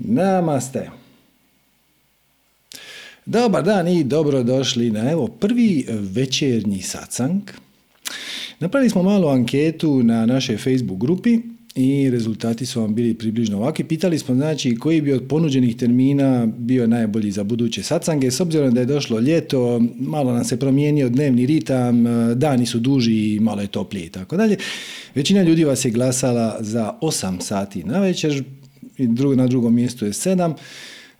Namaste. Dobar dan i dobrodošli na evo prvi večernji satsang. Napravili smo malu anketu na našoj Facebook grupi i rezultati su vam bili približno ovakvi. Pitali smo znači koji bi od ponuđenih termina bio najbolji za buduće satsange. S obzirom da je došlo ljeto, malo nam se promijenio dnevni ritam, dani su duži i malo je toplije i tako dalje. Većina ljudi vas je glasala za 8 sati na večer, na drugom mjestu je 7.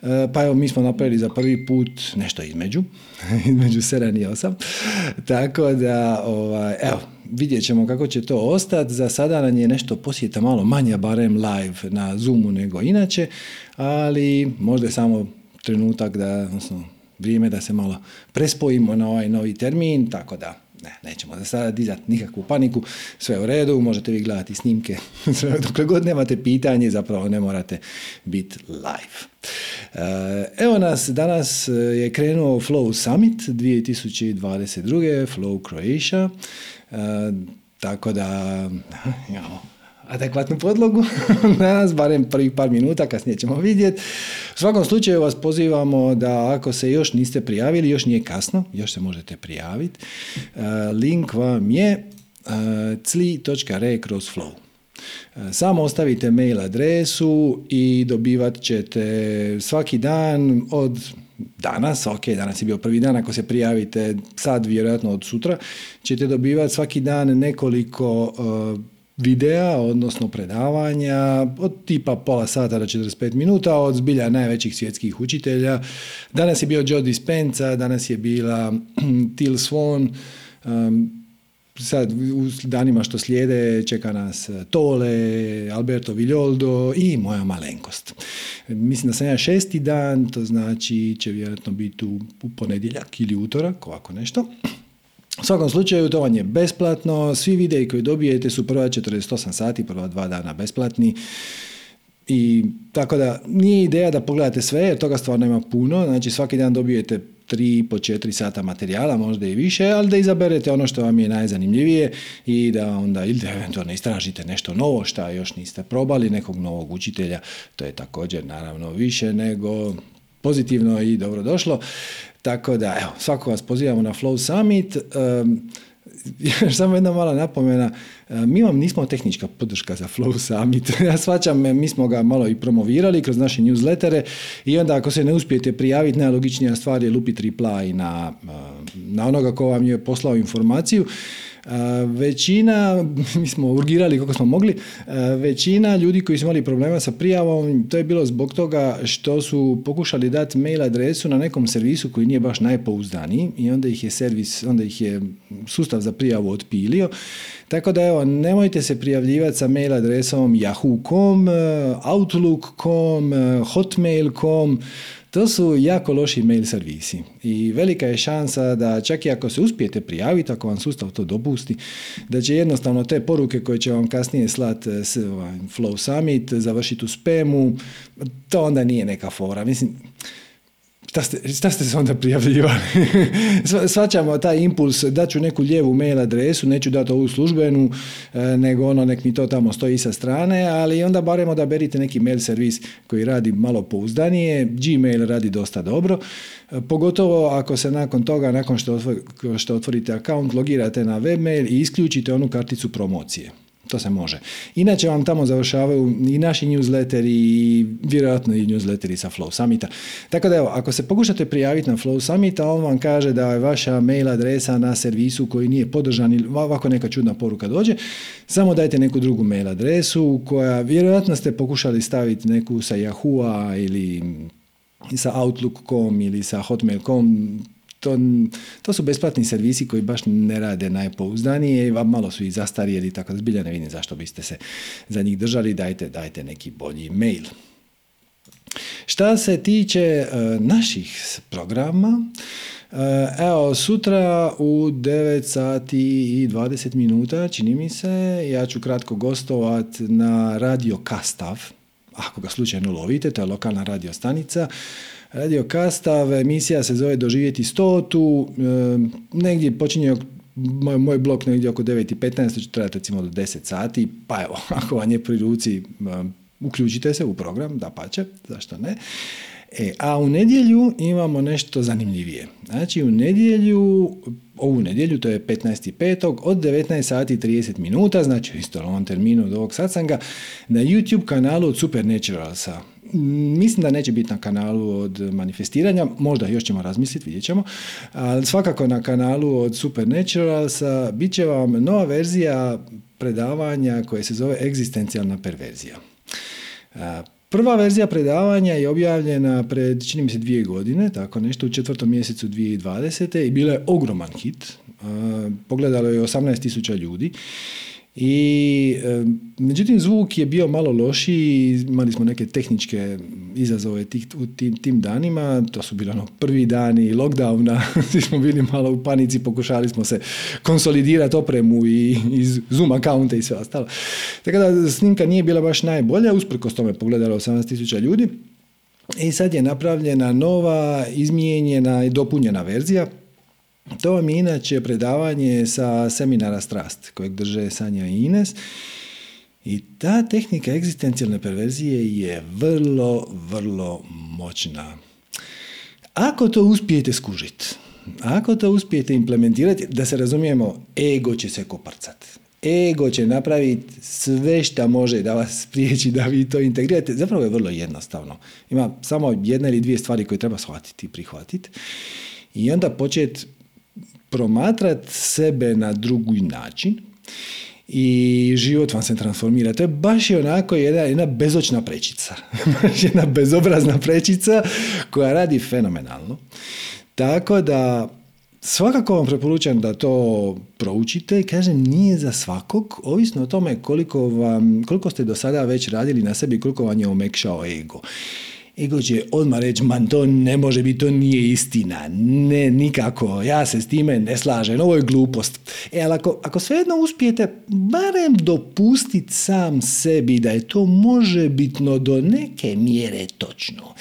E, pa evo mi smo napravili za prvi put nešto između, između 7 i 8. Tako da, ovaj, evo, vidjet ćemo kako će to ostati. Za sada nam je nešto posjeta malo manja, barem live na Zoomu nego inače, ali možda je samo trenutak da, odnosno, vrijeme da se malo prespojimo na ovaj novi termin, tako da ne, nećemo za sada dizati nikakvu paniku, sve u redu, možete vi gledati snimke, dokle god nemate pitanje, zapravo ne morate biti live. Eh, evo nas, danas je krenuo Flow Summit 2022. Flow Croatia, eh, tako da imamo adekvatnu podlogu nas, barem prvih par minuta, kasnije ćemo vidjeti. U svakom slučaju vas pozivamo da ako se još niste prijavili, još nije kasno, još se možete prijaviti. E, link vam je e, cli.re kroz flow. E, samo ostavite mail adresu i dobivat ćete svaki dan od danas, ok, danas je bio prvi dan, ako se prijavite sad, vjerojatno od sutra, ćete dobivati svaki dan nekoliko videa, odnosno predavanja od tipa pola sata do 45 minuta od zbilja najvećih svjetskih učitelja. Danas je bio Joe Dispenza, danas je bila Till Swan, um, sad u danima što slijede čeka nas Tole, Alberto Viljoldo i moja malenkost. Mislim da sam ja šesti dan, to znači će vjerojatno biti u ponedjeljak ili utorak, ovako nešto. U svakom slučaju to vam je besplatno, svi videi koji dobijete su prva 48 sati, prva dva dana besplatni. I tako da nije ideja da pogledate sve jer toga stvarno ima puno, znači svaki dan dobijete 3 po 4 sata materijala, možda i više, ali da izaberete ono što vam je najzanimljivije i da onda ili da eventualno istražite nešto novo šta još niste probali, nekog novog učitelja, to je također naravno više nego pozitivno i dobro došlo. Tako da, evo, svako vas pozivamo na Flow Summit. Um, samo jedna mala napomena, mi vam nismo tehnička podrška za Flow Summit. Ja svačam, mi smo ga malo i promovirali kroz naše newslettere i onda ako se ne uspijete prijaviti, najlogičnija stvar je lupiti reply na, na onoga ko vam je poslao informaciju. Većina, mi smo urgirali kako smo mogli, većina ljudi koji su imali problema sa prijavom, to je bilo zbog toga što su pokušali dati mail adresu na nekom servisu koji nije baš najpouzdaniji i onda ih je servis, onda ih je sustav za prijavu otpilio. Tako da evo, nemojte se prijavljivati sa mail adresom yahoo.com, outlook.com, hotmail.com, to su jako loši mail servisi i velika je šansa da čak i ako se uspijete prijaviti, ako vam sustav to dopusti, da će jednostavno te poruke koje će vam kasnije slati ovaj, Flow Summit završiti u spemu, to onda nije neka fora. Mislim, Šta ste, šta ste se onda prijavljivali? Svaćamo taj impuls, daću neku lijevu mail adresu, neću dati ovu službenu, e, nego ono nek mi to tamo stoji sa strane, ali onda barem odaberite neki mail servis koji radi malo pouzdanije, Gmail radi dosta dobro, e, pogotovo ako se nakon toga, nakon što, što otvorite akaunt, logirate na webmail i isključite onu karticu promocije. To se može. Inače vam tamo završavaju i naši newsletteri i vjerojatno i newsletteri sa Flow Summita. Tako da evo, ako se pokušate prijaviti na Flow Summita, on vam kaže da je vaša mail adresa na servisu koji nije podržan ili ovako neka čudna poruka dođe, samo dajte neku drugu mail adresu koja vjerojatno ste pokušali staviti neku sa Yahoo-a ili sa Outlook.com ili sa Hotmail.com, to, to su besplatni servisi koji baš ne rade najpouzdanije i malo su i zastarjeli, tako da zbilja ne vidim zašto biste se za njih držali, dajte, dajte neki bolji mail. Šta se tiče e, naših programa, e, evo, sutra u 9 sati i 20 minuta, čini mi se, ja ću kratko gostovat na radio Kastav, ako ga slučajno lovite, to je lokalna radio stanica, Radio Kastav, emisija se zove Doživjeti stotu, negdje počinje moj, moj blok negdje oko 9.15, će trajati recimo do 10 sati, pa evo, ako vam je pri ruci, uključite se u program, da pače, zašto ne. E, a u nedjelju imamo nešto zanimljivije. Znači u nedjelju, ovu nedjelju, to je 15.5. od 19 sati 30 minuta, znači isto ovom terminu od ovog satsanga, na YouTube kanalu od Supernaturalsa. Mislim da neće biti na kanalu od manifestiranja, možda još ćemo razmisliti, vidjet ćemo, ali svakako na kanalu od Supernaturalsa bit će vam nova verzija predavanja koje se zove egzistencijalna perverzija. Prva verzija predavanja je objavljena pred, čini mi se, dvije godine, tako nešto, u četvrtom mjesecu 2020. i bila je ogroman hit. Pogledalo je 18.000 ljudi i međutim zvuk je bio malo lošiji, imali smo neke tehničke izazove tih, u tim, tim danima, to su bili ono prvi dani lockdowna, svi smo bili malo u panici, pokušali smo se konsolidirati opremu i iz Zoom akaunte i sve ostalo. Tako da snimka nije bila baš najbolja, usprkos tome pogledalo 18.000 ljudi. I sad je napravljena nova, izmijenjena i dopunjena verzija to vam je inače predavanje sa seminara Strast kojeg drže Sanja i Ines. I ta tehnika egzistencijalne perverzije je vrlo, vrlo moćna. Ako to uspijete skužiti, ako to uspijete implementirati, da se razumijemo, ego će se koprcat. Ego će napraviti sve što može da vas spriječi da vi to integrirate. Zapravo je vrlo jednostavno. Ima samo jedna ili dvije stvari koje treba shvatiti i prihvatiti. I onda početi promatrati sebe na drugi način i život vam se transformira. To je baš i onako jedna, jedna bezočna prečica. jedna bezobrazna prečica koja radi fenomenalno. Tako da svakako vam preporučam da to proučite. Kažem, nije za svakog, ovisno o tome koliko, vam, koliko ste do sada već radili na sebi, koliko vam je omekšao ego. Ego će odmah reći, man to ne može biti, to nije istina, ne, nikako, ja se s time ne slažem, ovo je glupost. E, ali ako, ako svejedno uspijete barem dopustiti sam sebi da je to može bitno do neke mjere točno,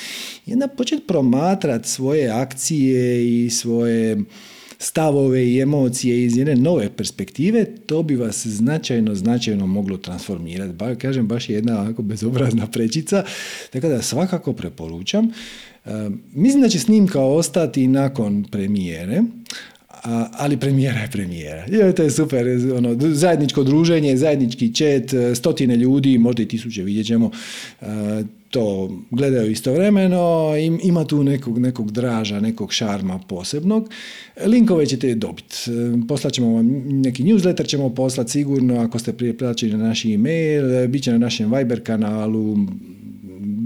i onda početi promatrati svoje akcije i svoje stavove i emocije iz jedne nove perspektive, to bi vas značajno, značajno moglo transformirati. Ba, kažem, baš je jedna ovako bezobrazna prečica, tako da svakako preporučam. E, mislim da će snimka ostati nakon premijere, ali premijera je premijera. Je, to je super, ono, zajedničko druženje, zajednički chat, stotine ljudi, možda i tisuće vidjet ćemo. E, to gledaju istovremeno, ima tu nekog, nekog draža, nekog šarma posebnog. Linkove ćete dobiti. Poslat ćemo vam neki newsletter, ćemo poslati sigurno ako ste prije plaćeni na naš e-mail, bit će na našem Viber kanalu,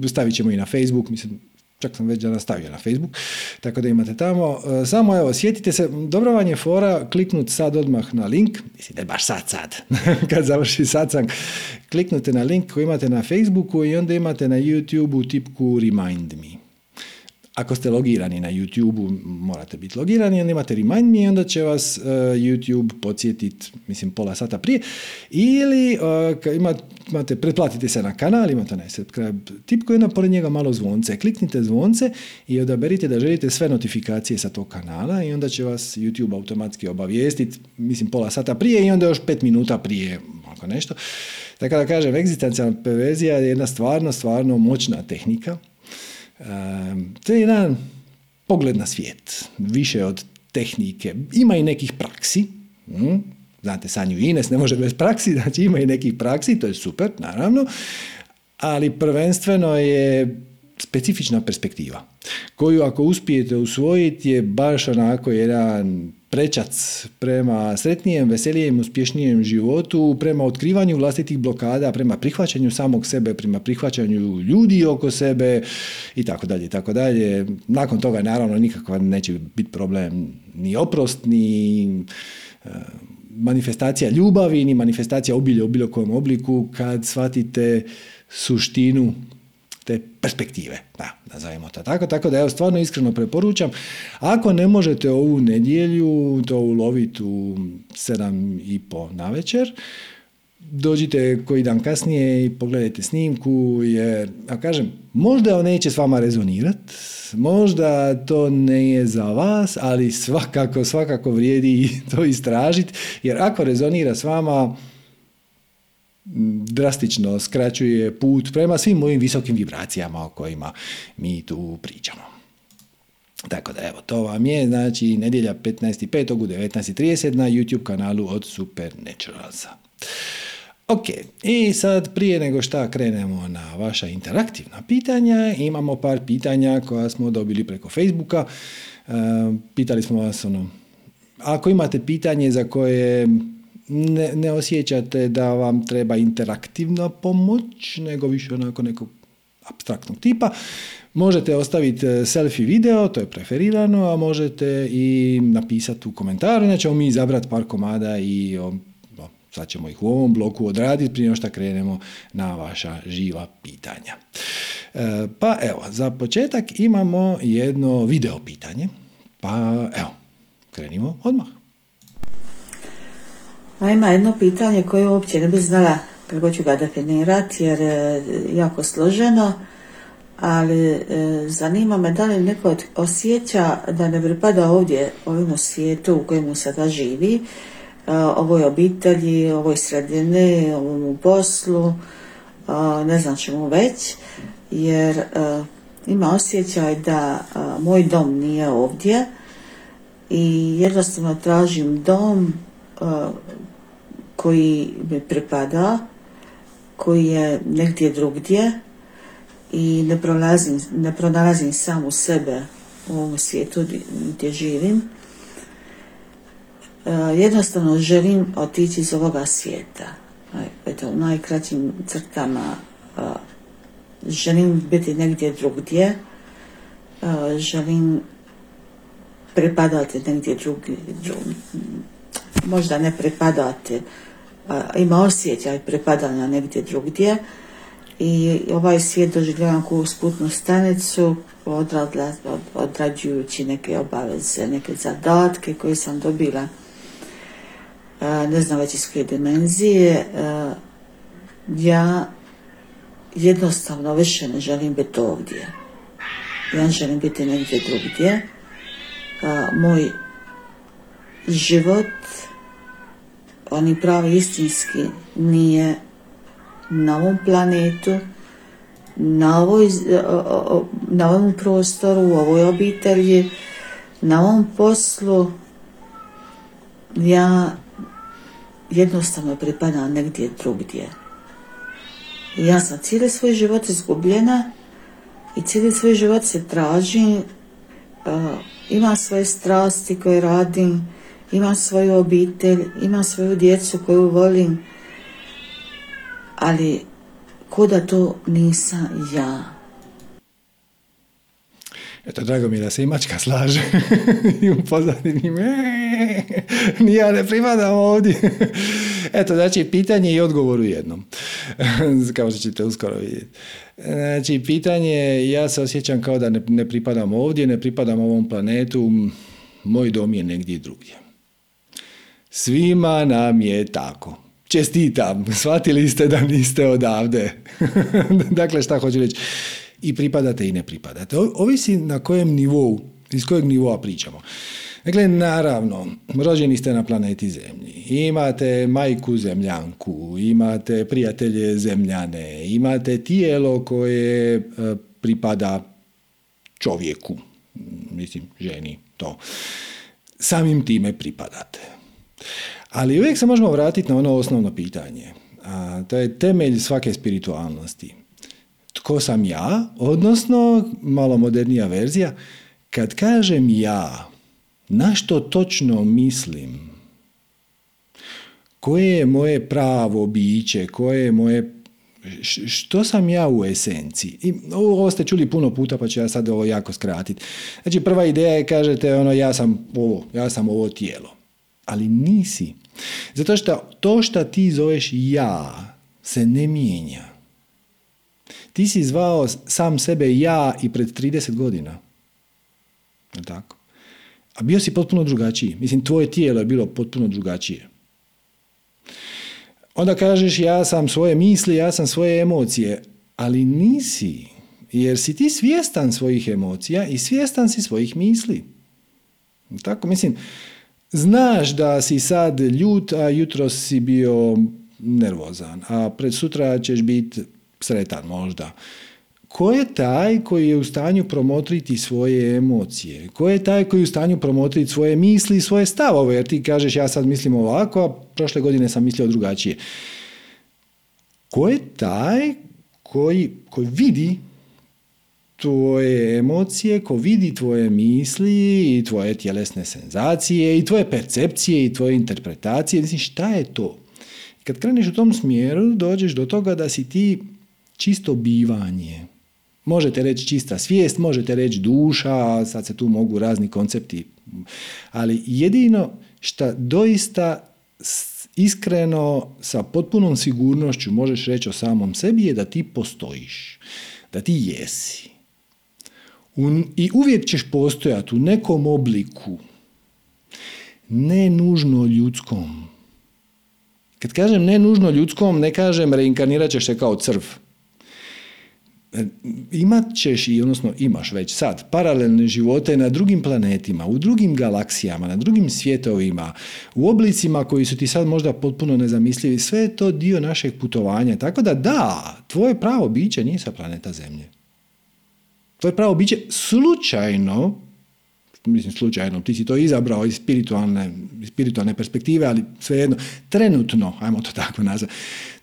stavit ćemo i na Facebook, mislim, čak sam već danas stavio na Facebook, tako da imate tamo. E, samo evo, sjetite se, dobro vam je fora kliknut sad odmah na link, mislim da je baš sad sad, kad završi sam, kliknute na link koji imate na Facebooku i onda imate na YouTubeu tipku Remind Me. Ako ste logirani na YouTube, morate biti logirani, onda imate remind me onda će vas uh, YouTube podsjetiti, mislim, pola sata prije. Ili uh, imate, pretplatite se na kanal, imate onaj subscribe tip koji je pored njega malo zvonce. Kliknite zvonce i odaberite da želite sve notifikacije sa tog kanala i onda će vas YouTube automatski obavijestiti, mislim, pola sata prije i onda još pet minuta prije, ako nešto. Tako da kažem, egzistencijalna perverzija je jedna stvarno, stvarno moćna tehnika to je jedan pogled na svijet, više od tehnike. Ima i nekih praksi, hm? znate Sanju Ines ne može bez praksi, znači ima i nekih praksi, to je super, naravno, ali prvenstveno je specifična perspektiva, koju ako uspijete usvojiti je baš onako jedan prečac prema sretnijem, veselijem, uspješnijem životu, prema otkrivanju vlastitih blokada, prema prihvaćanju samog sebe, prema prihvaćanju ljudi oko sebe i tako dalje, tako dalje. Nakon toga naravno nikakva neće biti problem ni oprost, ni e, manifestacija ljubavi, ni manifestacija obilja u bilo kojem obliku kad shvatite suštinu te perspektive, da, nazovimo to tako, tako da ja stvarno iskreno preporučam, ako ne možete ovu nedjelju to uloviti u sedam i po na večer, dođite koji dan kasnije i pogledajte snimku, jer, a kažem, možda on neće s vama rezonirati, možda to ne je za vas, ali svakako, svakako vrijedi to istražiti, jer ako rezonira s vama, drastično skraćuje put prema svim mojim visokim vibracijama o kojima mi tu pričamo. Tako da evo, to vam je znači nedjelja 15.5. u 19.30 na YouTube kanalu od Supernaturalsa. Ok, i sad prije nego šta krenemo na vaša interaktivna pitanja, imamo par pitanja koja smo dobili preko Facebooka. E, pitali smo vas ono, ako imate pitanje za koje ne, ne osjećate da vam treba interaktivna pomoć, nego više onako nekog abstraktnog tipa, možete ostaviti e, selfie video, to je preferirano, a možete i napisati u komentaru, inače ćemo mi izabrati par komada i sad ćemo ih u ovom bloku odraditi prije što krenemo na vaša živa pitanja. E, pa evo, za početak imamo jedno video pitanje, pa evo, krenimo odmah. A ima jedno pitanje koje uopće ne bi znala kako ću ga definirati jer je jako složeno, ali e, zanima me da li neko osjeća da ne pripada ovdje ovom svijetu u kojemu sada živi, e, ovoj obitelji, ovoj sredini, ovom poslu, e, ne znam čemu već, jer ima osjećaj da moj dom nije ovdje i jednostavno tražim dom koji mi pripada, koji je negdje drugdje i ne pronalazim, ne pronalazim sam u sebe u ovom svijetu gdje živim. E, jednostavno želim otići iz ovoga svijeta. Eto, u najkraćim crtama e, želim biti negdje drugdje, e, želim pripadati negdje drugdje, možda ne pripadati, ima osjećaj pripadanja negdje drugdje. I ovaj svijet doživljavam kao usputnu stanicu odradla, odrađujući neke obaveze, neke zadatke koje sam dobila. Ne znam već iz koje dimenzije. Ja jednostavno više ne želim biti ovdje. Ja želim biti negdje drugdje. Moj život oni pravi istinski nije na ovom planetu, na, ovoj, na ovom prostoru, u ovoj obitelji, na ovom poslu, ja jednostavno pripadam negdje drugdje. Ja sam cijeli svoj život izgubljena i cijeli svoj život se tražim, imam svoje strasti koje radim, imam svoju obitelj, imam svoju djecu koju volim, ali da to nisam ja. Eto, drago mi je da se i mačka slaže i u pozadini ni ja ne pripadam ovdje. Eto, znači, pitanje i odgovor u jednom, kao što ćete uskoro vidjeti. Znači, pitanje, ja se osjećam kao da ne, ne pripadam ovdje, ne pripadam ovom planetu, moj dom je negdje drugdje. Svima nam je tako. Čestitam, shvatili ste da niste odavde. dakle, šta hoću reći? I pripadate i ne pripadate. Ovisi na kojem nivou, iz kojeg nivoa pričamo. Dakle, naravno, rođeni ste na planeti Zemlji, imate majku zemljanku, imate prijatelje zemljane, imate tijelo koje e, pripada čovjeku, mislim, ženi, to. Samim time pripadate. Ali uvijek se možemo vratiti na ono osnovno pitanje. A, to je temelj svake spiritualnosti. Tko sam ja? Odnosno, malo modernija verzija, kad kažem ja, na što točno mislim? Koje je moje pravo biće? Koje je moje što sam ja u esenciji? I ovo ste čuli puno puta, pa ću ja sad ovo jako skratiti. Znači, prva ideja je, kažete, ono, ja sam ovo, ja sam ovo tijelo. Ali nisi. Zato što to što ti zoveš ja se ne mijenja. Ti si zvao sam sebe ja i pred 30 godina. Tako? A bio si potpuno drugačiji. Mislim, tvoje tijelo je bilo potpuno drugačije. Onda kažeš ja sam svoje misli, ja sam svoje emocije, ali nisi. Jer si ti svjestan svojih emocija i svjestan si svojih misli. Tako, mislim, Znaš da si sad ljut, a jutro si bio nervozan, a pred sutra ćeš biti sretan možda. Ko je taj koji je u stanju promotriti svoje emocije? Ko je taj koji je u stanju promotriti svoje misli i svoje stavove? Jer ti kažeš ja sad mislim ovako, a prošle godine sam mislio drugačije. Ko je taj koji, koji vidi tvoje emocije, ko vidi tvoje misli i tvoje tjelesne senzacije i tvoje percepcije i tvoje interpretacije. Mislim, šta je to? Kad kreneš u tom smjeru, dođeš do toga da si ti čisto bivanje. Možete reći čista svijest, možete reći duša, sad se tu mogu razni koncepti. Ali jedino što doista iskreno, sa potpunom sigurnošću možeš reći o samom sebi je da ti postojiš, da ti jesi. I uvijek ćeš postojati u nekom obliku, ne nužno ljudskom. Kad kažem ne nužno ljudskom, ne kažem reinkarnirat ćeš se kao crv imat ćeš i odnosno imaš već sad paralelne živote na drugim planetima, u drugim galaksijama, na drugim svjetovima, u oblicima koji su ti sad možda potpuno nezamislivi, sve je to dio našeg putovanja. Tako da da, tvoje pravo biće nije sa planeta Zemlje. Tvoje pravo biće slučajno, mislim slučajno, ti si to izabrao iz spiritualne, iz spiritualne perspektive, ali svejedno, trenutno, ajmo to tako nazvati,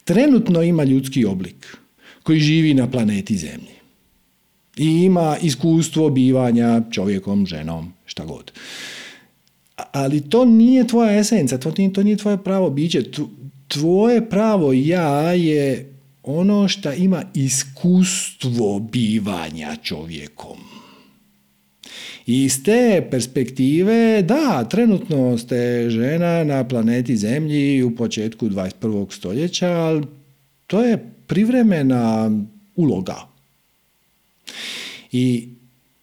trenutno ima ljudski oblik koji živi na planeti Zemlji. I ima iskustvo bivanja čovjekom, ženom, šta god. Ali to nije tvoja esenca, to nije, to nije tvoje pravo biće. Tvoje pravo ja je ono što ima iskustvo bivanja čovjekom. I iz te perspektive, da, trenutno ste žena na planeti Zemlji u početku 21. stoljeća, ali to je privremena uloga. I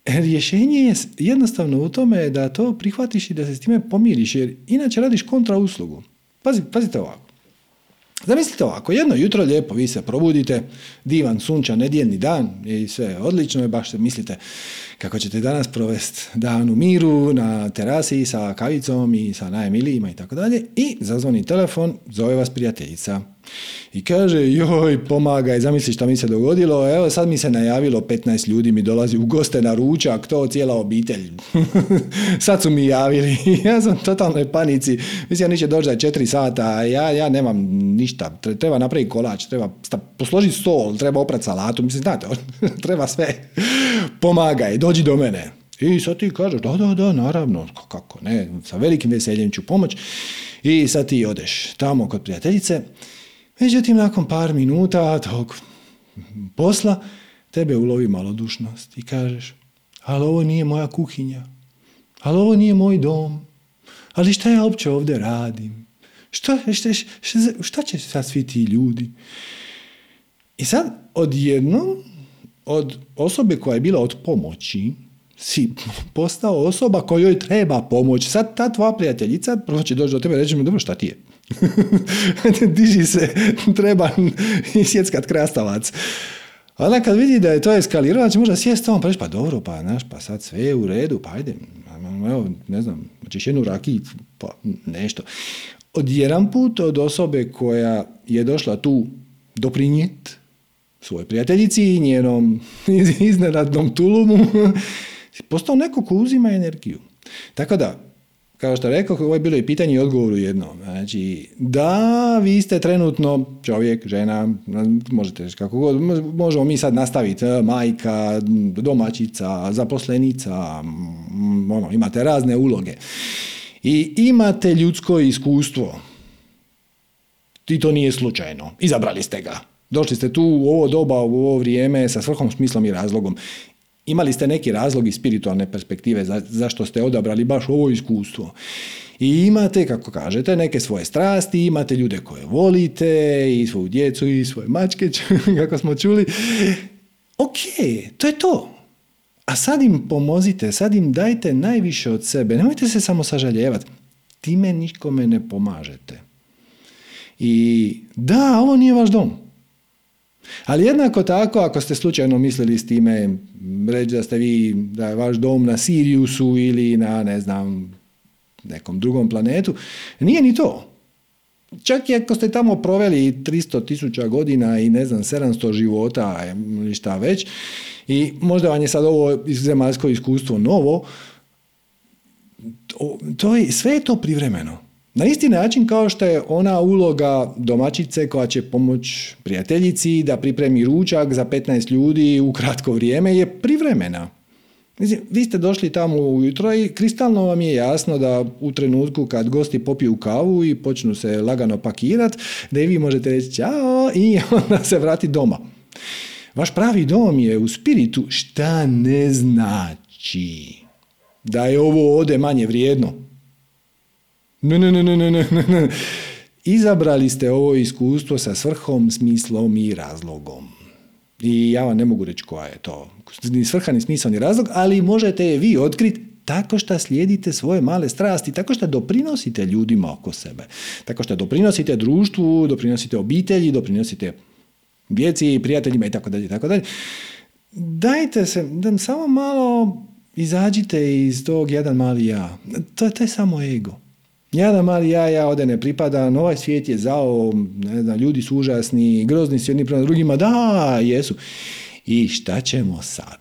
rješenje je jednostavno u tome da to prihvatiš i da se s time pomiriš, jer inače radiš kontra uslugu. Pazi, pazite ovako. Zamislite ovako, jedno jutro lijepo vi se probudite, divan, sunčan, nedjeljni dan i sve odlično je, baš se mislite kako ćete danas provesti dan u miru, na terasi sa kavicom i sa najmilijima i tako dalje i zazvoni telefon, zove vas prijateljica i kaže, joj, pomagaj, zamisli šta mi se dogodilo, evo sad mi se najavilo 15 ljudi mi dolazi u goste na ručak, to cijela obitelj. sad su mi javili, ja sam totalnoj panici, mislim, oni će doći za 4 sata, ja, ja nemam ništa, treba napraviti kolač, treba posložiti stol, treba oprati salatu, mislim, znate, treba sve. Pomagaj, dođi do mene. I sad ti kažeš, da, da, da, naravno, kako ne, sa velikim veseljem ću pomoć. I sad ti odeš tamo kod prijateljice, Međutim, nakon par minuta tog posla, tebe ulovi malodušnost i kažeš, ali ovo nije moja kuhinja, ali ovo nije moj dom, ali šta ja uopće ovdje radim? Šta, šta, šta, šta će sad svi ti ljudi? I sad, odjednom, od osobe koja je bila od pomoći, si postao osoba kojoj treba pomoć. Sad ta tvoja prijateljica prvo će doći do tebe i reći mi, dobro, šta ti je? Diži se, treba sjeckat krastavac. Onda kad vidi da je to eskalirano, će možda sjest tamo pa pa dobro, pa, naš, pa sad sve je u redu, pa ajde, evo, ne znam, ćeš jednu raki, pa nešto. Od jedan put od osobe koja je došla tu doprinjet svojoj prijateljici i njenom iznenadnom tulumu, postao neko ko uzima energiju. Tako da, kao što rekao, ovo je bilo i pitanje i odgovor u jednom. Znači, da, vi ste trenutno čovjek, žena, možete reći kako god, možemo mi sad nastaviti, e, majka, domaćica, zaposlenica, ono, imate razne uloge. I imate ljudsko iskustvo. I to nije slučajno. Izabrali ste ga. Došli ste tu u ovo doba, u ovo vrijeme sa svrhom, smislom i razlogom. Imali ste neki razlog iz spiritualne perspektive za, zašto ste odabrali baš ovo iskustvo. I imate, kako kažete, neke svoje strasti, imate ljude koje volite, i svoju djecu, i svoje mačke, kako smo čuli. Ok, to je to. A sad im pomozite, sad im dajte najviše od sebe. Nemojte se samo sažaljevati. Time nikome ne pomažete. I da, ovo nije vaš dom. Ali jednako tako, ako ste slučajno mislili s time reći da ste vi, da je vaš dom na Siriusu ili na, ne znam, nekom drugom planetu, nije ni to. čak i ako ste tamo proveli 300 tisuća godina i ne znam 700 života ili šta već i možda vam je sad ovo zemaljsko iskustvo novo, to je, sve je to privremeno. Na isti način kao što je ona uloga domaćice koja će pomoć prijateljici da pripremi ručak za 15 ljudi u kratko vrijeme je privremena. Mislim, vi ste došli tamo ujutro i kristalno vam je jasno da u trenutku kad gosti popiju kavu i počnu se lagano pakirat, da i vi možete reći čao i onda se vrati doma. Vaš pravi dom je u spiritu šta ne znači da je ovo ode manje vrijedno. Ne, ne, ne, ne, ne, ne. Izabrali ste ovo iskustvo sa svrhom, smislom i razlogom. I ja vam ne mogu reći koja je to. Ni svrha, ni smisao, ni razlog, ali možete je vi otkriti tako što slijedite svoje male strasti, tako što doprinosite ljudima oko sebe, tako što doprinosite društvu, doprinosite obitelji, doprinosite djeci, prijateljima i tako dalje, tako dalje. Dajte se, da samo malo izađite iz tog jedan mali ja. To, to je samo ego. Jedan mali ja, ja ovdje ne pripadam, ovaj svijet je zao, ne znam, ljudi su užasni, grozni su jedni prema drugima, da, jesu. I šta ćemo sad?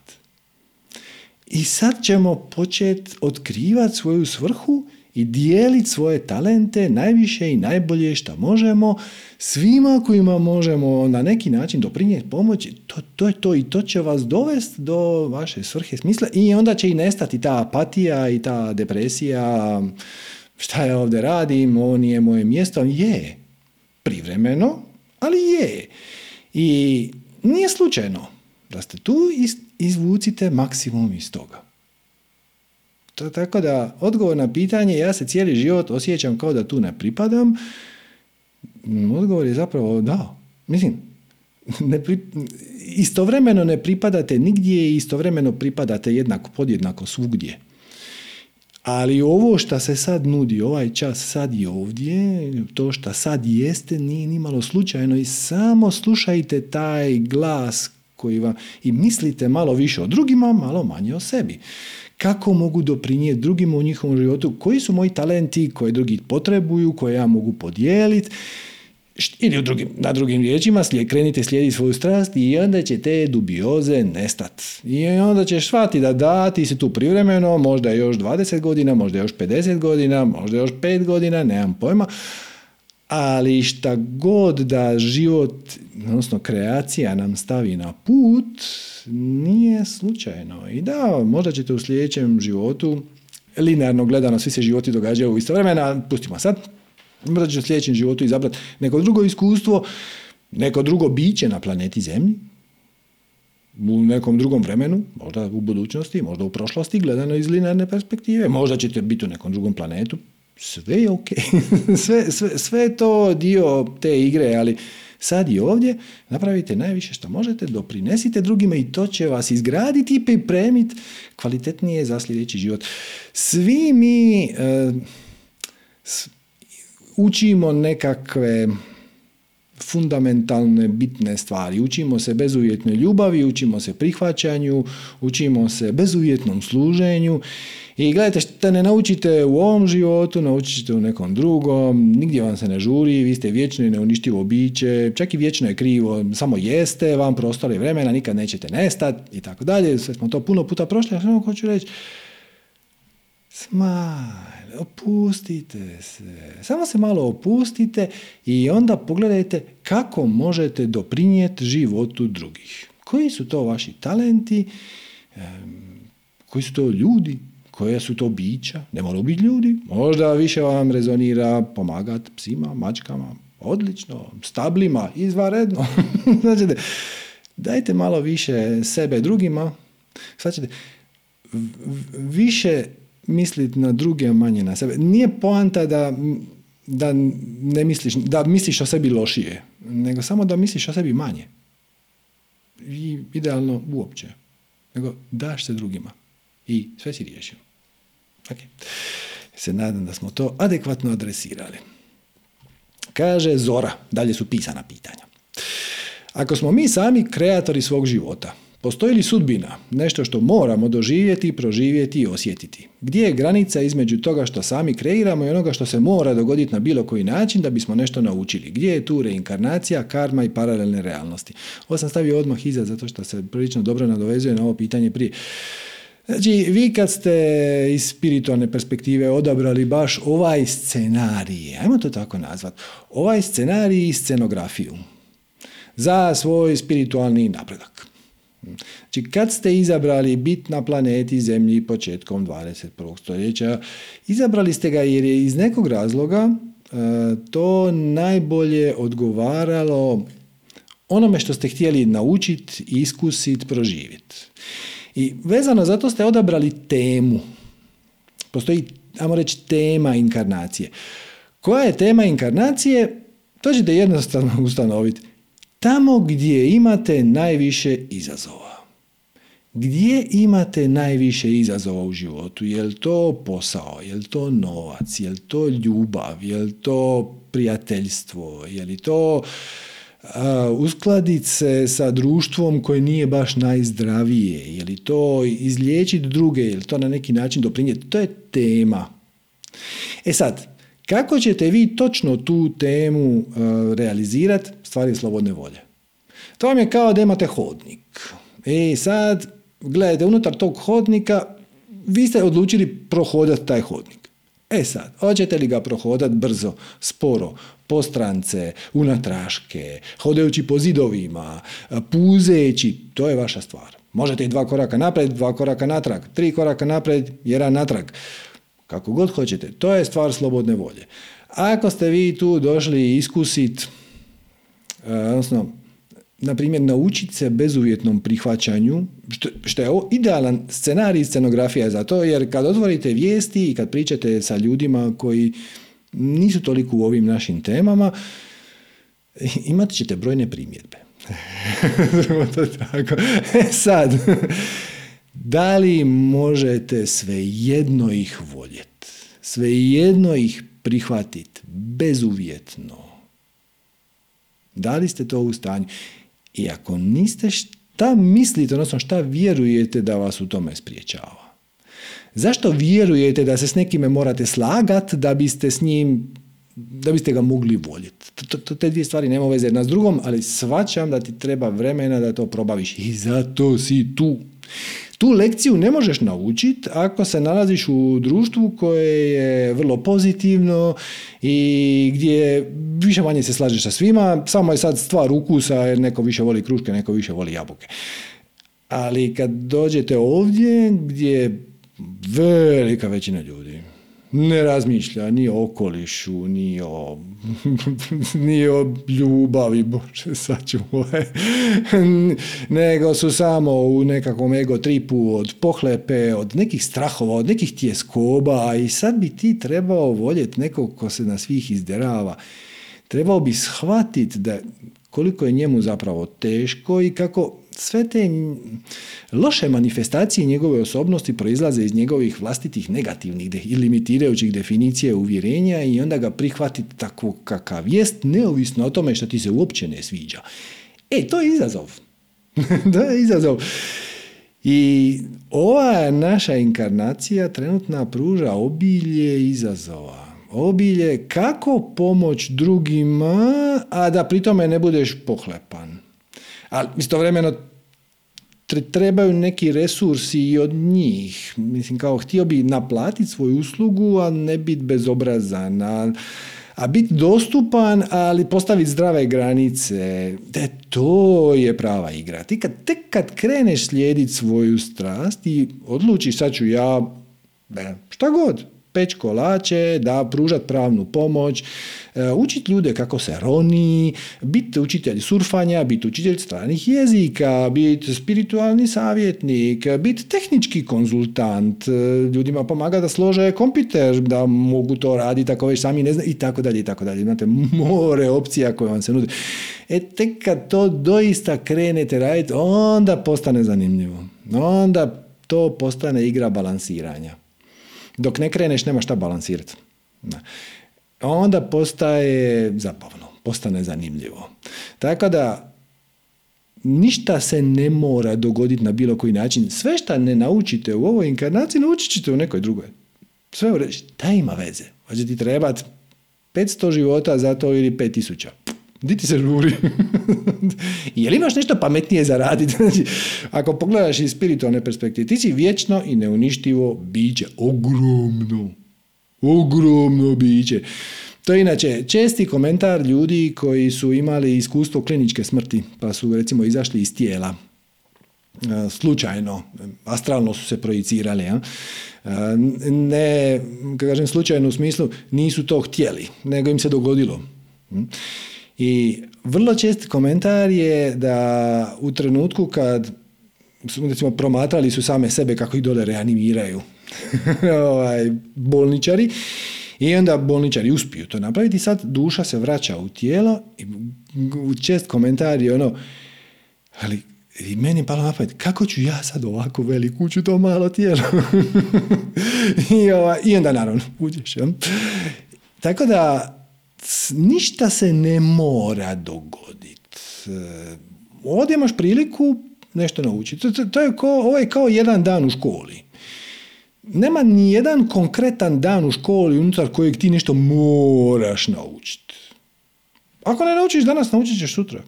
I sad ćemo početi otkrivati svoju svrhu i dijeliti svoje talente najviše i najbolje što možemo svima kojima možemo na neki način doprinijeti pomoći, to, to je to i to će vas dovesti do vaše svrhe smisla i onda će i nestati ta apatija i ta depresija, šta ja ovdje radim, ovo nije moje mjesto, je, privremeno, ali je. I nije slučajno da ste tu izvucite maksimum iz toga. To, tako da, odgovor na pitanje, ja se cijeli život osjećam kao da tu ne pripadam, odgovor je zapravo da. Mislim, ne istovremeno ne pripadate nigdje i istovremeno pripadate jednako, podjednako svugdje. Ali ovo što se sad nudi, ovaj čas sad i ovdje, to što sad jeste, nije ni malo slučajno i samo slušajte taj glas koji vam i mislite malo više o drugima, malo manje o sebi. Kako mogu doprinijeti drugima u njihovom životu, koji su moji talenti koje drugi potrebuju, koje ja mogu podijeliti ili drugim, na drugim riječima slijed, krenite slijediti svoju strast i onda će te dubioze nestat. I onda ćeš shvatiti da da, ti si tu privremeno, možda još 20 godina, možda još 50 godina, možda još 5 godina, nemam pojma, ali šta god da život, odnosno kreacija nam stavi na put, nije slučajno. I da, možda ćete u sljedećem životu, linearno gledano, svi se životi događaju u isto vremena, pustimo sad, Možda će u sljedećem životu izabrati neko drugo iskustvo, neko drugo biće na planeti Zemlji, u nekom drugom vremenu, možda u budućnosti, možda u prošlosti, gledano iz linearne perspektive, možda ćete biti u nekom drugom planetu, sve je ok, sve, sve, sve je to dio te igre, ali sad i ovdje napravite najviše što možete, doprinesite drugima i to će vas izgraditi i pripremiti kvalitetnije za sljedeći život. Svi mi... Eh, učimo nekakve fundamentalne bitne stvari. Učimo se bezuvjetnoj ljubavi, učimo se prihvaćanju, učimo se bezuvjetnom služenju i gledajte što ne naučite u ovom životu, naučit ćete u nekom drugom, nigdje vam se ne žuri, vi ste vječno i neuništivo biće, čak i vječno je krivo, samo jeste, vam prostor i vremena, nikad nećete nestati i tako dalje, sve smo to puno puta prošli, a samo hoću reći, smaj, opustite se. Samo se malo opustite i onda pogledajte kako možete doprinijeti životu drugih. Koji su to vaši talenti, koji su to ljudi, koje su to bića, ne moraju biti ljudi, možda više vam rezonira pomagati psima, mačkama, odlično, stablima, izvaredno. znači, dajte malo više sebe drugima, sad više misliti na druge, manje na sebe. Nije poanta da, da ne misliš, da misliš o sebi lošije, nego samo da misliš o sebi manje. I idealno uopće. Nego daš se drugima. I sve si riješio. Ok. Se nadam da smo to adekvatno adresirali. Kaže Zora, dalje su pisana pitanja. Ako smo mi sami kreatori svog života, Postoji li sudbina, nešto što moramo doživjeti, proživjeti i osjetiti? Gdje je granica između toga što sami kreiramo i onoga što se mora dogoditi na bilo koji način da bismo nešto naučili? Gdje je tu reinkarnacija, karma i paralelne realnosti? Ovo sam stavio odmah iza zato što se prilično dobro nadovezuje na ovo pitanje prije. Znači, vi kad ste iz spiritualne perspektive odabrali baš ovaj scenarij, ajmo to tako nazvati, ovaj scenarij i scenografiju za svoj spiritualni napredak. Znači, kad ste izabrali bit na planeti Zemlji početkom 21. stoljeća, izabrali ste ga jer je iz nekog razloga e, to najbolje odgovaralo onome što ste htjeli naučiti, iskusiti, proživjeti. I vezano za to ste odabrali temu. Postoji, ajmo reći, tema inkarnacije. Koja je tema inkarnacije? To ćete jednostavno ustanoviti. Tamo gdje imate najviše izazova. Gdje imate najviše izazova u životu? Je li to posao? Je li to novac? Je li to ljubav? Je li to prijateljstvo? Je li to uskladiti se sa društvom koje nije baš najzdravije? Je to izliječiti druge? Je to na neki način doprinijeti? To je tema. E sad, kako ćete vi točno tu temu realizirati? Stvari slobodne volje. To vam je kao da imate hodnik. E sad, gledajte, unutar tog hodnika vi ste odlučili prohodati taj hodnik. E sad, hoćete li ga prohodati brzo, sporo, po strance, unatraške, hodajući po zidovima, puzeći, to je vaša stvar. Možete i dva koraka napred, dva koraka natrag, tri koraka napred, jedan natrag. Kako god hoćete, to je stvar slobodne volje. Ako ste vi tu došli iskusit, odnosno na primjer, naučiti se bezuvjetnom prihvaćanju, što, što je idealan scenarij scenografija za to, jer kad otvorite vijesti i kad pričate sa ljudima koji nisu toliko u ovim našim temama, imat ćete brojne primjedbe. tako. E sad, da li možete svejedno ih voljeti, svejedno ih prihvatiti bezuvjetno? Da li ste to u stanju? I ako niste, šta mislite, odnosno šta vjerujete da vas u tome spriječava? Zašto vjerujete da se s nekime morate slagati da biste s njim da biste ga mogli voljeti. Te dvije stvari nema veze jedna s drugom, ali svačam da ti treba vremena da to probaviš i zato si tu. Tu lekciju ne možeš naučiti ako se nalaziš u društvu koje je vrlo pozitivno i gdje više manje se slažeš sa svima, samo je sad stvar ukusa jer neko više voli kruške, neko više voli jabuke. Ali kad dođete ovdje gdje velika većina ljudi ne razmišlja ni o okolišu, ni o, ni o ljubavi, bože, sačuvaj, nego su samo u nekakvom ego tripu od pohlepe, od nekih strahova, od nekih tjeskoba i sad bi ti trebao voljeti nekog ko se na svih izderava. Trebao bi shvatiti da koliko je njemu zapravo teško i kako sve te loše manifestacije njegove osobnosti proizlaze iz njegovih vlastitih negativnih i limitirajućih definicija uvjerenja i onda ga prihvatiti tako kakav jest, neovisno o tome što ti se uopće ne sviđa. E, to je izazov. to je izazov. I ova naša inkarnacija trenutna pruža obilje izazova. Obilje kako pomoć drugima, a da pri tome ne budeš pohlepan. Ali istovremeno trebaju neki resursi i od njih. Mislim, kao htio bi naplatiti svoju uslugu, a ne biti bezobrazan, a, a biti dostupan, ali postaviti zdrave granice. De, to je prava igra. Ti kad, tek kad kreneš slijediti svoju strast i odlučiš sad ću ja, šta god, peć kolače, da pružat pravnu pomoć, e, učiti ljude kako se roni, biti učitelj surfanja, biti učitelj stranih jezika, biti spiritualni savjetnik, biti tehnički konzultant, e, ljudima pomaga da slože kompjuter, da mogu to raditi ako već sami ne znaju i tako dalje i tako dalje. Imate more opcija koje vam se nude. E tek kad to doista krenete raditi, onda postane zanimljivo. Onda to postane igra balansiranja. Dok ne kreneš, nema šta balansirati. Onda postaje zabavno, postane zanimljivo. Tako da, ništa se ne mora dogoditi na bilo koji način. Sve što ne naučite u ovoj inkarnaciji, naučit ćete u nekoj drugoj. Sve u reći, ima veze. Hoće ti trebati 500 života za to ili 5000. Di ti se žuri? Jel imaš nešto pametnije za raditi? Znači, ako pogledaš iz spiritualne perspektive, ti si vječno i neuništivo biće. Ogromno. Ogromno biće. To je inače česti komentar ljudi koji su imali iskustvo kliničke smrti, pa su recimo izašli iz tijela e, slučajno, astralno su se projicirali. Ja? E, ne, kažem slučajno u smislu, nisu to htjeli, nego im se dogodilo. I vrlo čest komentar je da u trenutku kad recimo promatrali su same sebe kako ih dole reanimiraju ovaj, bolničari i onda bolničari uspiju to napraviti i sad duša se vraća u tijelo i čest komentar je ono ali i meni palo na kako ću ja sad ovako veliku ući to malo tijelo? I, ovaj, I onda naravno uđeš. Tako da ništa se ne mora dogoditi. Ovdje imaš priliku nešto naučiti. To, je kao, ovo je kao jedan dan u školi. Nema ni jedan konkretan dan u školi unutar kojeg ti nešto moraš naučiti. Ako ne naučiš danas, naučit ćeš sutra.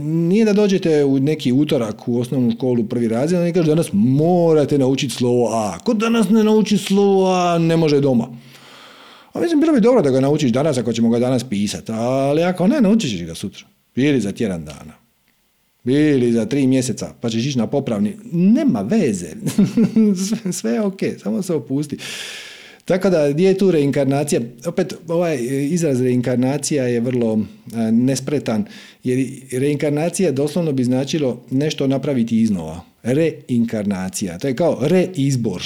Nije da dođete u neki utorak u osnovnu školu prvi razred, ne kaže danas morate naučiti slovo A. Ko danas ne nauči slovo A, ne može doma. A mislim, bilo bi dobro da ga naučiš danas ako ćemo ga danas pisati, ali ako ne, naučit ćeš ga sutra. Ili za tjedan dana. Ili za tri mjeseca, pa ćeš ići na popravni. Nema veze. Sve je ok, samo se opusti. Tako da, gdje je tu reinkarnacija? Opet, ovaj izraz reinkarnacija je vrlo e, nespretan, jer reinkarnacija doslovno bi značilo nešto napraviti iznova. Reinkarnacija. To je kao reizbor.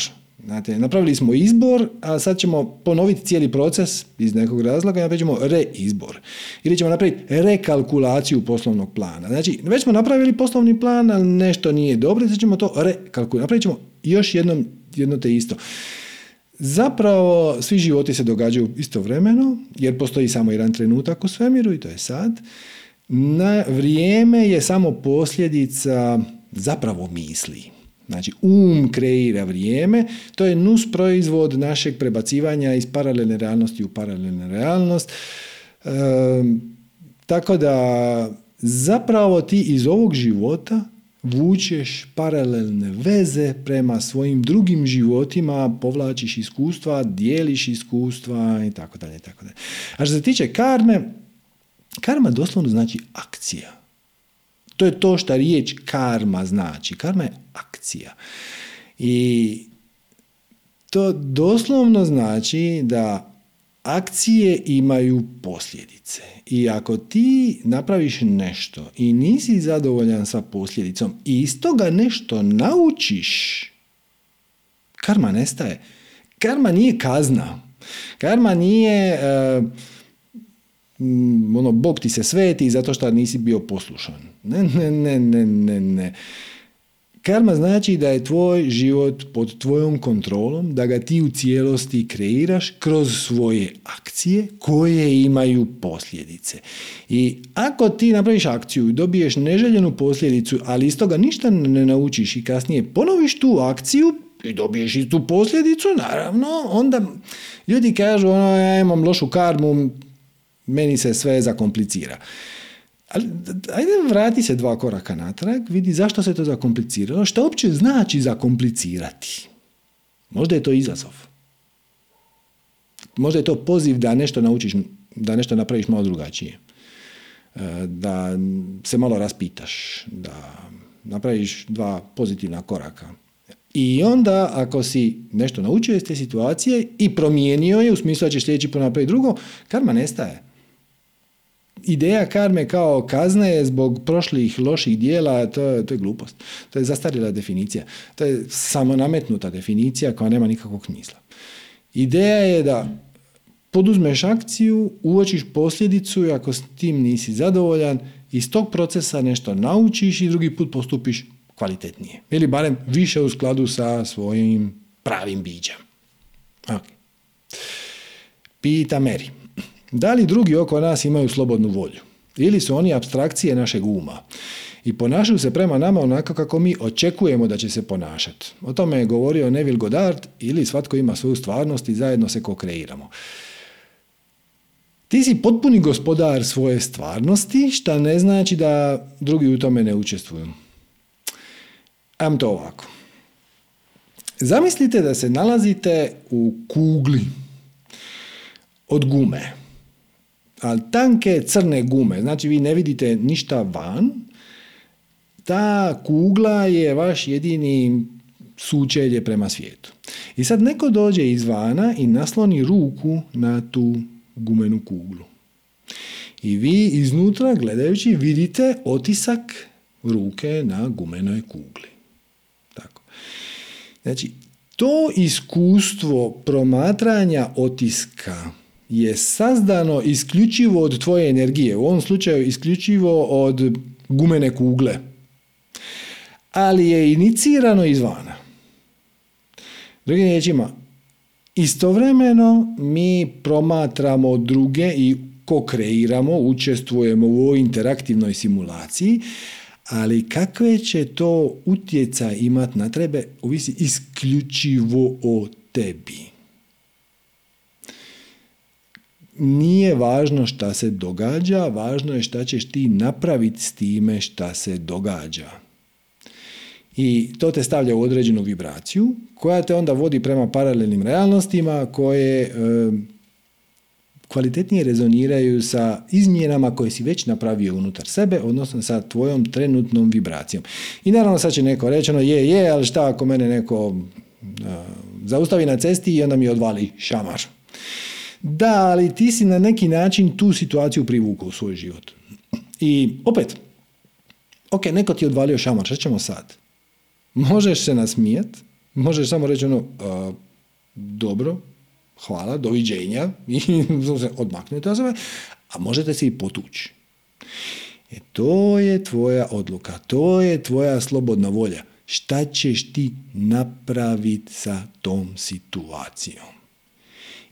Znate, napravili smo izbor, a sad ćemo ponoviti cijeli proces iz nekog razloga i napravit ćemo reizbor. Ili ćemo napraviti rekalkulaciju poslovnog plana. Znači, već smo napravili poslovni plan, ali nešto nije dobro, sad ćemo to rekalkulirati. Napravit ćemo još jednom, jedno te isto. Zapravo, svi životi se događaju istovremeno, jer postoji samo jedan trenutak u svemiru i to je sad. Na vrijeme je samo posljedica zapravo misli. Znači, um kreira vrijeme, to je nus proizvod našeg prebacivanja iz paralelne realnosti u paralelnu realnost. tako da, zapravo ti iz ovog života vučeš paralelne veze prema svojim drugim životima, povlačiš iskustva, dijeliš iskustva i tako dalje. A što se tiče karme, karma doslovno znači akcija. To je to što riječ karma znači. Karma je akcija. I to doslovno znači da akcije imaju posljedice. I ako ti napraviš nešto i nisi zadovoljan sa posljedicom i iz toga nešto naučiš, karma nestaje. Karma nije kazna. Karma nije uh, ono, Bog ti se sveti zato što nisi bio poslušan. Ne, ne, ne, ne, ne, ne. Karma znači da je tvoj život pod tvojom kontrolom, da ga ti u cijelosti kreiraš kroz svoje akcije koje imaju posljedice. I ako ti napraviš akciju i dobiješ neželjenu posljedicu, ali iz toga ništa ne naučiš i kasnije ponoviš tu akciju i dobiješ i tu posljedicu, naravno, onda ljudi kažu ono, ja imam lošu karmu, meni se sve zakomplicira. Ali, ajde vrati se dva koraka natrag, vidi zašto se to zakompliciralo, što uopće znači zakomplicirati. Možda je to izazov. Možda je to poziv da nešto naučiš, da nešto napraviš malo drugačije. E, da se malo raspitaš, da napraviš dva pozitivna koraka. I onda ako si nešto naučio iz te situacije i promijenio je u smislu da ćeš sljedeći put napraviti drugo, karma nestaje ideja karme kao kazne zbog prošlih loših dijela, to, to je glupost. To je zastarjela definicija. To je samo nametnuta definicija koja nema nikakvog smisla. Ideja je da poduzmeš akciju, uočiš posljedicu i ako s tim nisi zadovoljan, iz tog procesa nešto naučiš i drugi put postupiš kvalitetnije. Ili barem više u skladu sa svojim pravim bićem. Okay. Pita Mary. Da li drugi oko nas imaju slobodnu volju? Ili su oni abstrakcije našeg uma? i ponašaju se prema nama onako kako mi očekujemo da će se ponašati. O tome je govorio Neville Goddard ili svatko ima svoju stvarnost i zajedno se ko-kreiramo. Ti si potpuni gospodar svoje stvarnosti, što ne znači da drugi u tome ne učestvuju. Am to ovako. Zamislite da se nalazite u kugli od gume, ali tanke crne gume, znači vi ne vidite ništa van, ta kugla je vaš jedini sučelje prema svijetu. I sad neko dođe izvana i nasloni ruku na tu gumenu kuglu. I vi iznutra gledajući vidite otisak ruke na gumenoj kugli. Tako. Znači, to iskustvo promatranja otiska je sazdano isključivo od tvoje energije, u ovom slučaju isključivo od gumene kugle, ali je inicirano izvana. Drugim riječima, istovremeno mi promatramo druge i ko kreiramo, učestvujemo u ovoj interaktivnoj simulaciji, ali kakve će to utjecaj imati na tebe, ovisi isključivo o tebi. Nije važno šta se događa, važno je šta ćeš ti napraviti s time šta se događa. I to te stavlja u određenu vibraciju koja te onda vodi prema paralelnim realnostima koje e, kvalitetnije rezoniraju sa izmjenama koje si već napravio unutar sebe, odnosno sa tvojom trenutnom vibracijom. I naravno sad će neko reći, ono je, je, ali šta ako mene neko zaustavi na cesti i onda mi odvali šamar. Da, ali ti si na neki način tu situaciju privukao u svoj život. I opet, ok, neko ti je odvalio šamar, šta ćemo sad? Možeš se nasmijet, možeš samo reći ono, dobro, hvala, doviđenja i odmaknete od a možete se i potući. E to je tvoja odluka, to je tvoja slobodna volja. Šta ćeš ti napraviti sa tom situacijom?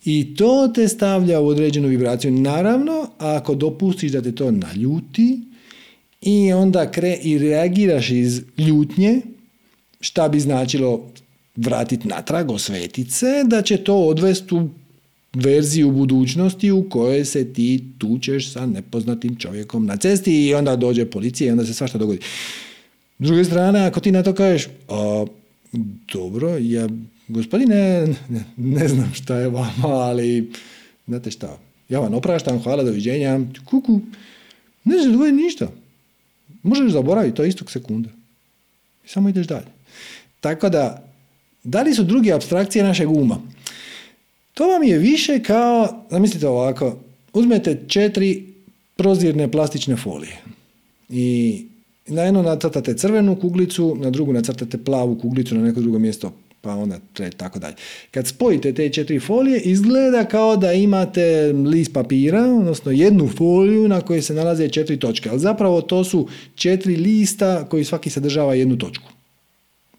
I to te stavlja u određenu vibraciju. Naravno, ako dopustiš da te to naljuti i onda kre i reagiraš iz ljutnje, šta bi značilo vratiti natrag, osvetiti se, da će to odvesti u verziju budućnosti u kojoj se ti tučeš sa nepoznatim čovjekom na cesti i onda dođe policija i onda se svašta dogodi. S druge strane, ako ti na to kažeš, a, dobro, ja, gospodine, ne, znam šta je vama, ali znate šta, ja vam opraštam, hvala, doviđenja, kuku, ne se dogoditi ništa. Možeš zaboraviti to istog sekunda. I samo ideš dalje. Tako da, da li su druge abstrakcije našeg uma? To vam je više kao, zamislite ovako, uzmete četiri prozirne plastične folije i na jednu nacrtate crvenu kuglicu, na drugu nacrtate plavu kuglicu, na neko drugo mjesto pa onda tako dalje. Kad spojite te četiri folije, izgleda kao da imate list papira, odnosno jednu foliju na kojoj se nalaze četiri točke, ali zapravo to su četiri lista koji svaki sadržava jednu točku.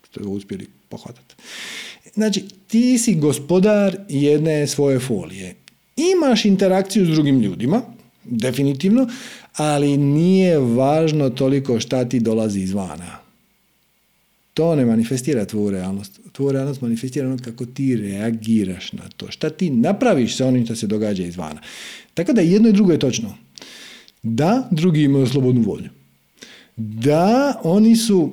Ste ga uspjeli pohvatati. Znači, ti si gospodar jedne svoje folije. Imaš interakciju s drugim ljudima, definitivno, ali nije važno toliko šta ti dolazi izvana. To ne manifestira tvoju realnost. Tvoju realnost manifestira ono kako ti reagiraš na to. Šta ti napraviš sa onim što se događa izvana. Tako da jedno i drugo je točno. Da, drugi imaju slobodnu volju. Da, oni su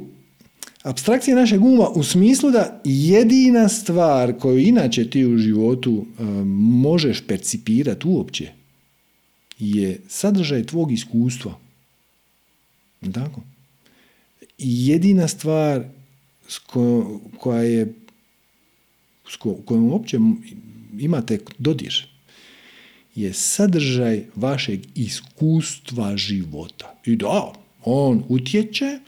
Abstrakcija našeg uma u smislu da jedina stvar koju inače ti u životu e, možeš percipirati uopće je sadržaj tvog iskustva. Tako? Jedina stvar s koja je s kojom uopće imate dodir je sadržaj vašeg iskustva života. I da, on utječe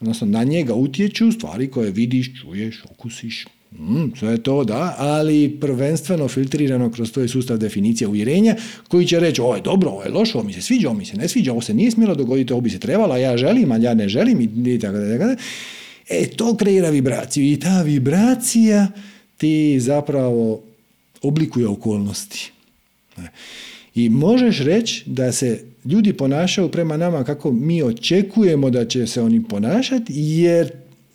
odnosno na njega utječu stvari koje vidiš, čuješ, okusiš, mm, sve je to, da, ali prvenstveno filtrirano kroz tvoj sustav definicija uvjerenja koji će reći ovo je dobro, ovo je loše, ovo mi se sviđa, ovo mi se ne sviđa, ovo se nije smjelo dogoditi, ovo bi se trebalo, ja želim, ali ja ne želim i tako E, to kreira vibraciju i ta vibracija ti zapravo oblikuje okolnosti. I možeš reći da se ljudi ponašaju prema nama kako mi očekujemo da će se oni ponašati, jer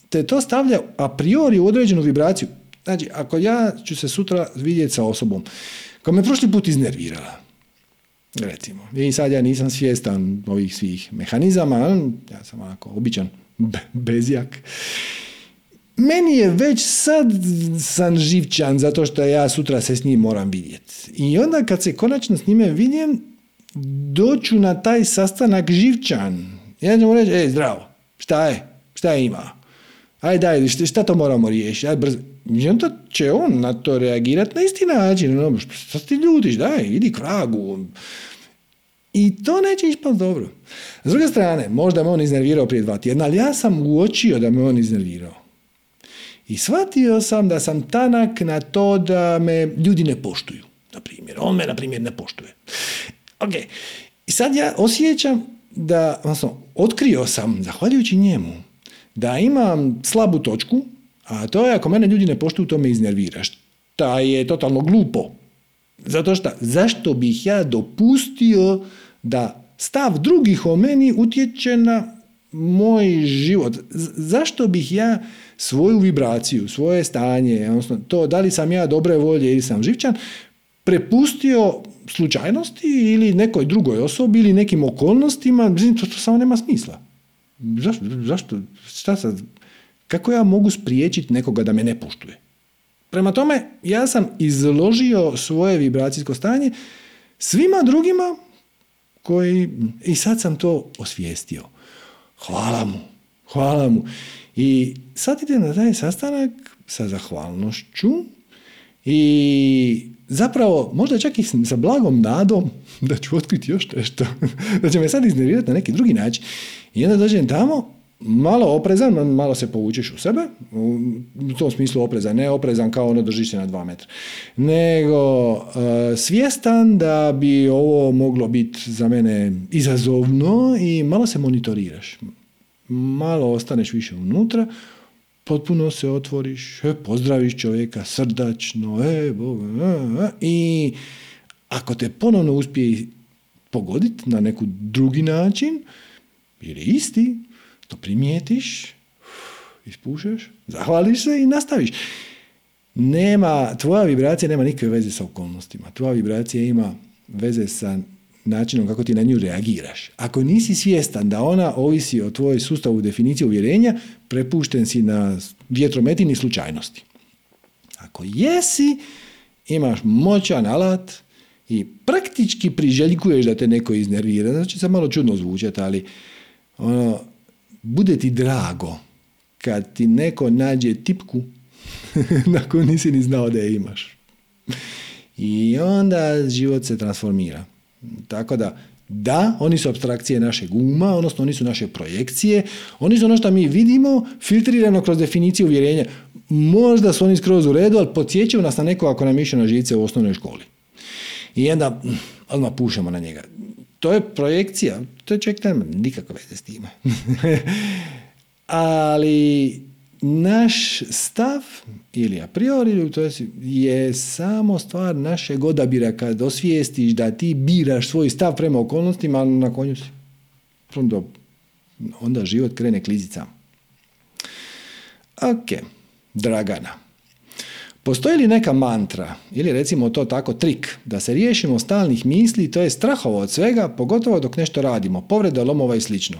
te to stavlja a priori u određenu vibraciju. Znači, ako ja ću se sutra vidjeti sa osobom koja me prošli put iznervirala, recimo, i sad ja nisam svjestan ovih svih mehanizama, ja sam onako običan bezjak, meni je već sad sam živčan zato što ja sutra se s njim moram vidjeti. I onda kad se konačno s njime vidim, doću na taj sastanak živčan. Ja ću mu reći, ej, zdravo, šta je? Šta je ima? Aj daj, šta to moramo riješiti? Aj brzo. I onda će on na to reagirati na isti način. Ono, šta ti ljudiš, daj, idi k vragu. I to neće ispati dobro. S druge strane, možda me on iznervirao prije dva tjedna, ali ja sam uočio da me on iznervirao. I shvatio sam da sam tanak na to da me ljudi ne poštuju. Na primjer, on me, na primjer, ne poštuje. Ok, i sad ja osjećam da, odnosno, otkrio sam, zahvaljujući njemu, da imam slabu točku, a to je ako mene ljudi ne poštuju, to me iznervira. Šta je totalno glupo. Zato što, zašto bih ja dopustio da stav drugih o meni utječe na moj život? Zašto bih ja svoju vibraciju, svoje stanje, odnosno to da li sam ja dobre volje ili sam živčan, prepustio slučajnosti ili nekoj drugoj osobi ili nekim okolnostima, to, to samo nema smisla. Zašto? Zašto? Šta sad? Kako ja mogu spriječiti nekoga da me ne poštuje? Prema tome, ja sam izložio svoje vibracijsko stanje svima drugima koji, i sad sam to osvijestio. Hvala mu, hvala mu. I sad idem na taj sastanak sa zahvalnošću i zapravo možda čak i sa blagom nadom da ću otkriti još nešto, da će me sad iznervirati na neki drugi način. I onda dođem tamo, malo oprezan, malo se povučeš u sebe, u tom smislu oprezan, ne oprezan kao ono držiš se na dva metra, nego uh, svjestan da bi ovo moglo biti za mene izazovno i malo se monitoriraš. Malo ostaneš više unutra, potpuno se otvoriš, e, pozdraviš čovjeka srdačno, e, Bog, e, e, i ako te ponovno uspije pogoditi na neku drugi način, ili isti, to primijetiš, ispušaš, zahvališ se i nastaviš. Nema, tvoja vibracija nema nikakve veze sa okolnostima. Tvoja vibracija ima veze sa načinom kako ti na nju reagiraš. Ako nisi svjestan da ona ovisi o tvojoj sustavu definicije uvjerenja, prepušten si na vjetrometini slučajnosti. Ako jesi, imaš moćan alat i praktički priželjkuješ da te neko iznervira. Znači se malo čudno zvučati, ali ono, bude ti drago kad ti neko nađe tipku na koju nisi ni znao da je imaš. I onda život se transformira. Tako da, da, oni su abstrakcije našeg uma, odnosno oni su naše projekcije, oni su ono što mi vidimo filtrirano kroz definiciju uvjerenja. Možda su oni skroz u redu, ali podsjećaju nas na neko ako nam išće na žice u osnovnoj školi. I onda mm, odmah pušemo na njega. To je projekcija, to je čovjek nema nikakve veze s time. ali naš stav ili a priori to je samo stvar našeg odabira kad osvijestiš da ti biraš svoj stav prema okolnostima, ali na konju si onda, onda život krene klizicama. Ok, Dragana. Postoji li neka mantra ili recimo to tako trik da se riješimo stalnih misli, to je strahova od svega, pogotovo dok nešto radimo, povreda lomova i slično.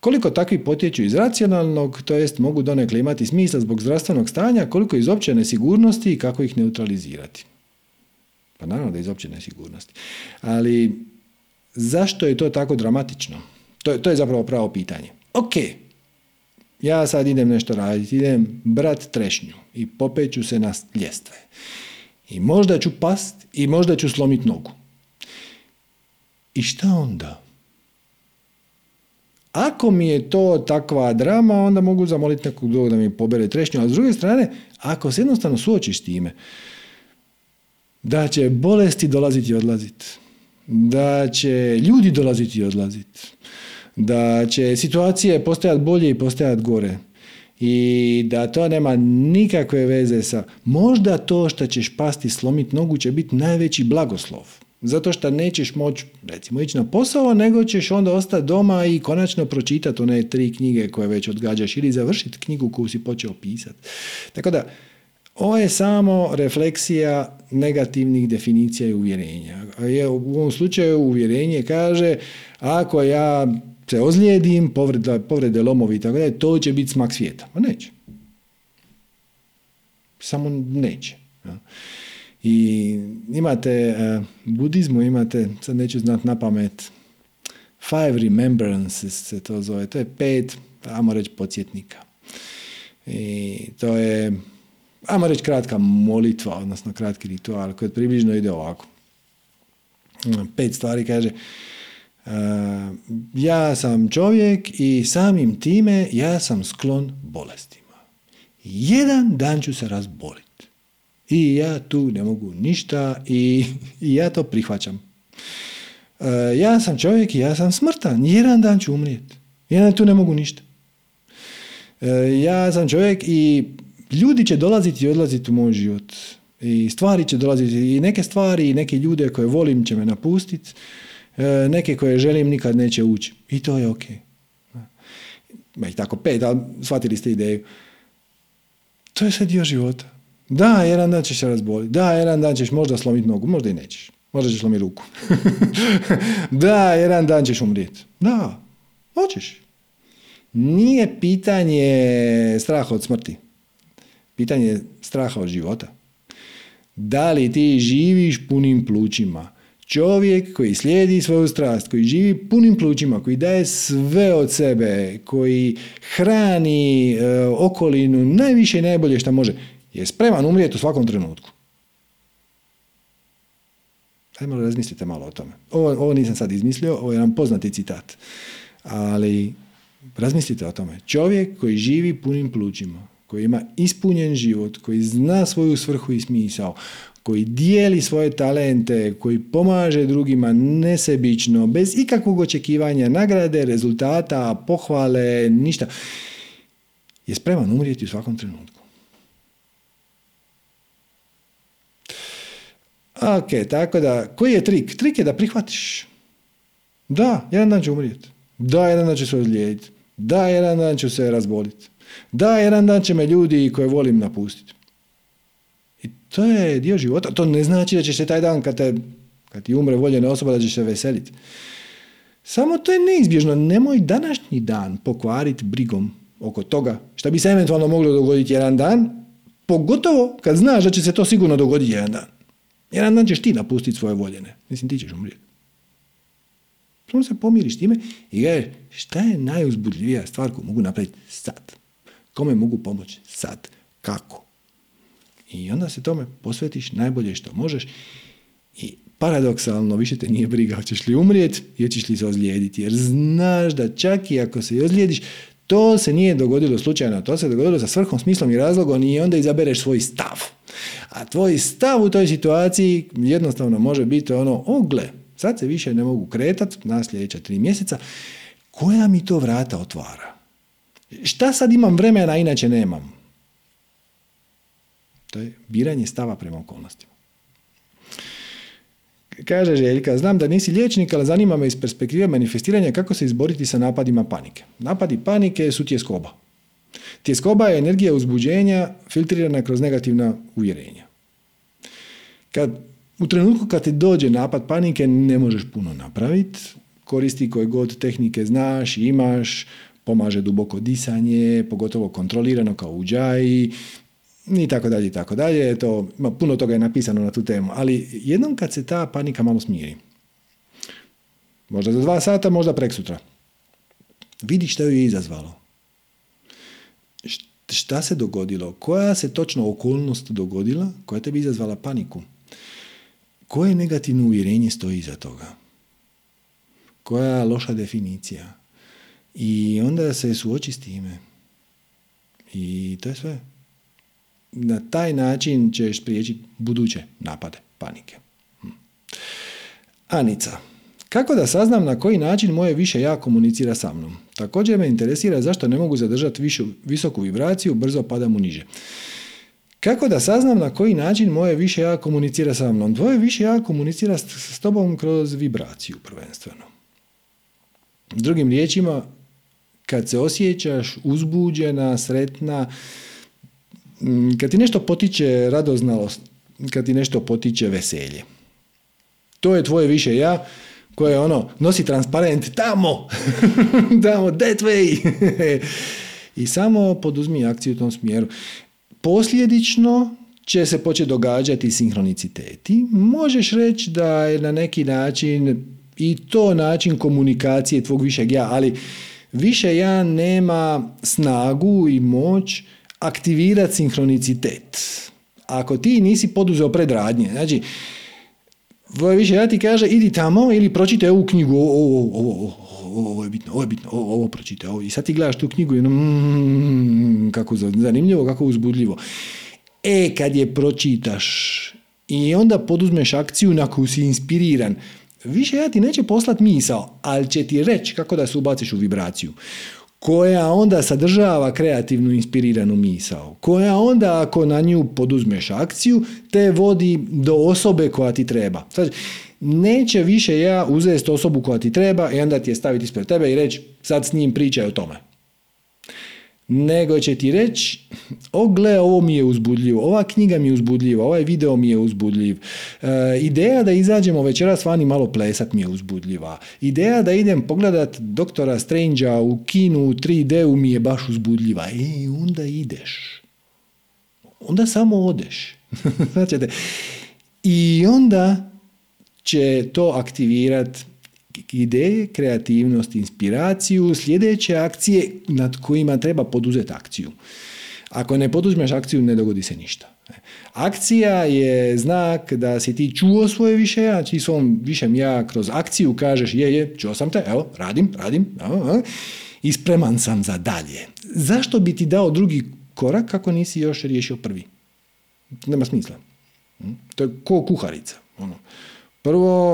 Koliko takvi potječu iz racionalnog, to jest mogu donekle imati smisla zbog zdravstvenog stanja, koliko iz opće nesigurnosti i kako ih neutralizirati. Pa naravno da iz opće nesigurnosti. Ali zašto je to tako dramatično? To to je zapravo pravo pitanje. Ok, ja sad idem nešto raditi, idem brat trešnju i popeću se na ljestve. I možda ću past i možda ću slomiti nogu. I šta onda? Ako mi je to takva drama, onda mogu zamoliti nekog drugog da mi pobere trešnju, a s druge strane, ako se jednostavno suočiš time, da će bolesti dolaziti i odlaziti, da će ljudi dolaziti i odlaziti, da će situacije postajati bolje i postajati gore i da to nema nikakve veze sa, možda to što ćeš pasti slomiti nogu će biti najveći blagoslov. Zato što nećeš moći, recimo, ići na posao, nego ćeš onda ostati doma i konačno pročitati one tri knjige koje već odgađaš ili završiti knjigu koju si počeo pisati. Tako da, ovo je samo refleksija negativnih definicija i uvjerenja. U ovom slučaju uvjerenje kaže ako ja se ozlijedim, povrede, povrede lomovi i tako dalje, to će biti smak svijeta. A neće. Samo neće. I imate u budizmu, imate, sad neću znat na pamet, five remembrances se to zove. To je pet, ajmo reći, podsjetnika. I to je ajmo reći kratka molitva, odnosno kratki ritual koji približno ide ovako. Pet stvari kaže, ja sam čovjek i samim time ja sam sklon bolestima. Jedan dan ću se razboliti. I ja tu ne mogu ništa i, i ja to prihvaćam. ja sam čovjek i ja sam smrtan. Jedan dan ću umrijeti. Ja tu ne mogu ništa. ja sam čovjek i ljudi će dolaziti i odlaziti u moj život. I stvari će dolaziti i neke stvari i neke ljude koje volim će me napustiti. E, neke koje želim nikad neće ući. I to je ok. Ma i tako pet, ali shvatili ste ideju. To je sve dio života. Da, jedan dan ćeš se razboliti. Da, jedan dan ćeš možda slomiti nogu, možda i nećeš. Možda ćeš slomiti ruku. da, jedan dan ćeš umrijeti. Da, hoćeš. Nije pitanje straha od smrti. Pitanje straha od života. Da li ti živiš punim plućima? Čovjek koji slijedi svoju strast, koji živi punim plućima, koji daje sve od sebe, koji hrani e, okolinu najviše i najbolje što može, je spreman umrijeti u svakom trenutku. Ajmo razmislite malo o tome. Ovo, ovo nisam sad izmislio, ovo je jedan poznati citat. Ali razmislite o tome. Čovjek koji živi punim plućima, koji ima ispunjen život, koji zna svoju svrhu i smisao, koji dijeli svoje talente, koji pomaže drugima nesebično, bez ikakvog očekivanja nagrade, rezultata, pohvale, ništa, je spreman umrijeti u svakom trenutku. Ok, tako da, koji je trik? Trik je da prihvatiš. Da, jedan dan ću umrijeti. Da, jedan dan ću se ozlijediti. Da, jedan dan ću se razboliti. Da, jedan dan će me ljudi koje volim napustiti. To je dio života. To ne znači da ćeš se taj dan kad, te, kad ti umre voljena osoba da ćeš se veseliti. Samo to je neizbježno. Nemoj današnji dan pokvariti brigom oko toga što bi se eventualno moglo dogoditi jedan dan, pogotovo kad znaš da će se to sigurno dogoditi jedan dan. Jedan dan ćeš ti napustiti svoje voljene. Mislim, ti ćeš umrijeti. Samo se pomiriš time i gledaj šta je najuzbudljivija stvar koju mogu napraviti sad. Kome mogu pomoći sad? Kako? I onda se tome posvetiš najbolje što možeš i paradoksalno više te nije briga hoćeš li umrijeti i hoćeš li se ozlijediti. Jer znaš da čak i ako se ozlijediš, to se nije dogodilo slučajno, to se dogodilo sa svrhom, smislom i razlogom i onda izabereš svoj stav. A tvoj stav u toj situaciji jednostavno može biti ono, ogle, sad se više ne mogu kretat na sljedeća tri mjeseca, koja mi to vrata otvara? Šta sad imam vremena, inače nemam? To je biranje stava prema okolnostima. Kaže Željka, znam da nisi liječnik, ali zanima me iz perspektive manifestiranja kako se izboriti sa napadima panike. Napadi panike su tjeskoba. Tjeskoba je energija uzbuđenja filtrirana kroz negativna uvjerenja. Kad, u trenutku kad ti dođe napad panike ne možeš puno napraviti, koristi koje god tehnike znaš, imaš, pomaže duboko disanje, pogotovo kontrolirano kao u džaji, i tako dalje i tako dalje. To, ima, puno toga je napisano na tu temu. Ali jednom kad se ta panika malo smiri, možda za dva sata, možda prek sutra, vidi što ju je izazvalo. Šta se dogodilo? Koja se točno okolnost dogodila koja tebi izazvala paniku? Koje negativno uvjerenje stoji iza toga? Koja loša definicija? I onda se suoči s time. I to je sve na taj način ćeš spriječiti buduće napade panike. Hm. Anica. Kako da saznam na koji način moje više ja komunicira sa mnom? Također me interesira zašto ne mogu zadržati višu, visoku vibraciju, brzo padam u niže. Kako da saznam na koji način moje više ja komunicira sa mnom? Tvoje više ja komunicira s, s tobom kroz vibraciju prvenstveno. Drugim riječima, kad se osjećaš uzbuđena, sretna, kad ti nešto potiče radoznalost, kad ti nešto potiče veselje. To je tvoje više ja koje ono nosi transparent tamo, tamo, that way. I samo poduzmi akciju u tom smjeru. Posljedično će se početi događati sinhroniciteti. Možeš reći da je na neki način i to način komunikacije tvog višeg ja, ali više ja nema snagu i moć aktivirati sinhronicitet. Ako ti nisi poduzeo predradnje, znači, Tvoje više ja ti kaže, idi tamo ili pročite ovu knjigu, ovo, ovo, ovo, ovo je bitno, ovo je bitno, ovo, ovo pročite, ovo. I sad ti gledaš tu knjigu i ono, mm, kako zanimljivo, kako uzbudljivo. E, kad je pročitaš i onda poduzmeš akciju na koju si inspiriran, više ja ti neće poslat misao, ali će ti reći kako da se ubaciš u vibraciju koja onda sadržava kreativnu inspiriranu misao, koja onda ako na nju poduzmeš akciju, te vodi do osobe koja ti treba. Sad, neće više ja uzeti osobu koja ti treba i onda ti je staviti ispred tebe i reći sad s njim pričaj o tome nego će ti reći, o gle, ovo mi je uzbudljivo, ova knjiga mi je uzbudljiva, ovaj video mi je uzbudljiv, e, ideja da izađemo večeras vani malo plesat mi je uzbudljiva, ideja da idem pogledat doktora Strange u kinu u 3D-u mi je baš uzbudljiva. I e, onda ideš. Onda samo odeš. I onda će to aktivirati ideje, kreativnost, inspiraciju, sljedeće akcije nad kojima treba poduzeti akciju. Ako ne poduzmeš akciju, ne dogodi se ništa. Akcija je znak da si ti čuo svoje više ja, ti svom višem ja kroz akciju kažeš je, je, čuo sam te, evo, radim, radim, evo, i spreman sam za dalje. Zašto bi ti dao drugi korak kako nisi još riješio prvi? Nema smisla. Hm? To je ko kuharica. Ono. Prvo,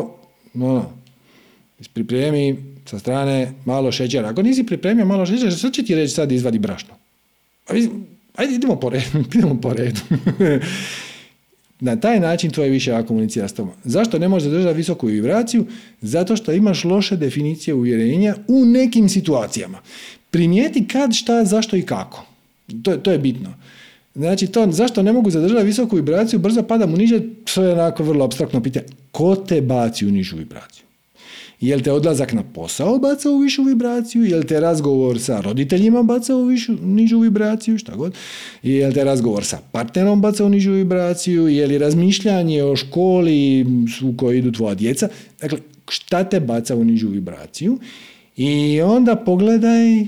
ono, pripremi sa strane malo šećera. Ako nisi pripremio malo šećera, što će ti reći sad izvadi brašno? Ajde, idemo po redu. idemo po redu. Na taj način tvoje više ja komunicira s tobom. Zašto ne možeš zadržati visoku vibraciju? Zato što imaš loše definicije uvjerenja u nekim situacijama. Primijeti kad, šta, zašto i kako. To, to je bitno. Znači, to zašto ne mogu zadržati visoku vibraciju, brzo padam u niže, to je onako vrlo abstraktno pitanje. Ko te baci u nižu vibraciju? Jel te odlazak na posao baca u višu vibraciju? Jel te razgovor sa roditeljima baca u višu, nižu vibraciju? Šta god. Jel te razgovor sa partnerom baca u nižu vibraciju? Je li razmišljanje o školi u kojoj idu tvoja djeca? Dakle, šta te baca u nižu vibraciju? I onda pogledaj e,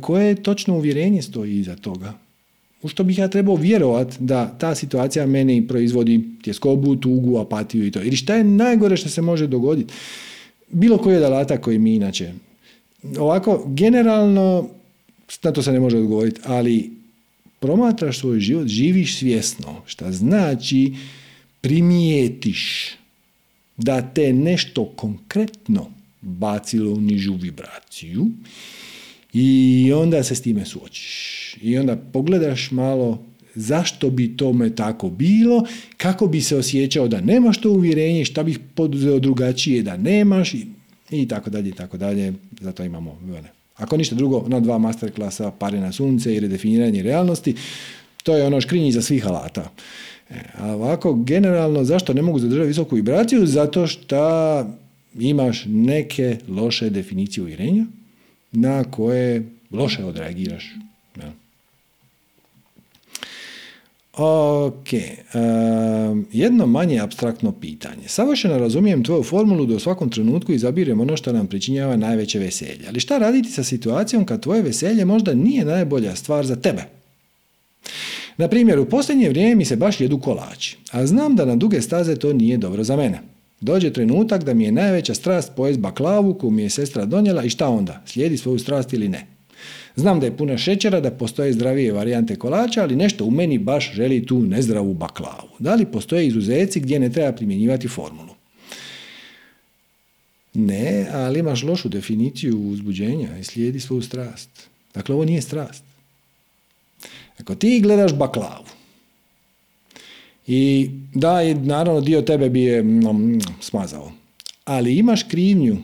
koje točno uvjerenje stoji iza toga. U što bih ja trebao vjerovat da ta situacija meni proizvodi tjeskobu, tugu, apatiju i to. Ili šta je najgore što se može dogoditi? Bilo koji od alata koji mi inače. Ovako, generalno, na to se ne može odgovoriti, ali promatraš svoj život, živiš svjesno, šta znači primijetiš da te nešto konkretno bacilo u nižu vibraciju i onda se s time suočiš. I onda pogledaš malo zašto bi tome tako bilo, kako bi se osjećao da nemaš to uvjerenje, šta bih poduzeo drugačije da nemaš i, tako dalje i tako dalje. Zato imamo Ako ništa drugo, na dva masterklasa pare na sunce i redefiniranje realnosti, to je ono škrinji za svih alata. E, a ovako, generalno, zašto ne mogu zadržati visoku vibraciju? Zato što imaš neke loše definicije uvjerenja na koje loše odreagiraš. Ok, jedno manje abstraktno pitanje. Savršeno razumijem tvoju formulu da u svakom trenutku izabiremo ono što nam pričinjava najveće veselje. Ali šta raditi sa situacijom kad tvoje veselje možda nije najbolja stvar za tebe? Na primjer, u posljednje vrijeme mi se baš jedu kolači, a znam da na duge staze to nije dobro za mene. Dođe trenutak da mi je najveća strast pojest baklavu koju mi je sestra donijela i šta onda? Slijedi svoju strast ili ne? Znam da je puno šećera, da postoje zdravije varijante kolača, ali nešto u meni baš želi tu nezdravu baklavu. Da li postoje izuzeci gdje ne treba primjenjivati formulu? Ne, ali imaš lošu definiciju uzbuđenja i slijedi svoju strast. Dakle, ovo nije strast. Ako ti gledaš baklavu I da, naravno dio tebe bi je mm, smazao. Ali imaš krivnju.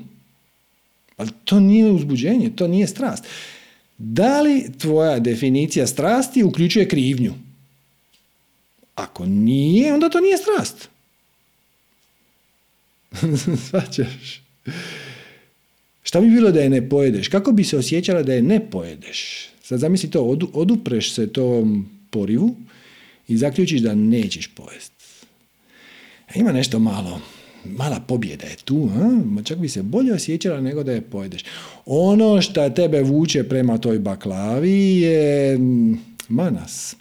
Ali to nije uzbuđenje, to nije strast. Da li tvoja definicija strasti uključuje krivnju? Ako nije, onda to nije strast. Svaćaš? Šta bi bilo da je ne pojedeš? Kako bi se osjećala da je ne pojedeš? Sad zamisli to, odupreš se tom porivu i zaključiš da nećeš pojest. Ima nešto malo, mala pobjeda je tu, a? čak bi se bolje osjećala nego da je pojedeš. Ono što tebe vuče prema toj baklavi je manas.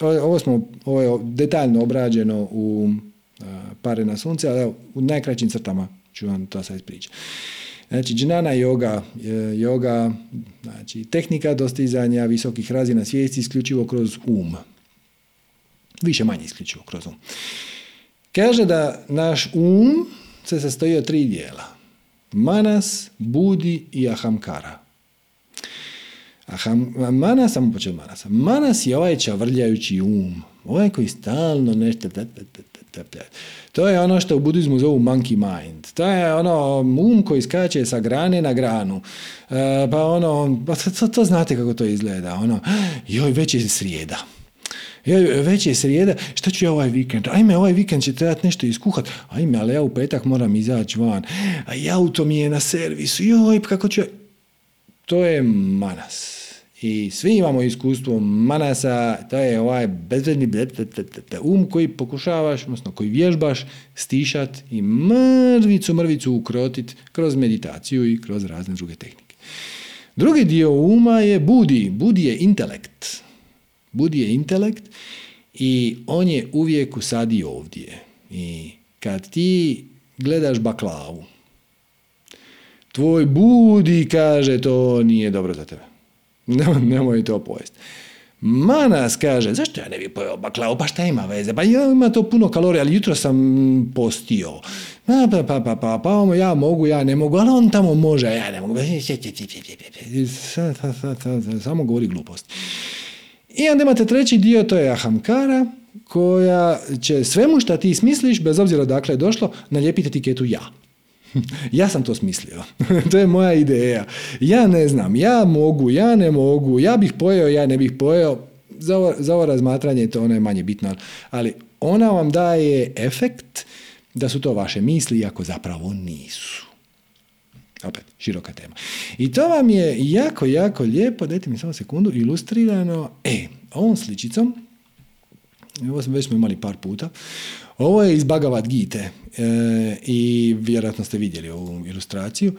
Ovo, smo, ovo je detaljno obrađeno u pare na sunce, ali u najkraćim crtama ću vam to sad ispričati. Znači, džinana yoga, yoga, znači tehnika dostizanja visokih razina svijesti isključivo kroz um. Više manje isključivo kroz um. Kaže da naš um se sastoji od tri dijela. Manas, budi i ahamkara. Aham, manas, samo počet manasa. Manas je ovaj čavrljajući um. Ovaj koji stalno nešto... To je ono što u budizmu zovu monkey mind. To je ono um koji skače sa grane na granu. E, pa ono, pa to, to, znate kako to izgleda. Ono, joj, već je srijeda. Joj, već je srijeda, šta ću ja ovaj vikend? Ajme, ovaj vikend će trebati nešto iskuhat. Ajme, ali ja u petak moram izaći van. A auto mi je na servisu. Joj, kako ću... To je manas. I svi imamo iskustvo manasa, to je ovaj bezvredni um koji pokušavaš, odnosno koji vježbaš, stišat i mrvicu, mrvicu ukrotit kroz meditaciju i kroz razne druge tehnike. Drugi dio uma je budi. Budi je intelekt. Budi je intelekt i on je uvijek usadi ovdje. I kad ti gledaš baklavu, tvoj budi kaže to nije dobro za tebe. Nemoj, to pojesti. Manas kaže, zašto ja ne bi pojeo baklavu? Pa šta ima veze? Pa ima to puno kalorija, ali jutro sam postio. Pa, pa, pa, pa, pa, pa ja mogu, ja ne mogu, ali on tamo može, ja ne mogu. Samo govori glupost. I onda imate treći dio, to je ahamkara, koja će svemu što ti smisliš, bez obzira dakle je došlo, nalijepiti etiketu ja. Ja sam to smislio. to je moja ideja. Ja ne znam, ja mogu, ja ne mogu, ja bih pojeo, ja ne bih pojeo. Za ovo, za ovo razmatranje to ono je manje bitno, ali ona vam daje efekt da su to vaše misli, iako zapravo nisu. Opet, široka tema. I to vam je jako, jako lijepo, dajte mi samo sekundu, ilustrirano, e, ovom sličicom, ovo smo već smo imali par puta, ovo je iz Bhagavad Gita e, i vjerojatno ste vidjeli ovu ilustraciju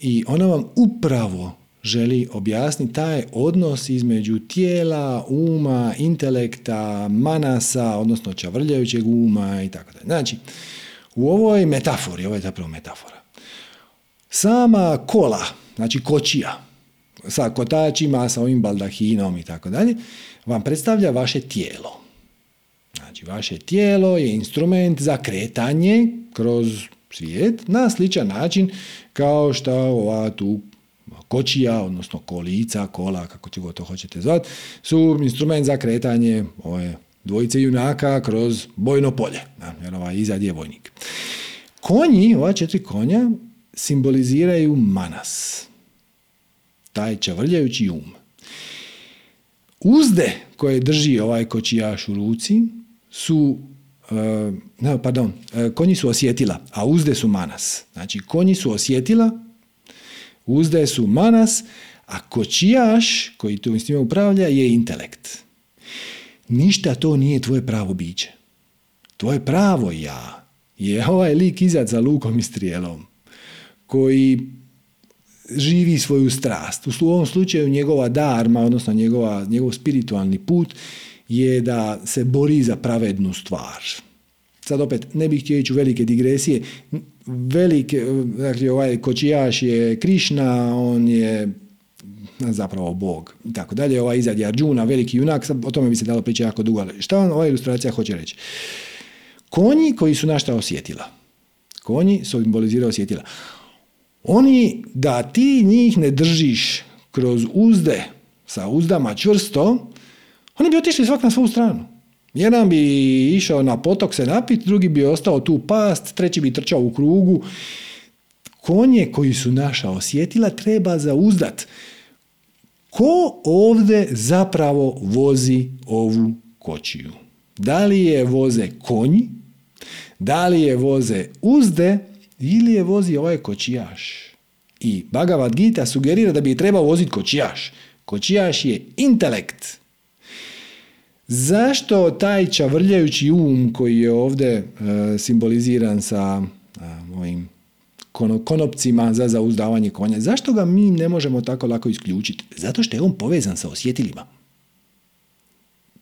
i ona vam upravo želi objasniti taj odnos između tijela, uma, intelekta, manasa, odnosno čavrljajućeg uma i tako dalje. Znači, u ovoj metafori, ovo je zapravo metafora, sama kola, znači kočija, sa kotačima, sa ovim baldahinom i tako dalje, vam predstavlja vaše tijelo. Znači, vaše tijelo je instrument za kretanje kroz svijet na sličan način kao što ova tu kočija, odnosno kolica, kola, kako ti to hoćete zvati, su instrument za kretanje ove dvojice junaka kroz bojno polje, jer ovaj izad je vojnik. Konji, ova četiri konja, simboliziraju manas, taj čavrljajući um. Uzde koje drži ovaj kočijaš u ruci su ne, pardon, e, konji su osjetila, a uzde su manas. Znači, konji su osjetila, uzde su manas, a kočijaš koji tu s njima upravlja je intelekt. Ništa to nije tvoje pravo biće. Tvoje pravo ja je ovaj lik izad za lukom i strijelom koji živi svoju strast. U ovom slučaju njegova darma, odnosno njegova, njegov spiritualni put je da se bori za pravednu stvar. Sad opet, ne bih htio ići u velike digresije. Velike, dakle, ovaj kočijaš je Krišna, on je zapravo Bog i tako dalje. Ovaj izad je Arjuna, veliki junak, o tome bi se dalo pričati jako dugo, ali šta ova ilustracija hoće reći? Konji koji su našta osjetila. Konji simboliziraju osjetila. Oni da ti njih ne držiš kroz uzde, sa uzdama čvrsto, oni bi otišli svak na svoju stranu. Jedan bi išao na potok se napit, drugi bi ostao tu past, treći bi trčao u krugu. Konje koji su naša osjetila treba zauzdat. Ko ovdje zapravo vozi ovu kočiju? Da li je voze konji, da li je voze uzde ili je vozi ovaj kočijaš? I Bhagavad Gita sugerira da bi trebao voziti kočijaš. Kočijaš je intelekt. Zašto taj čavrljajući um koji je ovdje e, simboliziran sa mojim konopcima za zauzdavanje konja, zašto ga mi ne možemo tako lako isključiti? Zato što je on povezan sa osjetilima.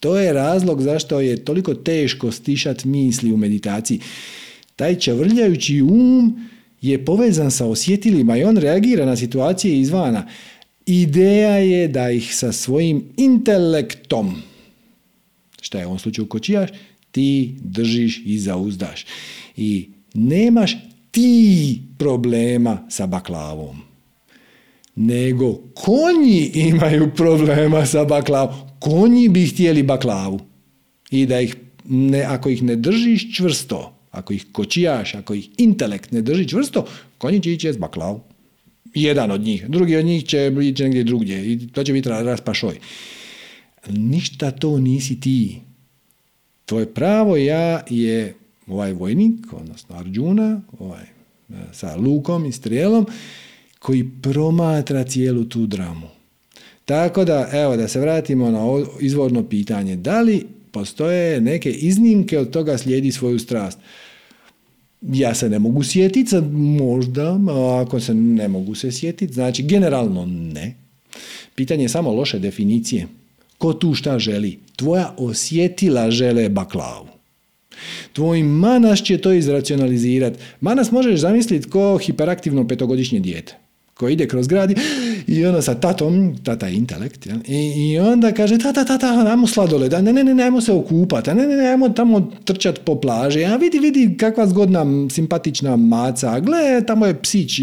To je razlog zašto je toliko teško stišati misli u meditaciji. Taj čavrljajući um je povezan sa osjetilima i on reagira na situacije izvana. Ideja je da ih sa svojim intelektom, šta je u ovom slučaju kočijaš, ti držiš i zauzdaš. I nemaš ti problema sa baklavom. Nego konji imaju problema sa baklavom. Konji bi htjeli baklavu. I da ih ne, ako ih ne držiš čvrsto, ako ih kočijaš, ako ih intelekt ne drži čvrsto, konji će ići s baklavu. Jedan od njih. Drugi od njih će ići negdje drugdje. I to će biti raspašoj. Ništa to nisi ti. Tvoje pravo ja je ovaj vojnik, odnosno Arđuna, ovaj, e, sa lukom i strijelom, koji promatra cijelu tu dramu. Tako da, evo, da se vratimo na izvorno pitanje. Da li postoje neke iznimke od toga slijedi svoju strast? Ja se ne mogu sjetiti, možda, ako se ne mogu se sjetiti, znači generalno ne. Pitanje je samo loše definicije. Ko tu šta želi? Tvoja osjetila žele baklavu. Tvoj manas će to izracionalizirati. Manas možeš zamisliti ko hiperaktivno petogodišnje dijete koji ide kroz grad i ono sa tatom, tata je intelekt, I, i onda kaže, tata, tata, ajmo sladoled, ne, ne, ne, ajmo se okupati, ne, ne, ne, ajmo tamo trčati po plaži, a vidi, vidi kakva zgodna, simpatična maca, gle, tamo je psić,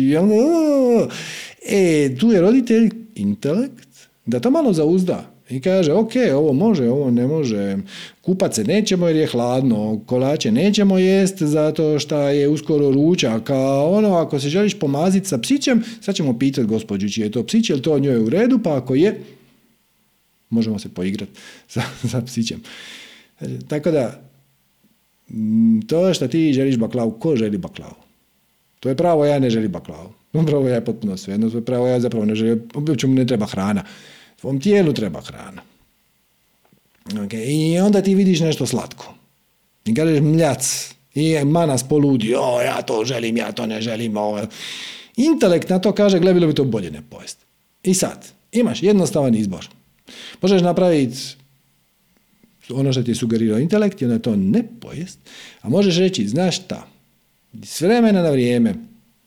e, tu je roditelj intelekt, da to malo zauzda. I kaže, ok, ovo može, ovo ne može. Kupat se nećemo jer je hladno, kolače nećemo jest zato što je uskoro ručak, a ono ako se želiš pomaziti sa psićem, sad ćemo pitati gospođu čiji je to psić, je li to njoj u redu, pa ako je, možemo se poigrati sa, sa psićem. Tako da, to što ti želiš baklavu, ko želi baklavu? To je pravo, ja ne želim baklavu. Pravo ja je potpuno sve. To je pravo, ja zapravo ne želim, uopće mu ne treba hrana. Tvom tijelu treba hrana. Okay. I onda ti vidiš nešto slatko. I kažeš mljac. I manas poludi. O, ja to želim, ja to ne želim. O. Intelekt na to kaže, gle, bilo bi to bolje ne pojest. I sad, imaš jednostavan izbor. Možeš napraviti ono što ti je sugerirao intelekt i onda to ne pojest. A možeš reći, znaš šta, s vremena na vrijeme,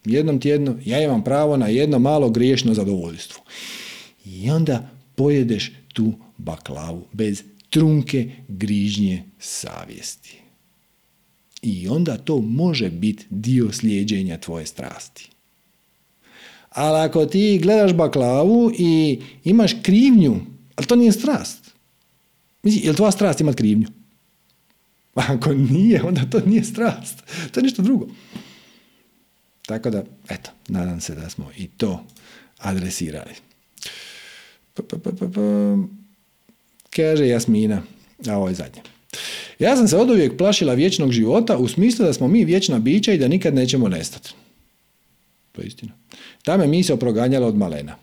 jednom tjedno, ja imam pravo na jedno malo griješno zadovoljstvo. I onda pojedeš tu baklavu bez trunke grižnje savjesti. I onda to može biti dio slijeđenja tvoje strasti. Ali ako ti gledaš baklavu i imaš krivnju, ali to nije strast. Mislim, je li tvoja strast imat krivnju? Ako nije, onda to nije strast. To je nešto drugo. Tako da, eto, nadam se da smo i to adresirali. Kaže Jasmina, a ovo je zadnje. Ja sam se od uvijek plašila vječnog života u smislu da smo mi vječna bića i da nikad nećemo nestati. To je istina. Ta me misao proganjala od malena.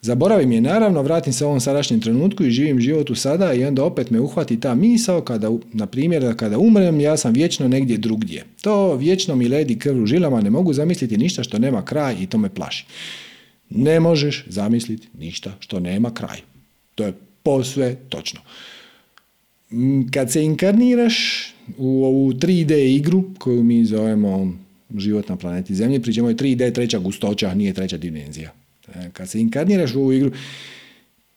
Zaboravim je naravno, vratim se u ovom sadašnjem trenutku i živim život u sada i onda opet me uhvati ta misao kada, na primjer, kada umrem, ja sam vječno negdje drugdje. To vječno mi ledi krv u žilama, ne mogu zamisliti ništa što nema kraj i to me plaši. Ne možeš zamisliti ništa što nema kraj. To je posve točno. Mm, kad se inkarniraš u ovu 3D igru koju mi zovemo život na planeti Zemlji, pričamo je 3D treća gustoća, nije treća dimenzija. E, kad se inkarniraš u ovu igru,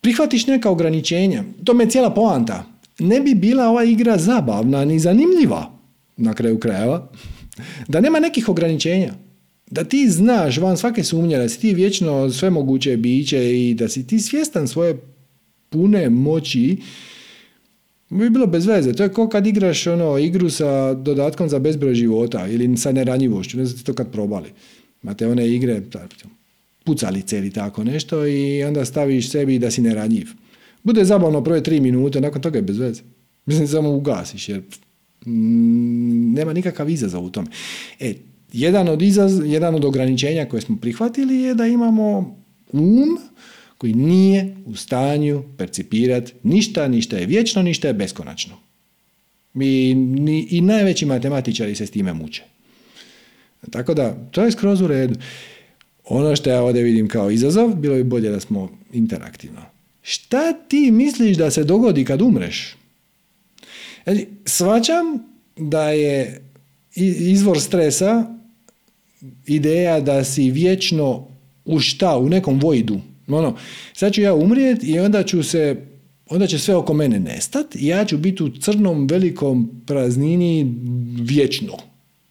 prihvatiš neka ograničenja. To me je cijela poanta. Ne bi bila ova igra zabavna ni zanimljiva na kraju krajeva da nema nekih ograničenja da ti znaš van svake sumnje da si ti vječno sve moguće biće i da si ti svjestan svoje pune moći bi bilo bez veze. To je kao kad igraš ono, igru sa dodatkom za bezbroj života ili sa neranjivošću. Ne znam to kad probali. Imate one igre, pucalice ili tako nešto i onda staviš sebi da si neranjiv. Bude zabavno prve tri minute, nakon toga je bez veze. Mislim, samo ugasiš jer mm, nema nikakav izazov u tome. E, jedan od, izaz, jedan od ograničenja koje smo prihvatili je da imamo um koji nije u stanju percipirati ništa, ništa je vječno, ništa je beskonačno. I, I najveći matematičari se s time muče. Tako da, to je skroz u redu. Ono što ja ovdje vidim kao izazov, bilo bi bolje da smo interaktivno. Šta ti misliš da se dogodi kad umreš? Znači, svačam da je izvor stresa ideja da si vječno u šta, u nekom vojdu. Ono, sad ću ja umrijet i onda ću se onda će sve oko mene nestat i ja ću biti u crnom velikom praznini vječno.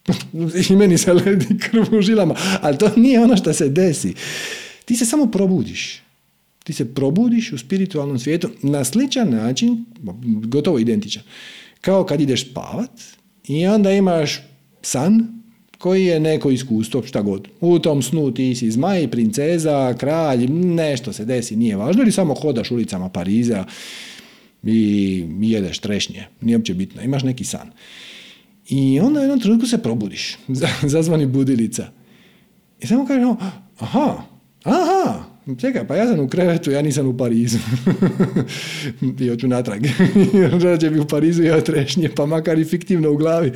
I meni se ledi krv u žilama. Ali to nije ono što se desi. Ti se samo probudiš. Ti se probudiš u spiritualnom svijetu na sličan način, gotovo identičan, kao kad ideš spavat i onda imaš san koji je neko iskustvo, šta god. U tom snu ti si zmaj, princeza, kralj, nešto se desi, nije važno, ili samo hodaš ulicama Pariza i jedeš trešnje, nije uopće bitno, imaš neki san. I onda u jednom trenutku se probudiš, zazvani budilica. I samo kažeš, aha, aha, čekaj, pa ja sam u krevetu, ja nisam u Parizu. I hoću natrag. Rađe bi u Parizu ja trešnje, pa makar i fiktivno u glavi,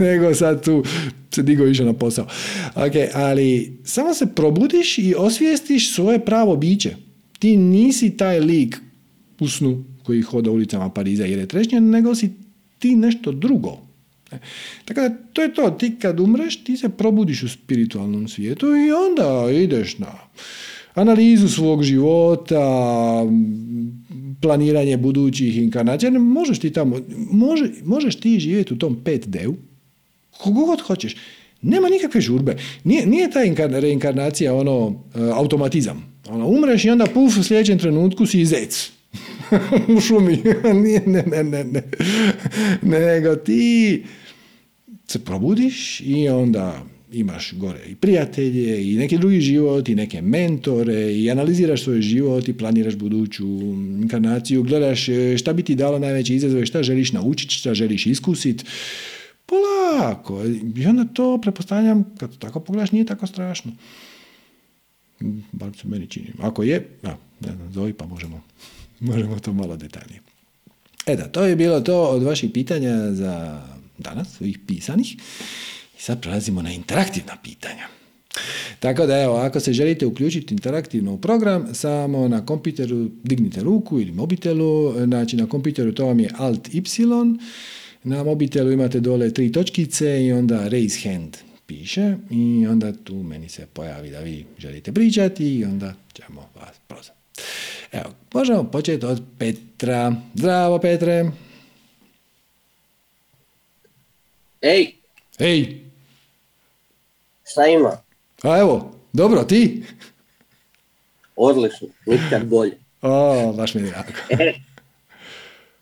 nego sad tu se digo više na posao. Ok, ali samo se probudiš i osvijestiš svoje pravo biće. Ti nisi taj lik u snu koji hoda ulicama Pariza i je trešnje, nego si ti nešto drugo. E, tako da, to je to. Ti kad umreš, ti se probudiš u spiritualnom svijetu i onda ideš na analizu svog života, planiranje budućih inkarnacija. Možeš ti tamo, može, možeš ti živjeti u tom 5D-u, kogo god hoćeš. Nema nikakve žurbe. Nije, nije ta reinkarnacija ono, e, automatizam. Ono, umreš i onda puf, u sljedećem trenutku si zec. u šumi. Nije, ne, ne, ne, ne. Nego ti se probudiš i onda imaš gore i prijatelje i neki drugi život i neke mentore i analiziraš svoj život i planiraš buduću inkarnaciju, gledaš e, šta bi ti dalo najveće izazove, šta želiš naučiti, šta želiš iskusiti. Polako. I onda to, prepostavljam, kad tako pogledaš, nije tako strašno. Bar se meni čini. Ako je, ja, ne znam, zovi pa možemo, možemo to malo detaljnije. E da, to je bilo to od vaših pitanja za danas, svojih pisanih. I sad prelazimo na interaktivna pitanja. Tako da evo, ako se želite uključiti interaktivno u program, samo na kompiteru dignite ruku ili mobitelu, znači na kompiteru to vam je Alt Y, na mobitelu imate dole tri točkice i onda raise hand piše i onda tu meni se pojavi da vi želite pričati i onda ćemo vas prozvati. Evo, možemo početi od Petra. Zdravo Petre! Ej! Ej! Šta ima? A evo, dobro, ti? Odlično, nikad bolje. O, baš mi je drago. E,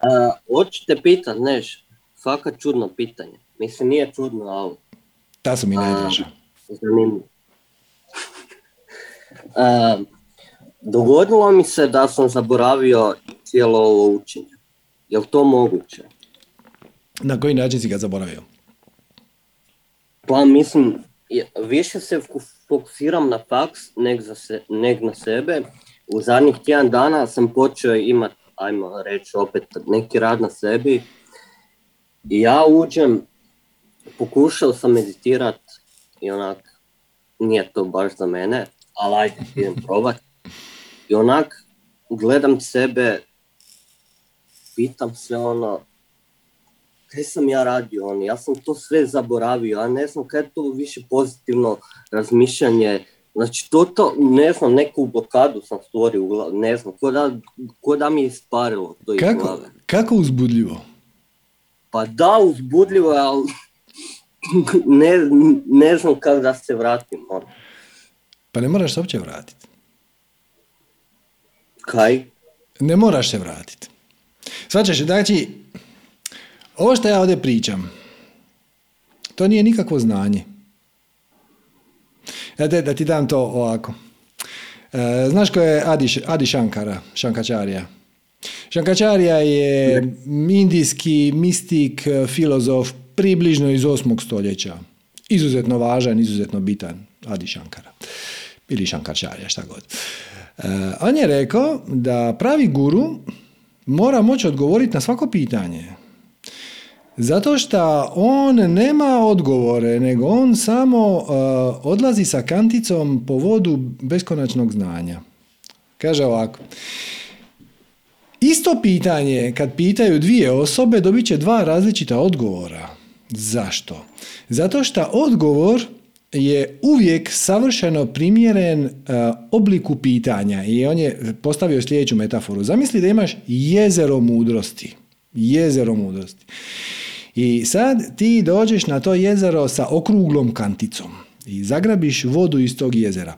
a, hoću te pitat, neš, fakat čudno pitanje. Mislim, nije čudno, ali... Ta su mi najdraža. Zanimljivo. dogodilo mi se da sam zaboravio cijelo ovo učenje. Je li to moguće? Na koji način si ga zaboravio? Pa mislim, više se fokusiram na faks nek, za se, nek na sebe. U zadnjih tjedan dana sam počeo imati, ajmo reći opet, neki rad na sebi. I ja uđem, pokušao sam meditirat i onak, nije to baš za mene, ali ajde, idem probat. I onak, gledam sebe, pitam se ono, kaj sam ja radio, on, ja sam to sve zaboravio, ja ne znam kaj je to više pozitivno razmišljanje, znači to, to ne znam, neku blokadu sam stvorio ne znam, ko da, ko da mi je isparilo to kako, iz glave. Kako uzbudljivo? Pa da, uzbudljivo, ali ne, ne znam kako da se vratim. On. Pa ne moraš se uopće vratiti. Kaj? Ne moraš se vratiti. Svačaš, znači, ovo što ja ovdje pričam, to nije nikakvo znanje. Ja te, da ti dam to ovako. E, znaš ko je Adi, Adi Shankara, Shankačarija? Shankačarija je indijski mistik, filozof, približno iz 8. stoljeća. Izuzetno važan, izuzetno bitan Adi Shankara. Ili Shankačarija, šta god. E, on je rekao da pravi guru mora moći odgovoriti na svako pitanje. Zato što on nema odgovore, nego on samo uh, odlazi sa kanticom po vodu beskonačnog znanja. Kaže ovako. Isto pitanje, kad pitaju dvije osobe, dobit će dva različita odgovora. Zašto? Zato što odgovor je uvijek savršeno primjeren uh, obliku pitanja i on je postavio sljedeću metaforu. Zamisli da imaš jezero mudrosti. Jezero mudrosti. I sad ti dođeš na to jezero sa okruglom kanticom i zagrabiš vodu iz tog jezera.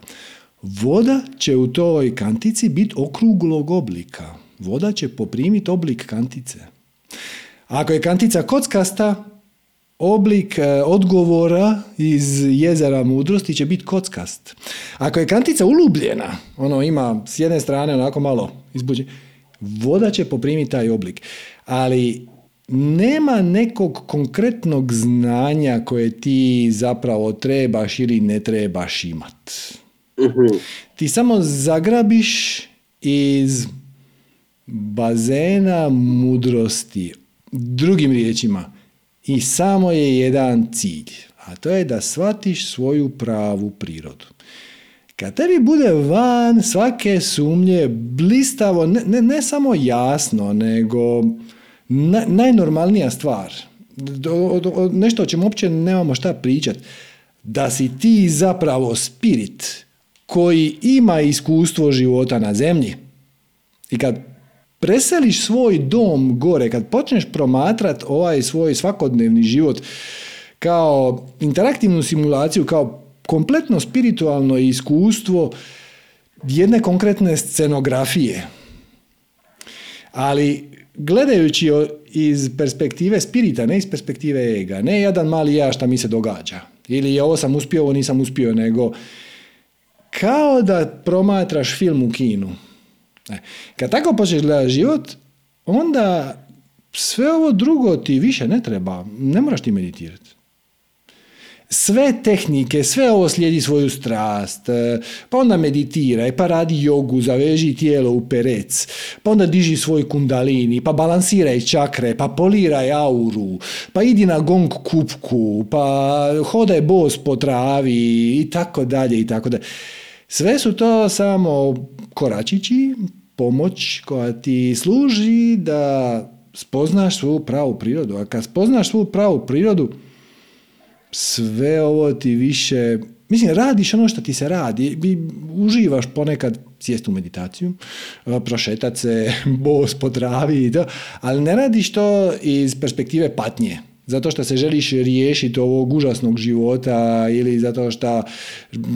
Voda će u toj kantici biti okruglog oblika. Voda će poprimiti oblik kantice. Ako je kantica kockasta, oblik e, odgovora iz jezera mudrosti će biti kockast. Ako je kantica ulubljena, ono ima s jedne strane onako malo izbuđe, voda će poprimiti taj oblik. Ali nema nekog konkretnog znanja koje ti zapravo trebaš ili ne trebaš imat. Mhm. Ti samo zagrabiš iz bazena mudrosti. Drugim riječima, i samo je jedan cilj, a to je da shvatiš svoju pravu prirodu. Kad tebi bude van svake sumnje blistavo, ne, ne, ne samo jasno, nego na, najnormalnija stvar, nešto o čemu uopće nemamo šta pričati, da si ti zapravo spirit koji ima iskustvo života na zemlji i kad preseliš svoj dom gore, kad počneš promatrat ovaj svoj svakodnevni život kao interaktivnu simulaciju, kao kompletno spiritualno iskustvo jedne konkretne scenografije. Ali gledajući iz perspektive spirita, ne iz perspektive ega, ne jedan mali ja šta mi se događa. Ili ovo sam uspio, ovo nisam uspio, nego kao da promatraš film u kinu. E, kad tako počneš gledati život, onda sve ovo drugo ti više ne treba. Ne moraš ti meditirati sve tehnike, sve ovo slijedi svoju strast, e, pa onda meditiraj, pa radi jogu, zaveži tijelo u perec, pa onda diži svoj kundalini, pa balansiraj čakre, pa poliraj auru, pa idi na gong kupku, pa hodaj bos po travi i tako dalje i tako dalje. Sve su to samo koračići, pomoć koja ti služi da spoznaš svoju pravu prirodu. A kad spoznaš svoju pravu prirodu, sve ovo ti više, mislim, radiš ono što ti se radi, uživaš ponekad sjest u meditaciju, prošetat se, bos po travi i to, ali ne radiš to iz perspektive patnje, zato što se želiš riješiti ovog užasnog života ili zato što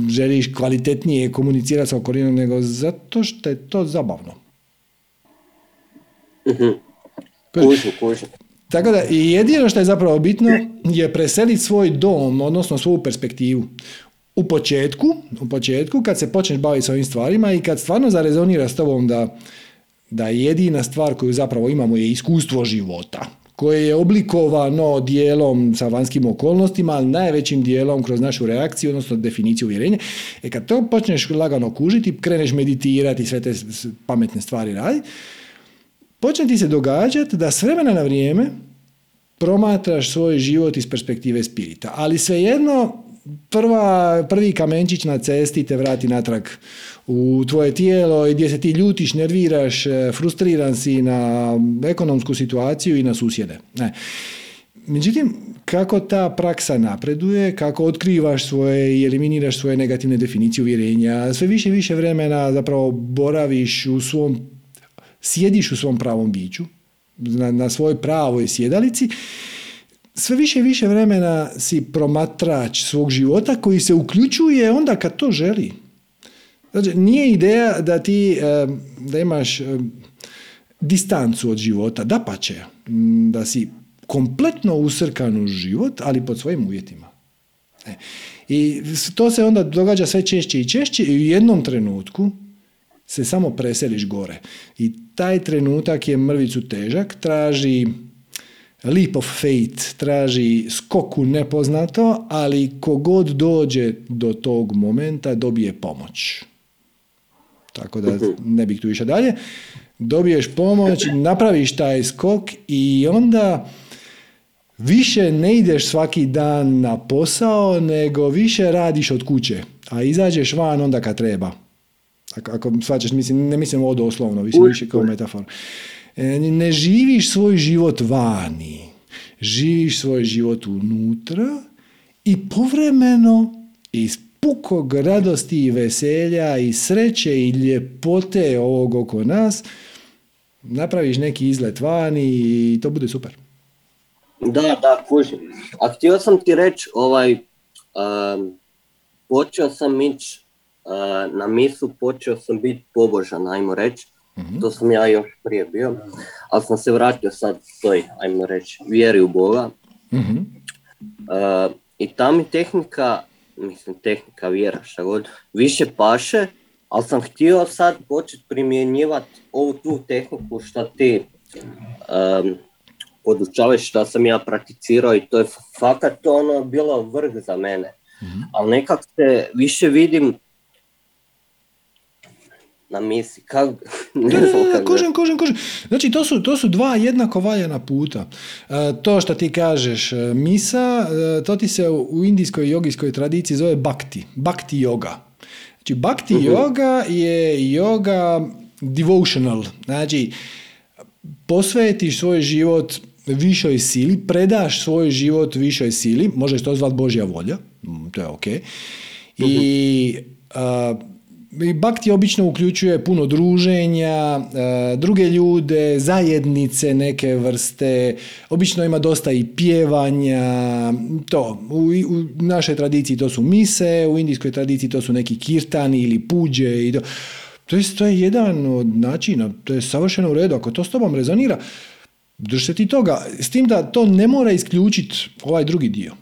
želiš kvalitetnije komunicirati sa okolinom, nego zato što je to zabavno. Mhm. Tako da jedino što je zapravo bitno je preseliti svoj dom, odnosno svoju perspektivu. U početku, u početku kad se počneš baviti s ovim stvarima i kad stvarno zarezonira s tobom da, da jedina stvar koju zapravo imamo je iskustvo života koje je oblikovano dijelom sa vanjskim okolnostima, ali najvećim dijelom kroz našu reakciju, odnosno definiciju uvjerenja. E kad to počneš lagano kužiti, kreneš meditirati, sve te pametne stvari raditi, počne ti se događati da s vremena na vrijeme promatraš svoj život iz perspektive spirita. Ali svejedno, prva, prvi kamenčić na cesti te vrati natrag u tvoje tijelo i gdje se ti ljutiš, nerviraš, e, frustriran si na ekonomsku situaciju i na susjede. Ne. Međutim, kako ta praksa napreduje, kako otkrivaš svoje i eliminiraš svoje negativne definicije uvjerenja, sve više i više vremena zapravo boraviš u svom sjediš u svom pravom biću, na, na svojoj pravoj sjedalici, sve više i više vremena si promatrač svog života koji se uključuje onda kad to želi. Znači, nije ideja da ti da imaš distancu od života, da pače, da si kompletno usrkan u život, ali pod svojim uvjetima. E. I to se onda događa sve češće i češće i u jednom trenutku se samo preseliš gore. I taj trenutak je mrvicu težak, traži leap of fate, traži skoku nepoznato, ali kogod dođe do tog momenta dobije pomoć. Tako da ne bih tu više dalje. Dobiješ pomoć, napraviš taj skok i onda više ne ideš svaki dan na posao, nego više radiš od kuće, a izađeš van onda kad treba. Ako, ako svačaš, mislim, ne mislim ovo doslovno, više, više kao metafor. E, ne živiš svoj život vani, živiš svoj život unutra i povremeno iz pukog radosti i veselja i sreće i ljepote ovog oko nas napraviš neki izlet vani i to bude super. Da, da, kužim. A htio sam ti reći, ovaj, um, počeo sam ići uh, na misu, počeo sam biti pobožan, ajmo reći. mm To sam ja još prije bio, ali sam se vratio sad toj, ajmo reći, vjeri u Boga. mm Uh, I ta mi tehnika, mislim tehnika vjera, šta god, više paše, ali sam htio sad početi primjenjivati ovu tu tehniku što ti um, podučavaš što sam ja prakticirao i to je fakat ono bilo vrh za mene. mm Ali nekak se više vidim na misi. Kak, ne znam kožem, kožem, kožem. Znači, to su, to su dva jednako valjana puta. E, to što ti kažeš, e, misa, e, to ti se u indijskoj jogijskoj tradiciji zove bhakti. Bhakti yoga. Znači, bhakti uh yoga je yoga devotional. Znači, posvetiš svoj život višoj sili, predaš svoj život višoj sili, možeš to zvati Božja volja, mm, to je ok. I uh, Bakti obično uključuje puno druženja, druge ljude, zajednice neke vrste, obično ima dosta i pjevanja, to, u, u našoj tradiciji to su mise, u indijskoj tradiciji to su neki kirtani ili puđe i to. To je, to je jedan od načina, to je savršeno u redu, ako to s tobom rezonira, Drž se ti toga, s tim da to ne mora isključiti ovaj drugi dio.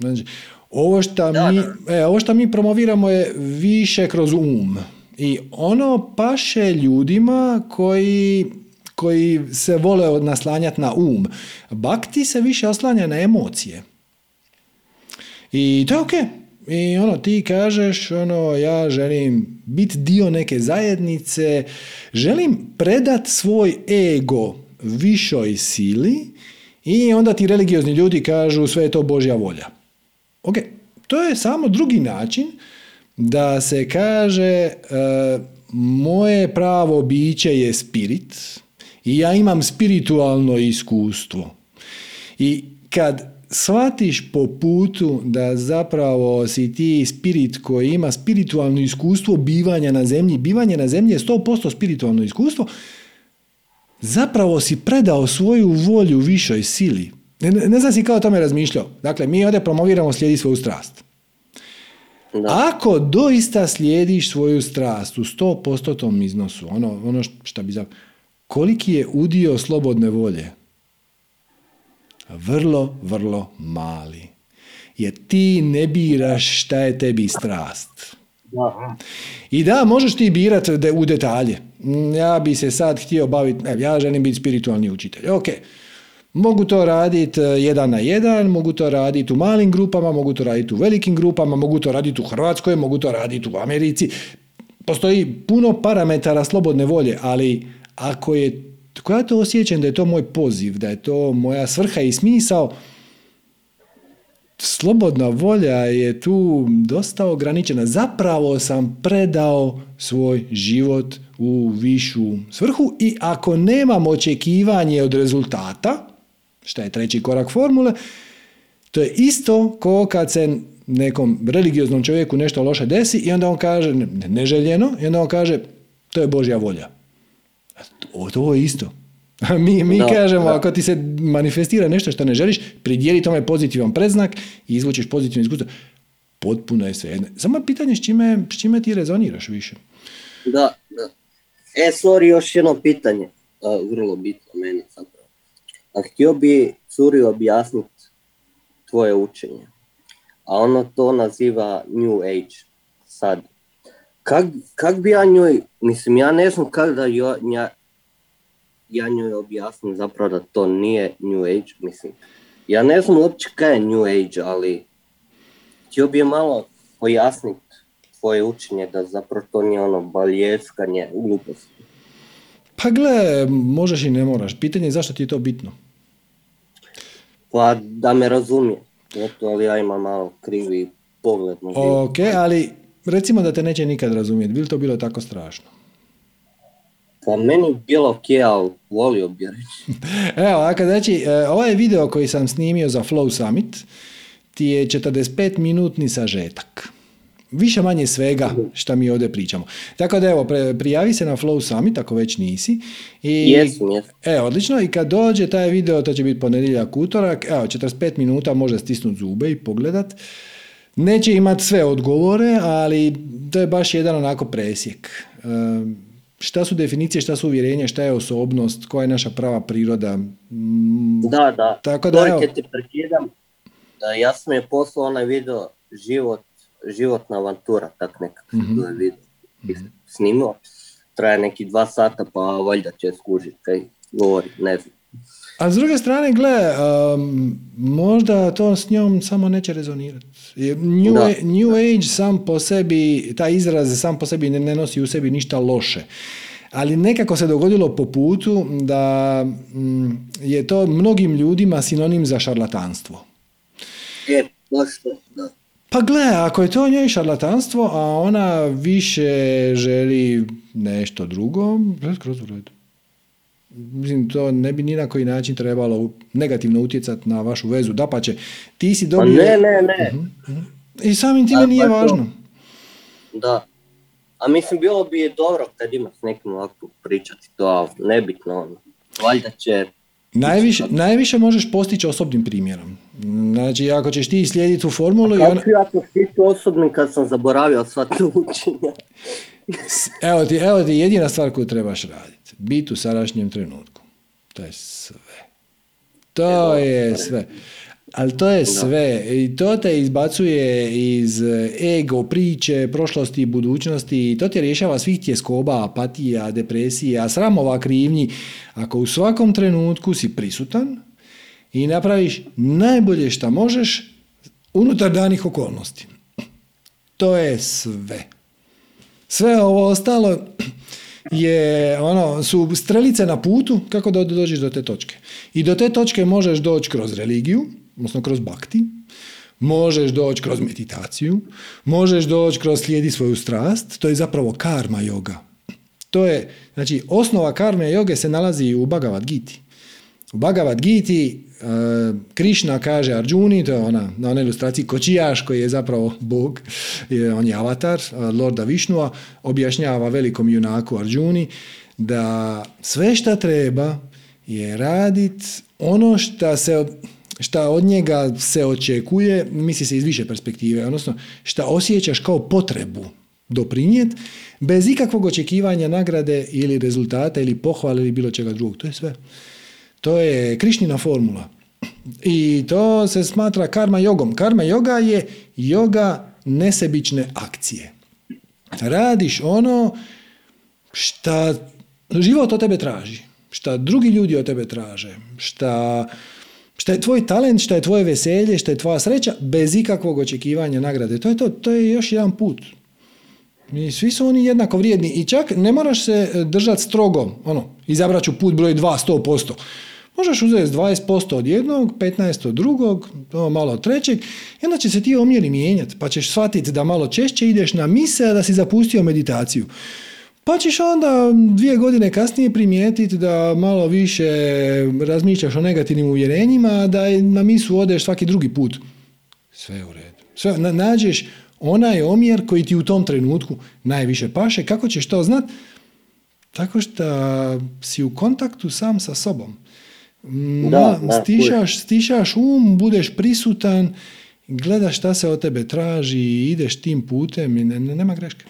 Znači, ovo što mi, e, ovo što mi promoviramo je više kroz um. I ono paše ljudima koji, koji se vole naslanjati na um. Bakti se više oslanja na emocije. I to je ok. I ono, ti kažeš, ono, ja želim biti dio neke zajednice, želim predat svoj ego višoj sili i onda ti religiozni ljudi kažu sve je to Božja volja. Ok, to je samo drugi način da se kaže e, moje pravo biće je spirit i ja imam spiritualno iskustvo. I kad shvatiš po putu da zapravo si ti spirit koji ima spiritualno iskustvo bivanja na zemlji, bivanje na zemlji je 100% spiritualno iskustvo, zapravo si predao svoju volju višoj sili. Ne, ne znam si kao o tome razmišljao. Dakle, mi ovdje promoviramo slijedi svoju strast. Ako doista slijediš svoju strast u 100% iznosu, ono, ono što bi zapravo, koliki je udio slobodne volje? Vrlo, vrlo mali. Jer ti ne biraš šta je tebi strast. I da, možeš ti birati u detalje. Ja bi se sad htio baviti, ja želim biti spiritualni učitelj. Ok, mogu to raditi e, jedan na jedan, mogu to raditi u malim grupama, mogu to raditi u velikim grupama, mogu to raditi u Hrvatskoj, mogu to raditi u Americi. Postoji puno parametara slobodne volje, ali ako je, ako ja to osjećam da je to moj poziv, da je to moja svrha i smisao, slobodna volja je tu dosta ograničena. Zapravo sam predao svoj život u višu svrhu i ako nemam očekivanje od rezultata, što je treći korak formule, to je isto ko kad se nekom religioznom čovjeku nešto loše desi i onda on kaže neželjeno i onda on kaže to je Božja volja. To je isto. Mi, mi kažemo, ako ti se manifestira nešto što ne želiš, pridijeli tome pozitivan predznak i izvučeš pozitivno iskustvo. Potpuno je sve Samo je pitanje s čime, s čime ti rezoniraš više. Da, da. E, sorry, još jedno pitanje. vrlo bitno meni zapravo. A htio bi curi objasniti tvoje učenje. A ono to naziva New Age sad. Kak, kak bi ja njoj, mislim ja ne znam kako da jo, ja, ja njoj objasnim zapravo da to nije New Age, mislim. Ja ne znam uopće kaj je New Age, ali htio bi malo pojasniti tvoje učenje da zapravo to nije ono baljeskanje gluposti. Pa gle, možeš i ne moraš. Pitanje je zašto ti je to bitno? Pa da me razumije. Eto, ali ja imam malo krivi pogled. Ok, ali recimo da te neće nikad razumjeti. Bi li to bilo tako strašno? Pa meni bi bilo ok, ali volio bi reći. Evo, ovako, znači, e, ovaj video koji sam snimio za Flow Summit ti je 45 minutni sažetak. Više manje svega šta mi ovdje pričamo. Tako da evo, prijavi se na Flow Summit ako već nisi. I, Jesam, jesam. E, odlično. I kad dođe taj video, to će biti ponedjeljak, utorak, evo, 45 minuta može stisnuti zube i pogledat. Neće imat sve odgovore, ali to je baš jedan onako presjek. E, šta su definicije, šta su uvjerenja, šta je osobnost, koja je naša prava priroda. Mm, Da, da. Tako da, evo. prekidam. Da, ja sam je poslao onaj video život, životna avantura, tak nekak Mhm. mm video snimio. Traje neki dva sata, pa valjda će skužiti kaj govori, ne znam. A s druge strane, gle, um, možda to s njom samo neće rezonirati. New, Da. New Age sam po sebi, taj izraz sam po sebi ne, ne nosi u sebi ništa loše. Ali nekako se dogodilo po putu da mm, je to mnogim ljudima sinonim za šarlatanstvo. E, baš da. Pa gle, ako je to njoj šarlatanstvo, a ona više želi nešto drugo, skroz u redu. Mislim, to ne bi ni na koji način trebalo negativno utjecati na vašu vezu. Dapače, ti si Pa dobio... ne, ne, ne. I samim time A, nije pa to- važno. Da. A mislim, bilo bi je dobro kad imaš s nekim ovako pričati to, ali nebitno ono. Valjda će... Najviše, najviše možeš postići osobnim primjerom. Znači, ako ćeš ti slijediti tu formulu i ona... Kako ja osobnim kad sam zaboravio sva ta učenja? Evo ti, evo ti jedina stvar koju trebaš raditi. Biti u sadašnjem trenutku. To je sve. To je sve. Ali to je sve. I to te izbacuje iz ego, priče, prošlosti i budućnosti. I to te rješava svih tjeskoba, apatija, depresija, sramova, krivnji. Ako u svakom trenutku si prisutan i napraviš najbolje što možeš unutar danih okolnosti. To je sve. Sve ovo ostalo je ono, su strelice na putu kako da dođeš do te točke. I do te točke možeš doći kroz religiju, odnosno kroz bakti, možeš doći kroz meditaciju, možeš doći kroz slijedi svoju strast, to je zapravo karma yoga. To je, znači, osnova karme joge se nalazi u Bhagavad Giti. U Bhagavad Giti uh, Krišna kaže Arjuni, to je ona, na onoj ilustraciji kočijaš koji je zapravo Bog, on je avatar uh, Lorda Višnua, objašnjava velikom junaku Arjuni da sve šta treba je radit ono šta se šta od njega se očekuje, misli se iz više perspektive, odnosno šta osjećaš kao potrebu doprinijet, bez ikakvog očekivanja nagrade ili rezultata ili pohvale ili bilo čega drugog. To je sve. To je Krišnina formula. I to se smatra karma jogom. Karma joga je joga nesebične akcije. Radiš ono šta život od tebe traži, šta drugi ljudi od tebe traže, šta, šta je tvoj talent, šta je tvoje veselje, šta je tvoja sreća, bez ikakvog očekivanja nagrade. To je to, to je još jedan put. I svi su oni jednako vrijedni i čak ne moraš se držati strogo, ono, izabrat ću put broj 2, 100%. Možeš uzeti 20% od jednog, 15% od drugog, to malo od trećeg, i onda će se ti omjeri mijenjati, pa ćeš shvatiti da malo češće ideš na mise, a da si zapustio meditaciju. Pa ćeš onda dvije godine kasnije primijetiti da malo više razmišljaš o negativnim uvjerenjima, da na misu odeš svaki drugi put. Sve je u redu. Sve, na- nađeš onaj omjer koji ti u tom trenutku najviše paše. Kako ćeš to znat? Tako što si u kontaktu sam sa sobom. Da, da, stišaš, stišaš um, budeš prisutan, gledaš šta se od tebe traži, ideš tim putem i ne, ne- nema greške.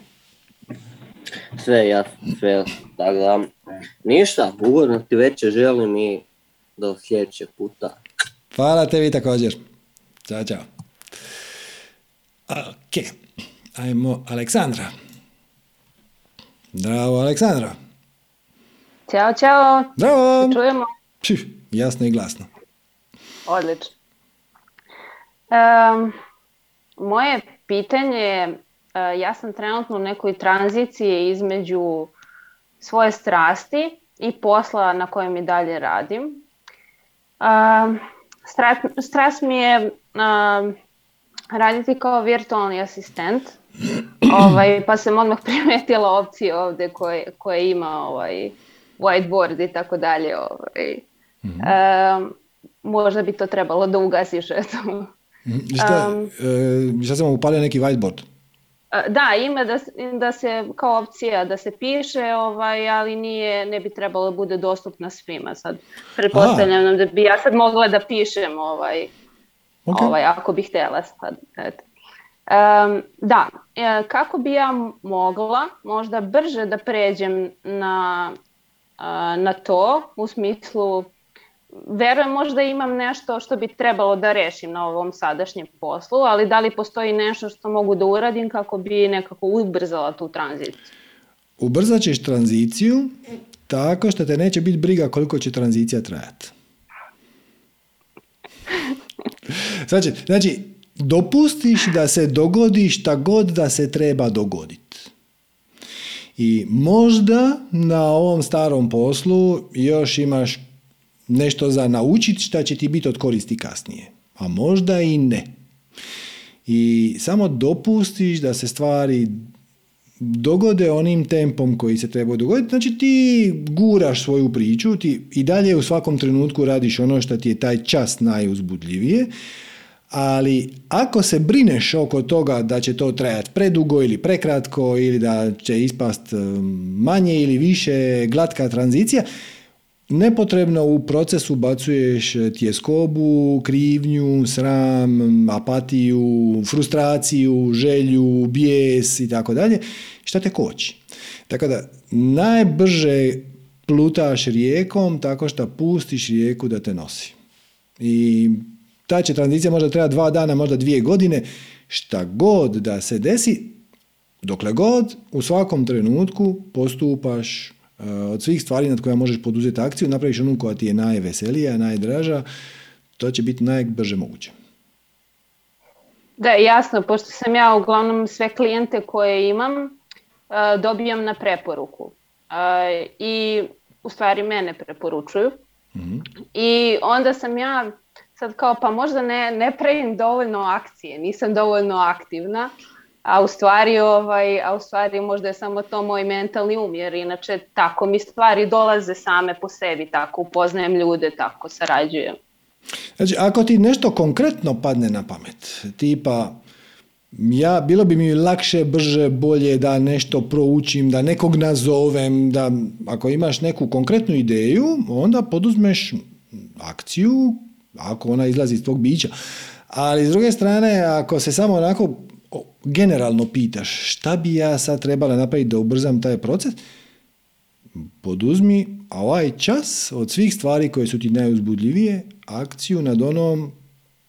Sve jasno, sve. Tako da, ništa, ugodno ti večer želim i do sljedećeg puta. Hvala tebi također. Ćao, čao. Ok, ajmo Aleksandra. Zdravo, Aleksandra. Ćao, čao. Čujemo. Pši, jasno i glasno. Odlično. Um, moje pitanje je, ja sam trenutno u nekoj tranziciji između svoje strasti i posla na kojem i dalje radim. Strast, strast mi je raditi kao virtualni asistent, ovaj, pa sam odmah primetila opcije ovdje koje, koje ima ovaj, whiteboard i tako dalje. Ovaj. Um, možda bi to trebalo da ugasiš. Eto. I šta, um, šta sam upalio neki whiteboard? Da, ima da, da se kao opcija da se piše, ovaj, ali nije, ne bi trebalo da bude dostupna svima. Sad, pretpostavljam nam da bi ja sad mogla da pišem ovaj, okay. ovaj, ako bih htjela sad. Eto. Um, da, e, kako bi ja mogla možda brže da pređem na, na to u smislu verujem možda imam nešto što bi trebalo da rešim na ovom sadašnjem poslu, ali da li postoji nešto što mogu da uradim kako bi nekako ubrzala tu tranziciju? Ubrzat ćeš tranziciju tako što te neće biti briga koliko će tranzicija trajati. Znači, znači, dopustiš da se dogodi šta god da se treba dogoditi. I možda na ovom starom poslu još imaš nešto za naučiti šta će ti biti od koristi kasnije. A možda i ne. I samo dopustiš da se stvari dogode onim tempom koji se treba dogoditi. Znači ti guraš svoju priču, ti i dalje u svakom trenutku radiš ono što ti je taj čas najuzbudljivije, ali ako se brineš oko toga da će to trajati predugo ili prekratko ili da će ispast manje ili više glatka tranzicija, nepotrebno u procesu bacuješ tjeskobu, krivnju, sram, apatiju, frustraciju, želju, bijes i tako dalje, šta te koči. Tako da najbrže plutaš rijekom tako što pustiš rijeku da te nosi. I ta će tranzicija možda treba dva dana, možda dvije godine, šta god da se desi, dokle god u svakom trenutku postupaš od svih stvari nad koja možeš poduzeti akciju, napraviš onu koja ti je najveselija, najdraža, to će biti najbrže moguće. Da, jasno, pošto sam ja uglavnom sve klijente koje imam, eh, dobijam na preporuku. Eh, I u stvari mene preporučuju. mm I onda sam ja sad kao, pa možda ne, ne pravim dovoljno akcije, nisam dovoljno aktivna, a u stvari, ovaj, a u stvari možda je samo to moj mentalni um, jer inače tako mi stvari dolaze same po sebi, tako upoznajem ljude, tako sarađujem. Znači, ako ti nešto konkretno padne na pamet, tipa ja, bilo bi mi lakše, brže, bolje da nešto proučim, da nekog nazovem, da ako imaš neku konkretnu ideju, onda poduzmeš akciju, ako ona izlazi iz tvog bića. Ali s druge strane, ako se samo onako generalno pitaš šta bi ja sad trebala napraviti da ubrzam taj proces, poduzmi ovaj čas od svih stvari koje su ti najuzbudljivije, akciju nad onom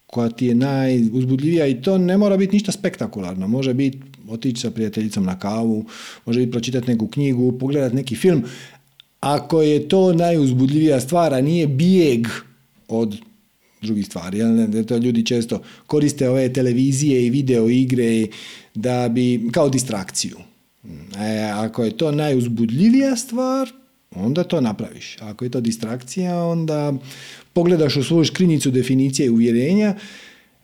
koja ti je najuzbudljivija i to ne mora biti ništa spektakularno. Može biti otići sa prijateljicom na kavu, može biti pročitati neku knjigu, pogledati neki film. Ako je to najuzbudljivija stvar, a nije bijeg od drugih stvari. Jel? To ljudi često koriste ove televizije i video igre da bi, kao distrakciju. E, ako je to najuzbudljivija stvar, onda to napraviš. Ako je to distrakcija, onda pogledaš u svoju škrinjicu definicije i uvjerenja,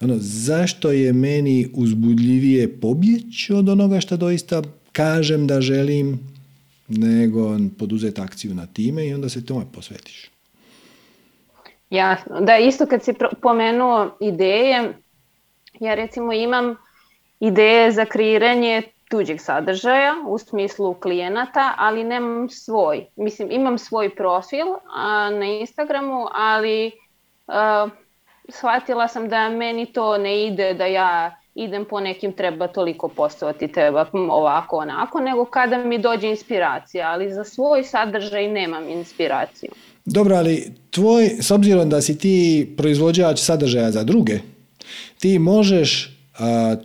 ono, zašto je meni uzbudljivije pobjeći od onoga što doista kažem da želim, nego poduzeti akciju na time i onda se tome posvetiš. Jasno. Da, isto kad si pomenuo ideje, ja recimo imam ideje za kreiranje tuđeg sadržaja u smislu klijenata, ali nemam svoj. Mislim, imam svoj profil na Instagramu, ali shvatila sam da meni to ne ide, da ja idem po nekim treba toliko postovati, treba ovako, onako, nego kada mi dođe inspiracija, ali za svoj sadržaj nemam inspiraciju. Dobro, ali tvoj, s obzirom da si ti proizvođač sadržaja za druge, ti možeš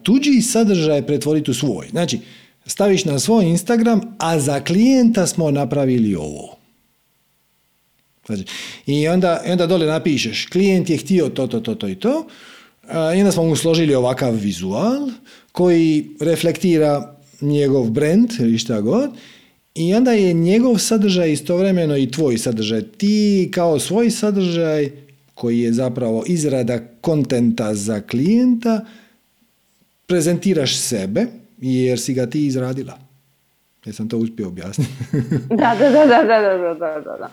tuđi sadržaj pretvoriti u svoj. Znači, staviš na svoj Instagram, a za klijenta smo napravili ovo. Znači, I onda, onda dole napišeš, klijent je htio to, to, to, to i to, i onda smo mu složili ovakav vizual koji reflektira njegov brand ili šta god i onda je njegov sadržaj istovremeno i tvoj sadržaj. Ti kao svoj sadržaj koji je zapravo izrada kontenta za klijenta prezentiraš sebe jer si ga ti izradila. Jesam to uspio objasniti? da, da, da, da, da, da, da, da.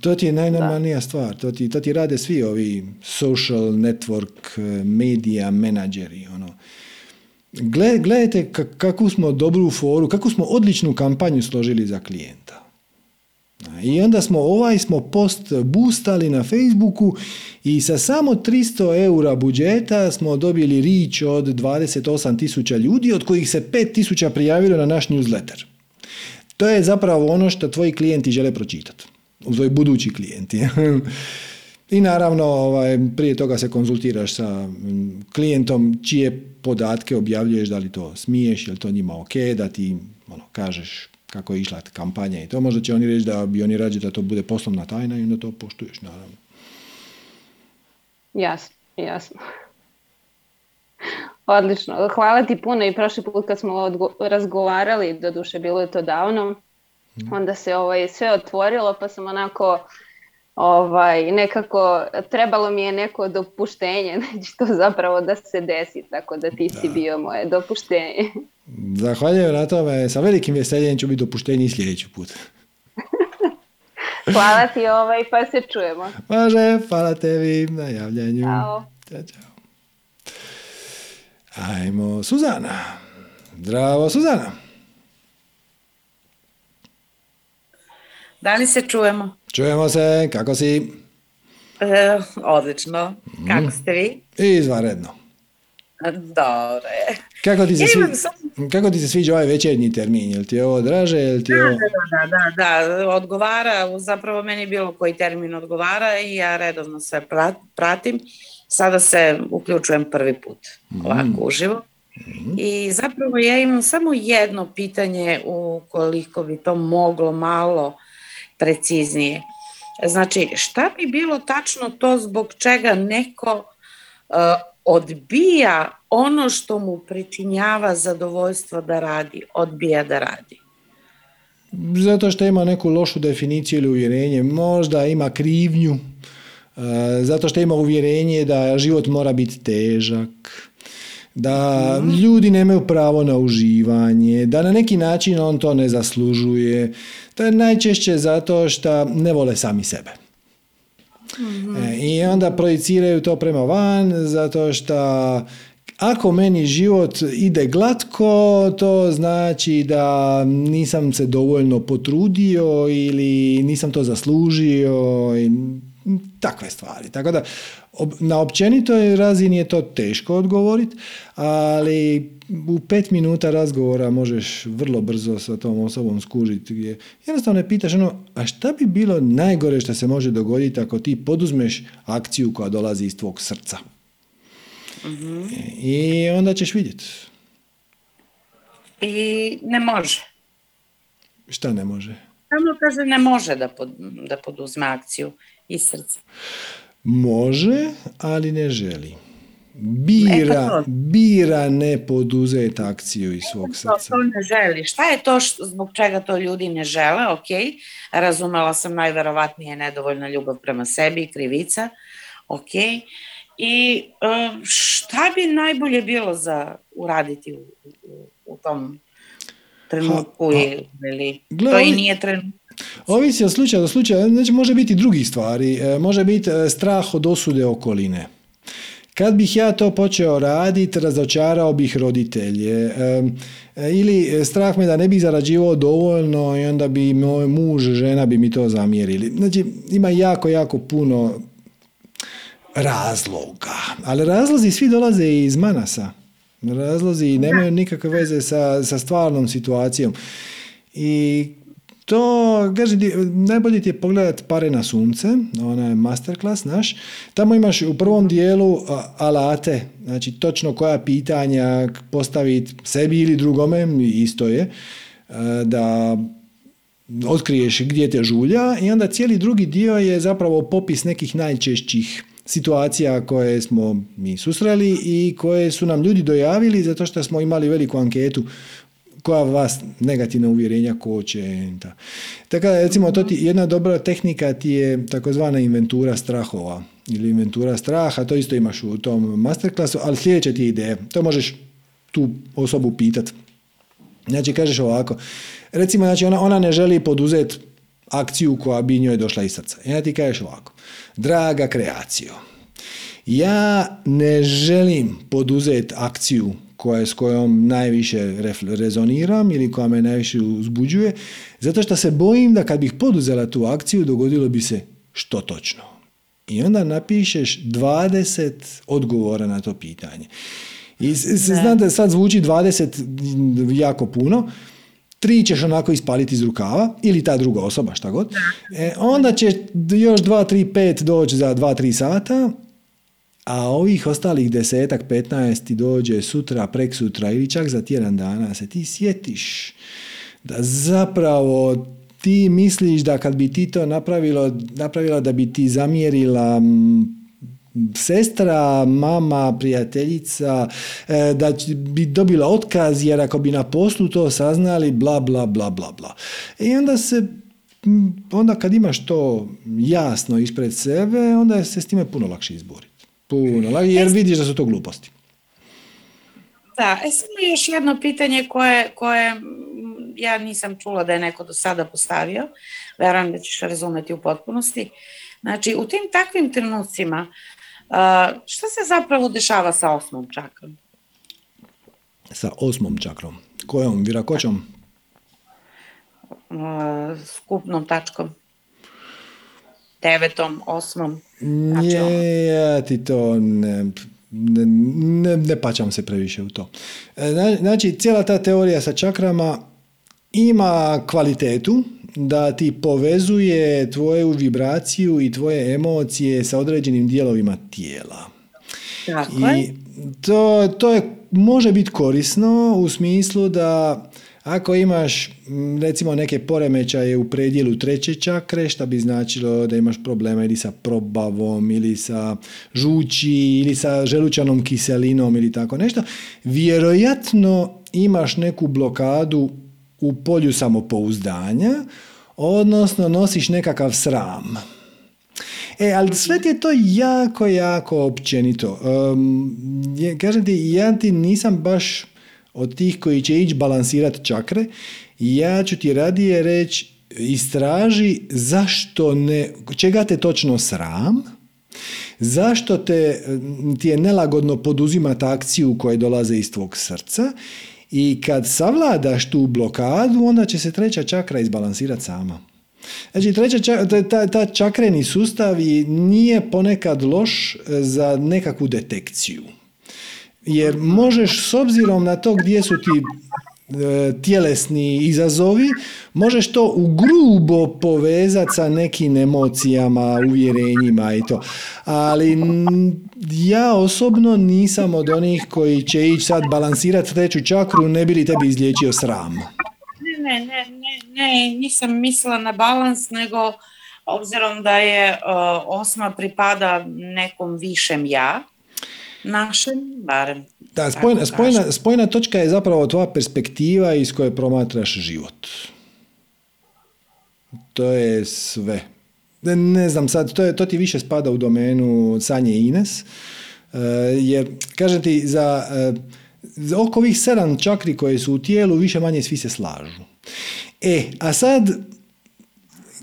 To ti je najnormalnija stvar. To ti, to ti rade svi ovi social network, media menadžeri. Ono. Gledajte kakvu smo dobru foru, kakvu smo odličnu kampanju složili za klijenta. I onda smo ovaj smo post boostali na Facebooku i sa samo 300 eura budžeta smo dobili rič od 28 tisuća ljudi, od kojih se 5 tisuća prijavilo na naš newsletter. To je zapravo ono što tvoji klijenti žele pročitati. Tvoji budući klijenti. I naravno, ovaj, prije toga se konzultiraš sa klijentom čije podatke objavljuješ, da li to smiješ, je li to njima ok, da ti ono, kažeš kako je išla kampanja i to. Možda će oni reći da bi oni rađe da to bude poslovna tajna i onda to poštuješ, naravno. Jasno, jasno. Odlično. Hvala ti puno i prošli put kad smo razgovarali, doduše bilo je to davno, mhm. onda se ovaj, sve otvorilo pa sam onako ovaj, nekako trebalo mi je neko dopuštenje, znači to zapravo da se desi, tako da ti si bio moje dopuštenje. Zahvaljujem na tome, sa velikim veseljem ću biti dopuštenje i sljedeći put. hvala ti ovaj, pa se čujemo. Može, hvala tebi na javljanju. Ćao. Ćao, čao. Ajmo, Suzana. Zdravo, Suzana. Da li se čujemo? Čujemo se, kako si? E, odlično, kako mm. ste vi? Izvanredno. Dobro je. Kako ti, se svi, kako ti se sviđa ovaj večernji termin? Jel ti je ovo draže? Jel ti ovo... Da, da, da, da, odgovara, zapravo meni bilo koji termin odgovara i ja redovno sve pratim. Sada se uključujem prvi put mm. ovako uživo. Mm. I zapravo ja imam samo jedno pitanje ukoliko bi to moglo malo preciznije. Znači, šta bi bilo tačno to zbog čega neko uh, odbija ono što mu pričinjava zadovoljstvo da radi, odbija da radi? Zato što ima neku lošu definiciju ili uvjerenje, možda ima krivnju, uh, zato što ima uvjerenje da život mora biti težak, da ljudi nemaju pravo na uživanje, da na neki način on to ne zaslužuje. To je najčešće zato što ne vole sami sebe. E, I onda projiciraju to prema van zato što ako meni život ide glatko, to znači da nisam se dovoljno potrudio ili nisam to zaslužio i takve stvari. Tako da na općenitoj razini je to teško odgovoriti, ali u pet minuta razgovora možeš vrlo brzo sa tom osobom skužiti gdje jednostavno ne pitaš ono, a šta bi bilo najgore što se može dogoditi ako ti poduzmeš akciju koja dolazi iz tvog srca. Mhm. I onda ćeš vidjeti. I ne može. Šta ne može? Samo kaže ne može da, da poduzme akciju iz srca. Može, ali ne želi. Bira, bira ne poduzeti akciju iz svog srca. To, ne želi. Šta je to zbog čega to ljudi ne žele? Ok, razumela sam najverovatnije nedovoljna ljubav prema sebi i krivica. Ok, i e, šta bi najbolje bilo za uraditi u, u, u tom trenutku ili to i nije trenutak? Ovisi od slučaja do slučaja, znači može biti drugih stvari, e, može biti e, strah od osude okoline. Kad bih ja to počeo raditi, razočarao bih roditelje. E, ili strah me da ne bih zarađivao dovoljno i onda bi moj muž, žena bi mi to zamjerili. Znači, ima jako, jako puno razloga. Ali razlozi svi dolaze iz manasa. razlozi nemaju nikakve veze sa, sa stvarnom situacijom. I to, kaže, najbolje ti je pogledat Pare na sunce, onaj masterclass naš. Tamo imaš u prvom dijelu alate, znači točno koja pitanja postaviti sebi ili drugome, isto je, da otkriješ gdje te žulja i onda cijeli drugi dio je zapravo popis nekih najčešćih situacija koje smo mi susreli i koje su nam ljudi dojavili zato što smo imali veliku anketu koja vas negativna uvjerenja koče. Tako da, recimo, to ti, jedna dobra tehnika ti je takozvana inventura strahova ili inventura straha, to isto imaš u tom masterclassu, ali sljedeća ti je ideja. To možeš tu osobu pitati. Znači, kažeš ovako, recimo, znači, ona, ona ne želi poduzeti akciju koja bi njoj došla iz srca. I onda ti kažeš ovako, draga kreacijo, ja ne želim poduzeti akciju koja s kojom najviše rezoniram ili koja me najviše uzbuđuje, zato što se bojim da kad bih poduzela tu akciju dogodilo bi se što točno. I onda napišeš 20 odgovora na to pitanje. I znam da sad zvuči 20 jako puno, tri ćeš onako ispaliti iz rukava, ili ta druga osoba, šta god. E, onda će još 2, 3, 5 doći za 2, 3 sata a ovih ostalih desetak, petnaest dođe sutra, prek sutra ili čak za tjedan dana se ti sjetiš da zapravo ti misliš da kad bi ti to napravilo, napravila da bi ti zamjerila sestra, mama, prijateljica, e, da bi dobila otkaz jer ako bi na poslu to saznali, bla, bla, bla, bla, bla. I onda se onda kad imaš to jasno ispred sebe, onda se s time puno lakše izboriti. Puno, jer vidiš da su to gluposti. Da, e samo još jedno pitanje koje, koje ja nisam čula da je neko do sada postavio, verujem da ćeš razumeti u potpunosti. Znači, u tim takvim trenucima, šta se zapravo dešava sa osmom čakrom? Sa osmom čakrom? Kojom? Virakoćom? Skupnom tačkom. Devetom, osmom. Znači, ja ti to ne, ne, ne paćam se previše u to. E, znači, cijela ta teorija sa čakrama ima kvalitetu da ti povezuje tvoju vibraciju i tvoje emocije sa određenim dijelovima tijela. I to, to je, može biti korisno u smislu da ako imaš recimo neke poremećaje u predjelu treće čakre, što bi značilo da imaš problema ili sa probavom ili sa žući ili sa želučanom kiselinom ili tako nešto, vjerojatno imaš neku blokadu u polju samopouzdanja, odnosno nosiš nekakav sram. E, ali sve ti je to jako, jako općenito. Um, kažem ti, ja ti nisam baš od tih koji će ići balansirati čakre, ja ću ti radije reći istraži zašto ne, čega te točno sram, zašto te, ti je nelagodno poduzimati akciju koje dolaze iz tvog srca i kad savladaš tu blokadu, onda će se treća čakra izbalansirati sama. Znači, treća, ta, ta čakreni sustav nije ponekad loš za nekakvu detekciju. Jer možeš s obzirom na to gdje su ti e, tjelesni izazovi, možeš to grubo povezati sa nekim emocijama, uvjerenjima i to. Ali ja osobno nisam od onih koji će ići sad balansirati treću čakru, ne bi li tebi izliječio sram. Ne, ne, ne, ne, nisam mislila na balans, nego obzirom da je osma pripada nekom višem ja, našem, barem. Da, spojna, spojna, spojna točka je zapravo tvoja perspektiva iz koje promatraš život. To je sve. Ne, znam sad, to, je, to ti više spada u domenu Sanje Ines, uh, jer, kažem ti, za, uh, za oko ovih sedam čakri koje su u tijelu, više manje svi se slažu. E, a sad,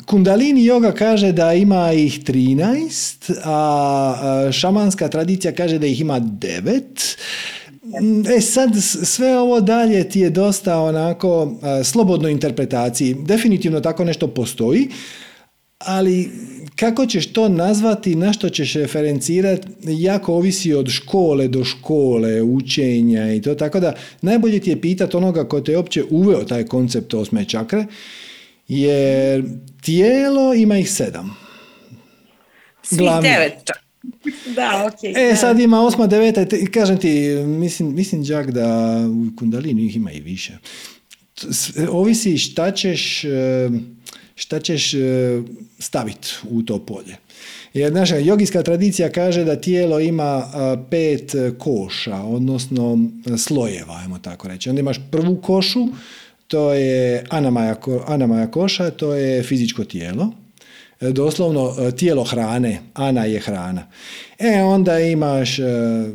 Kundalini yoga kaže da ima ih 13, a šamanska tradicija kaže da ih ima 9. E sad sve ovo dalje ti je dosta onako slobodno interpretaciji. Definitivno tako nešto postoji, ali kako ćeš to nazvati, na što ćeš referencirati, jako ovisi od škole do škole, učenja i to, tako da najbolje ti je pitati onoga ko te je uopće uveo taj koncept osme čakre, jer tijelo ima ih sedam. Svih Glavni. devet čak. Da, okej. E, sad ima osma, deveta, i kažem ti, mislim, mislim čak da u kundalini ih ima i više. Ovisi šta ćeš, e, šta ćeš staviti u to polje. Jer naša jogijska tradicija kaže da tijelo ima a, pet koša, odnosno slojeva, ajmo tako reći. Onda imaš prvu košu, to je ko- anamaja koša, to je fizičko tijelo. E, doslovno e, tijelo hrane, ana je hrana. E onda imaš e, e,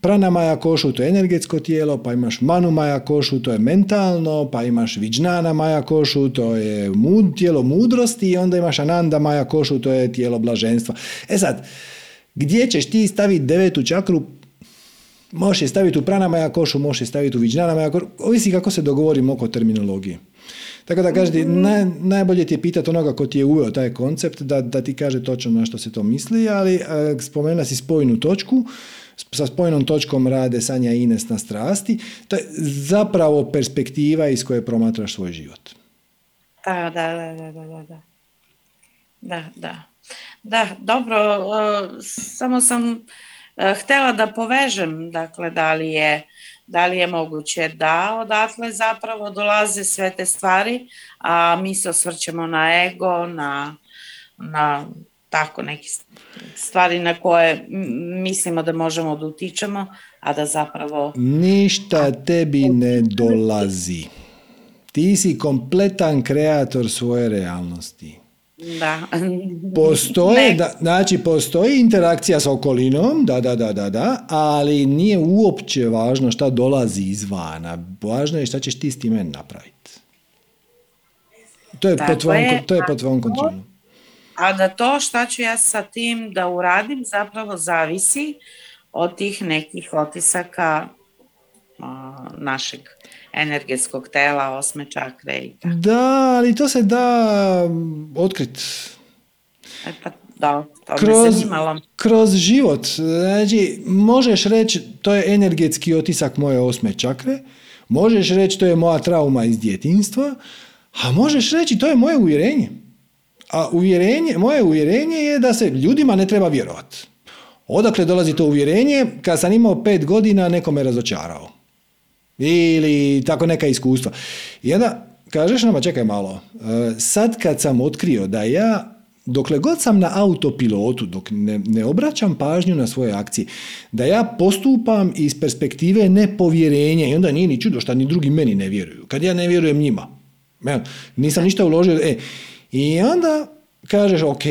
pranamaja košu, to je energetsko tijelo, pa imaš manumaja košu, to je mentalno, pa imaš viđnana maja košu, to je mud, tijelo mudrosti i onda imaš ananda maja košu, to je tijelo blaženstva. E sad, gdje ćeš ti staviti devetu čakru, Možeš je staviti u pranamaja košu, možeš je staviti u viđnanamaja košu, ovisi kako se dogovorimo oko terminologije. Tako da kažete, naj, najbolje ti je pitati onoga ko ti je uveo taj koncept da, da ti kaže točno na što se to misli, ali e, spomenula si spojnu točku, sa spojnom točkom rade Sanja i Ines na strasti, to je zapravo perspektiva iz koje promatraš svoj život. Da, da, da, da, da, da, da. Da, da. Dobro, samo sam e, htjela da povežem, dakle, da li je da li je moguće da odatle zapravo dolaze sve te stvari, a mi se osvrćemo na ego, na, na tako neke stvari na koje mislimo da možemo da utičemo, a da zapravo Ništa tebi ne dolazi. Ti si kompletan kreator svoje realnosti. Da. Postoje, da, znači postoji interakcija s okolinom, da, da, da, da, da, ali nije uopće važno šta dolazi izvana. Važno je šta ćeš ti s time napraviti. To je, pod tvojom, je. to je pod tvojom kontrolom. A da to šta ću ja sa tim da uradim zapravo zavisi od tih nekih otisaka a, našeg energetskog tela, osme čakre i tako. Da, ali to se da otkrit E pa da, to kroz, zanimalo. kroz život. Znači, možeš reći to je energetski otisak moje osme čakre, možeš reći to je moja trauma iz djetinstva, a možeš reći to je moje uvjerenje. A uvjerenje, moje uvjerenje je da se ljudima ne treba vjerovati. Odakle dolazi to uvjerenje? Kad sam imao pet godina, neko me razočarao. Ili tako neka iskustva. I onda kažeš nama, čekaj malo, e, sad kad sam otkrio da ja, dokle god sam na autopilotu, dok ne, ne obraćam pažnju na svoje akcije, da ja postupam iz perspektive nepovjerenja i onda nije ni čudo što ni drugi meni ne vjeruju. Kad ja ne vjerujem njima. Nisam ništa uložio. E, I onda kažeš, ok,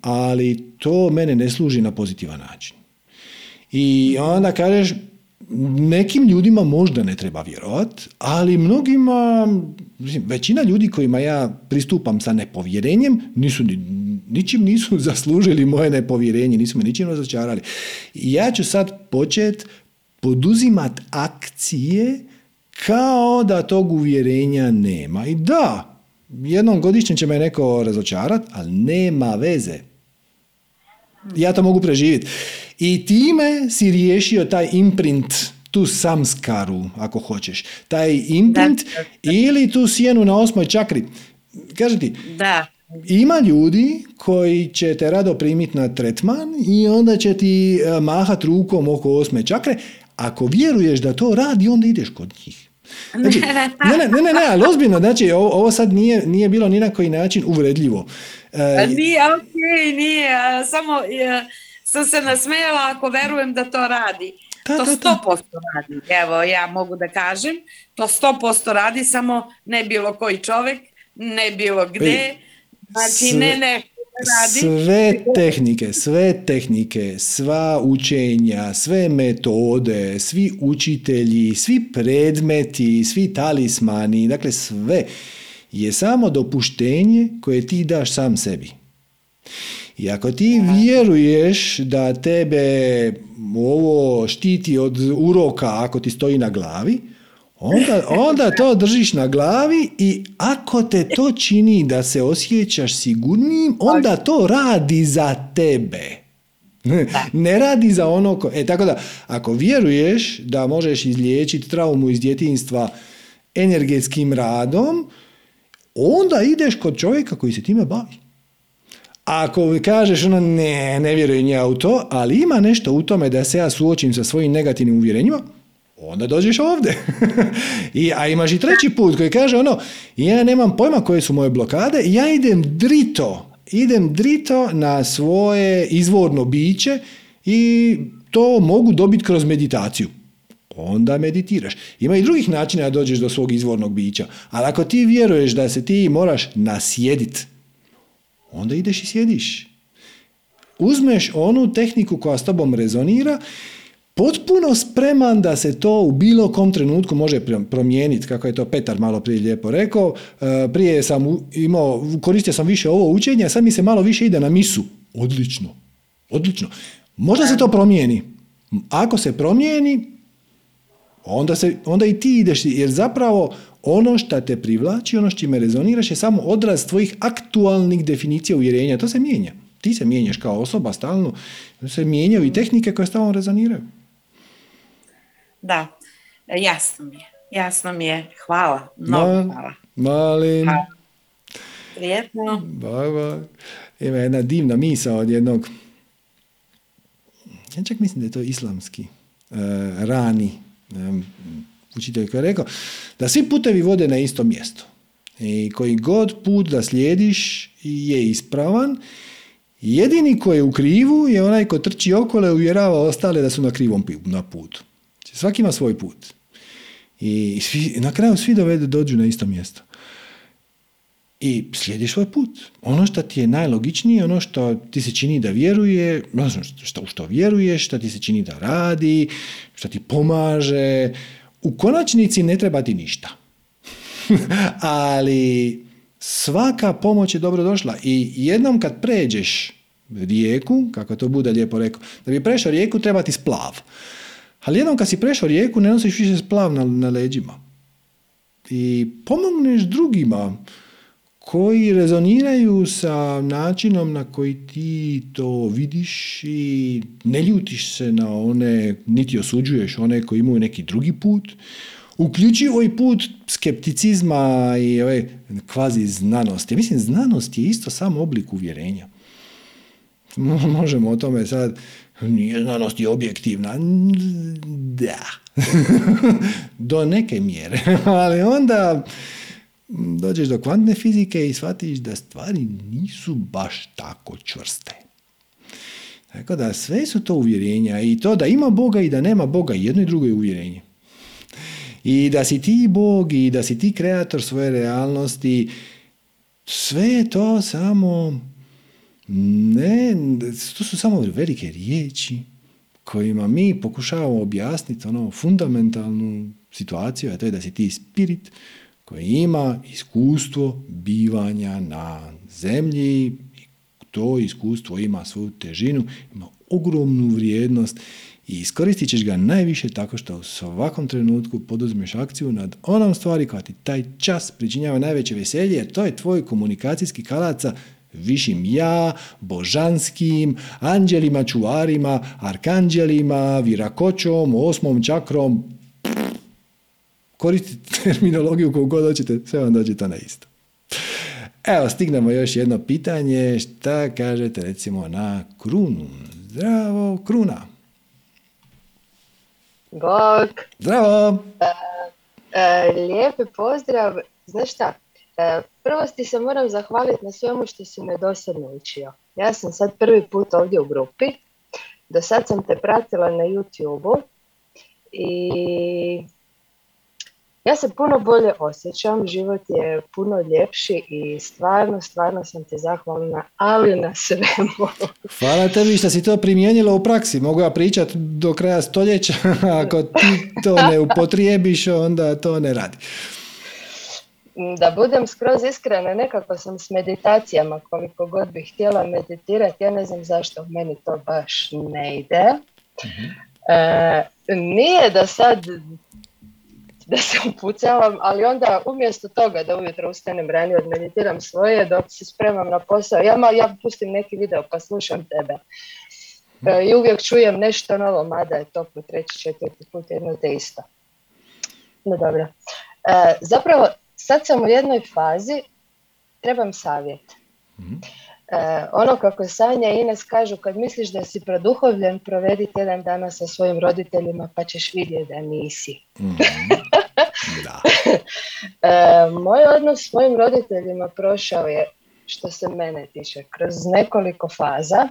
ali to mene ne služi na pozitivan način. I onda kažeš, nekim ljudima možda ne treba vjerovat, ali mnogima, mislim, većina ljudi kojima ja pristupam sa nepovjerenjem, nisu ni, ničim nisu zaslužili moje nepovjerenje, nisu me ničim razočarali. Ja ću sad počet poduzimat akcije kao da tog uvjerenja nema. I da, jednom godišnje će me neko razočarat, ali nema veze. Ja to mogu preživjeti. I time si riješio taj imprint, tu samskaru, ako hoćeš. Taj imprint Da. ili tu sjenu na osmoj čakri. Kaže ti, Da, ima ljudi koji će te rado primiti na tretman i onda će ti e, mahat rukom oko osme čakre. Ako vjeruješ da to radi, onda ideš kod njih. Znači, ne, ne, ne, ne, ne, ali ozbiljno, znači, ovo, ovo sad nije, nije bilo ni na koji način uvredljivo. E, nije, ok, nije, samo e, sam se nasmejala ako verujem da to radi. Da, to sto posto radi. Evo, ja mogu da kažem, to sto posto radi, samo ne bilo koji čovek, ne bilo gde, znači sve- ne ne radi. Sve tehnike, sve tehnike, sva učenja, sve metode, svi učitelji, svi predmeti, svi talismani, dakle sve je samo dopuštenje koje ti daš sam sebi. I ako ti vjeruješ da tebe ovo štiti od uroka ako ti stoji na glavi, onda, onda to držiš na glavi i ako te to čini da se osjećaš sigurnijim, onda to radi za tebe. Ne radi za ono ko... E, tako da, ako vjeruješ da možeš izliječiti traumu iz djetinstva energetskim radom, onda ideš kod čovjeka koji se time bavi. Ako kažeš ono, ne, ne vjerujem ja u to, ali ima nešto u tome da se ja suočim sa svojim negativnim uvjerenjima, onda dođeš ovdje. I, a imaš i treći put koji kaže ono, ja nemam pojma koje su moje blokade, ja idem drito, idem drito na svoje izvorno biće i to mogu dobiti kroz meditaciju. Onda meditiraš. Ima i drugih načina da dođeš do svog izvornog bića. Ali ako ti vjeruješ da se ti moraš nasjediti, onda ideš i sjediš. Uzmeš onu tehniku koja s tobom rezonira, potpuno spreman da se to u bilo kom trenutku može promijeniti, kako je to Petar malo prije lijepo rekao. E, prije sam imao, koristio sam više ovo učenje, a sad mi se malo više ide na misu. Odlično. Odlično. Možda se to promijeni. Ako se promijeni, onda, se, onda i ti ideš, jer zapravo ono što te privlači, ono što čime rezoniraš je samo odraz tvojih aktualnih definicija uvjerenja. To se mijenja. Ti se mijenjaš kao osoba stalno. Se mijenjaju i tehnike koje stalno rezoniraju. Da, jasno mi je. Jasno mi je. Hvala. Mnogo hvala. Malim. Prijetno. Bye, bye. Ima jedna divna misa od jednog ja čak mislim da je to islamski uh, rani učitelj koji je rekao da svi putevi vode na isto mjesto. I koji god put da slijediš je ispravan. Jedini koji je u krivu je onaj ko trči okolo i uvjerava ostale da su na krivom na putu. Znači, svaki ima svoj put. I svi, na kraju svi dovede, dođu na isto mjesto. I slijediš svoj put. Ono što ti je najlogičnije, ono što ti se čini da vjeruje, što, u što vjeruješ, što ti se čini da radi, što ti pomaže, u konačnici ne treba ti ništa. Ali svaka pomoć je dobro došla i jednom kad pređeš rijeku, kako to bude lijepo rekao, da bi prešao rijeku treba ti splav. Ali jednom kad si prešao rijeku ne nosiš više splav na, na leđima. I pomogneš drugima koji rezoniraju sa načinom na koji ti to vidiš i ne ljutiš se na one, niti osuđuješ one koji imaju neki drugi put, uključi ovaj put skepticizma i ove kvazi znanosti. Mislim, znanost je isto samo oblik uvjerenja. Možemo o tome sad, nije znanost je objektivna. Da. Do neke mjere. Ali onda dođeš do kvantne fizike i shvatiš da stvari nisu baš tako čvrste. Tako da sve su to uvjerenja i to da ima Boga i da nema Boga, jedno i drugo je uvjerenje. I da si ti Bog i da si ti kreator svoje realnosti, sve je to samo ne, to su samo velike riječi kojima mi pokušavamo objasniti ono fundamentalnu situaciju, a to je da si ti spirit koji ima iskustvo bivanja na zemlji i to iskustvo ima svoju težinu, ima ogromnu vrijednost i iskoristit ćeš ga najviše tako što u svakom trenutku poduzmeš akciju nad onom stvari koja ti taj čas pričinjava najveće veselje, jer to je tvoj komunikacijski kalaca višim ja, božanskim, anđelima, čuvarima, arkanđelima, virakoćom, osmom čakrom, koristite terminologiju kogu god hoćete, sve vam dođe to na isto. Evo, stignemo još jedno pitanje. Šta kažete recimo na krunu? Zdravo, kruna. Bog. Zdravo. E, e, lijepi pozdrav. Znaš šta, e, prvo ti se moram zahvaliti na svemu što si me do sad naučio. Ja sam sad prvi put ovdje u grupi. Do sad sam te pratila na YouTube-u i ja se puno bolje osjećam, život je puno ljepši i stvarno, stvarno sam ti zahvalna, ali na svemu. Hvala tebi što si to primijenila u praksi. Mogu ja pričat do kraja stoljeća, ako ti to ne upotrijebiš, onda to ne radi. Da budem skroz iskrena, nekako sam s meditacijama, koliko god bih htjela meditirati, ja ne znam zašto meni to baš ne ide. Mhm. E, nije da sad da se upucavam, ali onda umjesto toga da ujutro ustanem ranije odmeditiram svoje dok se spremam na posao, ja, ja pustim neki video pa slušam tebe. E, I uvijek čujem nešto novo, mada je to po treći, četvrti put jedno te isto. No dobro. E, zapravo, sad sam u jednoj fazi, trebam savjet. E, ono kako Sanja i Ines kažu, kad misliš da si produhovljen, provedi tjedan dana sa svojim roditeljima pa ćeš vidjeti da nisi. Da. E, moj odnos s mojim roditeljima prošao je, što se mene tiče, kroz nekoliko faza.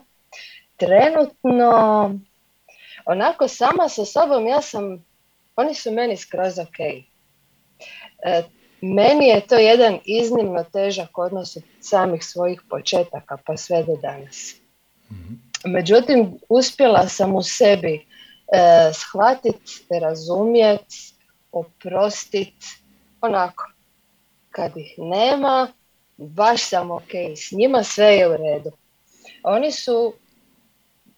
Trenutno, onako sama sa sobom, ja sam, oni su meni skroz ok. E, meni je to jedan iznimno težak odnos od samih svojih početaka pa sve do danas. Međutim, uspjela sam u sebi e, shvatiti, razumjeti, oprostiti, onako, kad ih nema, baš sam ok, s njima sve je u redu. Oni su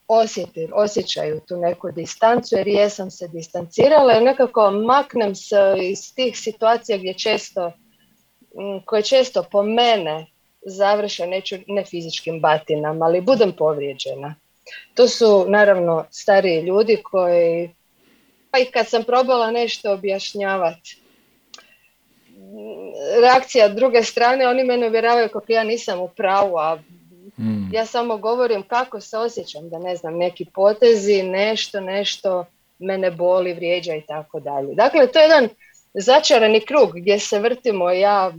osjetili, osjećaju tu neku distancu jer jesam se distancirala i nekako maknem se iz tih situacija gdje često, m, koje često po mene završe neću, ne fizičkim batinama, ali budem povrijeđena. To su naravno stariji ljudi koji, pa i kad sam probala nešto objašnjavati, reakcija druge strane, oni mene uvjeravaju kako ja nisam u pravu, a Mm. ja samo govorim kako se osjećam, da ne znam, neki potezi, nešto, nešto mene boli, vrijeđa i tako dalje. Dakle, to je jedan začarani krug gdje se vrtimo, ja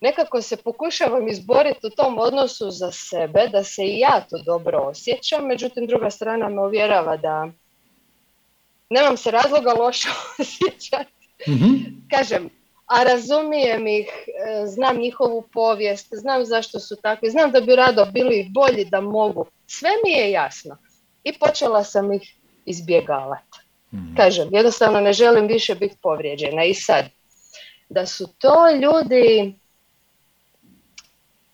nekako se pokušavam izboriti u tom odnosu za sebe, da se i ja to dobro osjećam, međutim druga strana me uvjerava da nemam se razloga loše osjećati. Mhm. Kažem, a razumijem ih, e, znam njihovu povijest, znam zašto su takvi, znam da bi rado bili bolji da mogu. Sve mi je jasno. I počela sam ih izbjegavati. Kažem, jednostavno ne želim više biti povrijeđena. I sad, da su to ljudi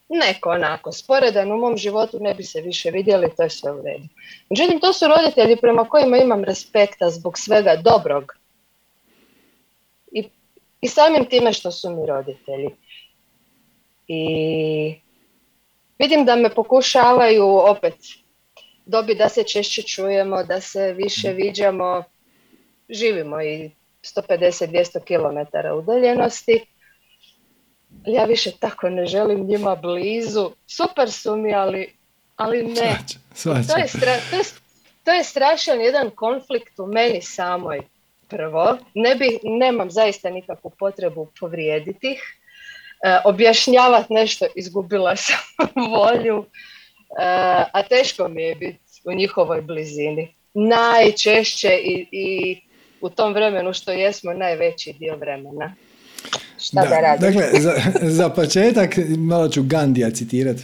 neko onako, sporedan u mom životu ne bi se više vidjeli, to je sve u redu. Međutim, to su roditelji prema kojima imam respekta zbog svega dobrog i samim time što su mi roditelji. I vidim da me pokušavaju opet dobiti da se češće čujemo, da se više viđamo, živimo i 150-200 km udaljenosti. Ja više tako ne želim njima blizu. Super su mi, ali, ali ne. To je, stra- to, je, to je strašan jedan konflikt u meni samoj. Prvo, ne bi, nemam zaista nikakvu potrebu povrijediti ih. E, objašnjavati nešto, izgubila sam volju, e, a teško mi je biti u njihovoj blizini. Najčešće i, i u tom vremenu što jesmo najveći dio vremena. Šta da, radim? Dakle, za, za početak malo ću Gandija citirat.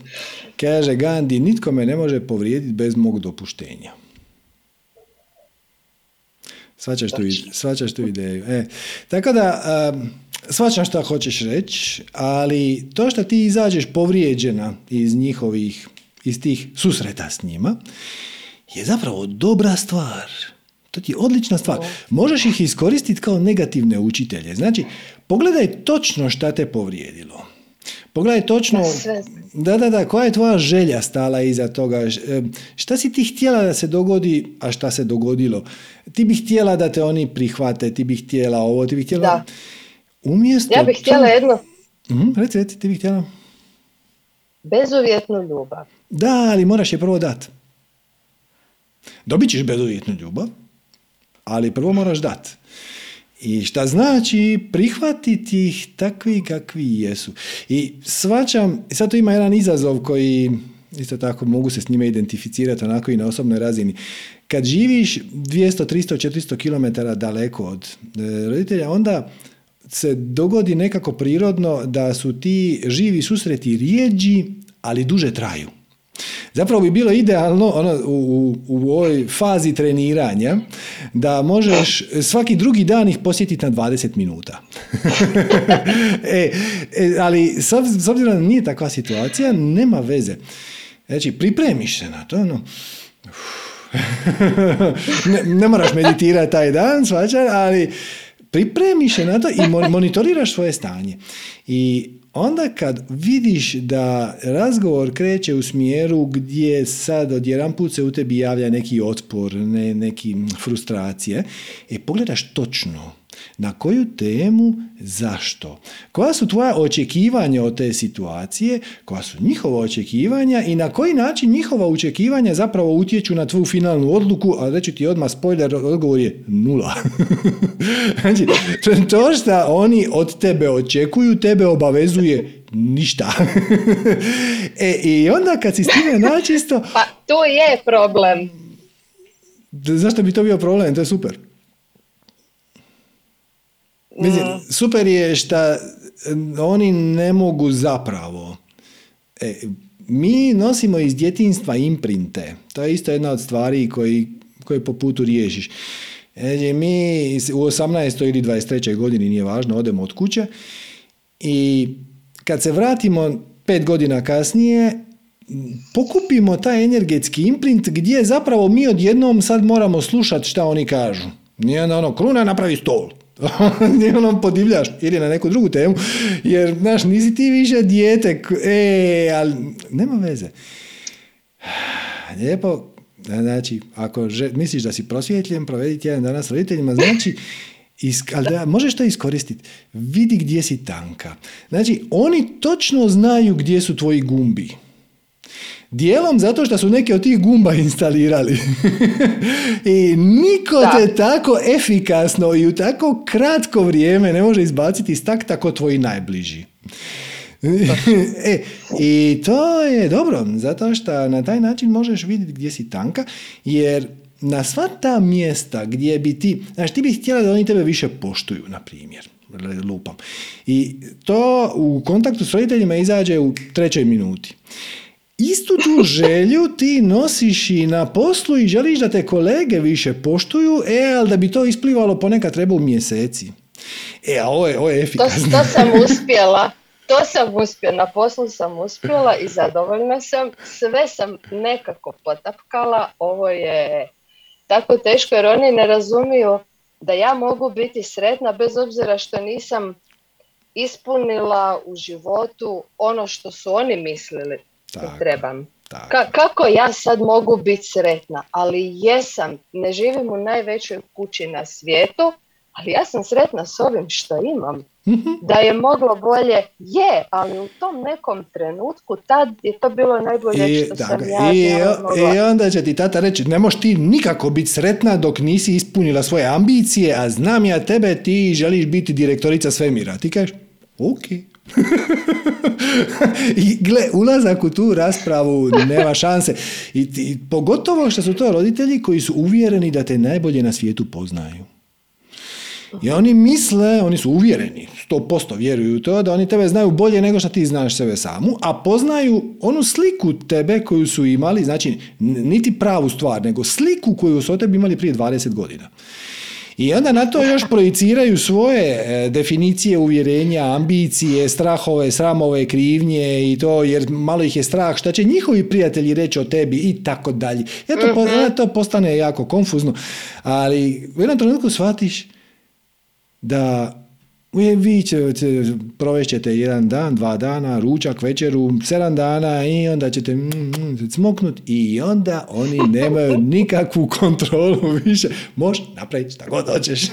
Kaže Gandhi, nitko me ne može povrijediti bez mog dopuštenja. Svačaš tu, svačaš tu ideju. E, tako da, um, svačam šta hoćeš reći, ali to što ti izađeš povrijeđena iz njihovih, iz tih susreta s njima, je zapravo dobra stvar. To ti je odlična stvar. Možeš ih iskoristiti kao negativne učitelje. Znači, pogledaj točno šta te povrijedilo. Pogledaj točno, Da, da, da, koja je tvoja želja stala iza toga, e, šta si ti htjela da se dogodi, a šta se dogodilo. Ti bi htjela da te oni prihvate, ti bi htjela ovo, ti bi htjela... Da. Umjesto Ja bih htjela to- jednu Mhm, reci, reci, ti bi htjela... bezuvjetnu ljubav. Da, ali moraš je prvo dat. Dobit ćeš bezuvjetnu ljubav, ali prvo moraš dat. I šta znači prihvatiti ih takvi kakvi jesu. I svačam, sad tu ima jedan izazov koji isto tako mogu se s njime identificirati onako i na osobnoj razini. Kad živiš 200, 300, 400 km daleko od e, roditelja, onda se dogodi nekako prirodno da su ti živi susreti rijeđi, ali duže traju. Zapravo bi bilo idealno ono, u, u, u ovoj fazi treniranja da možeš svaki drugi dan ih posjetiti na 20 minuta. e, e, ali s obz- s obzirom da nije takva situacija, nema veze. Znači, pripremiš se na to, ono, ne, ne moraš meditirati taj dan, svačar, ali pripremiš se na to i monitoriraš svoje stanje. I onda kad vidiš da razgovor kreće u smjeru gdje sad odjedan put se u tebi javlja neki otpor, ne, neki frustracije, e pogledaš točno na koju temu, zašto? Koja su tvoja očekivanja od te situacije, koja su njihova očekivanja i na koji način njihova očekivanja zapravo utječu na tvoju finalnu odluku, a reći ti odmah spoiler, odgovor je nula. znači, to što oni od tebe očekuju, tebe obavezuje ništa. e, I onda kad si s time načisto... Pa to je problem. Zašto bi to bio problem? To je super. Mislim, super je što oni ne mogu zapravo. E, mi nosimo iz djetinstva imprinte. To je isto jedna od stvari koji, koje po putu riješiš. E, mi u 18. ili 23. godini, nije važno, odemo od kuće i kad se vratimo pet godina kasnije, pokupimo taj energetski imprint gdje zapravo mi odjednom sad moramo slušati šta oni kažu. Nije ono, kruna napravi stol. Onom podivljaš ili na neku drugu temu, jer, znaš, nisi ti više dijete, e, ali nema veze. Lijepo, znači, ako misliš da si prosvjetljen, provedi tjedan danas s roditeljima, znači, ali da, možeš to iskoristiti. Vidi gdje si tanka. Znači, oni točno znaju gdje su tvoji gumbi. Dijelom zato što su neke od tih gumba instalirali. I niko te tako efikasno i u tako kratko vrijeme ne može izbaciti iz takta kao tvoji najbliži. e, I to je dobro, zato što na taj način možeš vidjeti gdje si tanka, jer na sva ta mjesta gdje bi ti, znaš, ti bi htjela da oni tebe više poštuju, na primjer, lupam. I to u kontaktu s roditeljima izađe u trećoj minuti istu tu želju ti nosiš i na poslu i želiš da te kolege više poštuju, e, ali da bi to isplivalo ponekad treba u mjeseci. E, a ovo je, ovo je efikasno. To, to sam uspjela. To sam uspjela, na poslu sam uspjela i zadovoljna sam. Sve sam nekako potapkala. Ovo je tako teško jer oni ne razumiju da ja mogu biti sretna bez obzira što nisam ispunila u životu ono što su oni mislili tako, trebam. kako ja sad mogu biti sretna? Ali jesam, ne živim u najvećoj kući na svijetu, ali ja sam sretna s ovim što imam. Mhm. Da je moglo bolje, je, ali u tom nekom trenutku tad je to bilo najbolje što sam ja i, I onda će ti tata reći, ne možeš ti nikako biti sretna dok nisi ispunila svoje ambicije, a znam ja tebe, ti želiš biti direktorica svemira. Ti kažeš, ok. I gle, ulazak u tu raspravu nema šanse. I, I, pogotovo što su to roditelji koji su uvjereni da te najbolje na svijetu poznaju. I oni misle, oni su uvjereni, sto posto vjeruju u to, da oni tebe znaju bolje nego što ti znaš sebe samu, a poznaju onu sliku tebe koju su imali, znači niti pravu stvar, nego sliku koju su o tebi imali prije 20 godina. I onda na to još projiciraju svoje e, definicije uvjerenja, ambicije, strahove, sramove, krivnje i to, jer malo ih je strah šta će njihovi prijatelji reći o tebi i tako dalje. Eto, mhm. to postane jako konfuzno, ali u jednom trenutku shvatiš da vi ćete, provešćete jedan dan, dva dana, ručak, večeru, sedam dana i onda ćete mm, mm, smoknut i onda oni nemaju nikakvu kontrolu više. Možeš napraviti šta god hoćeš.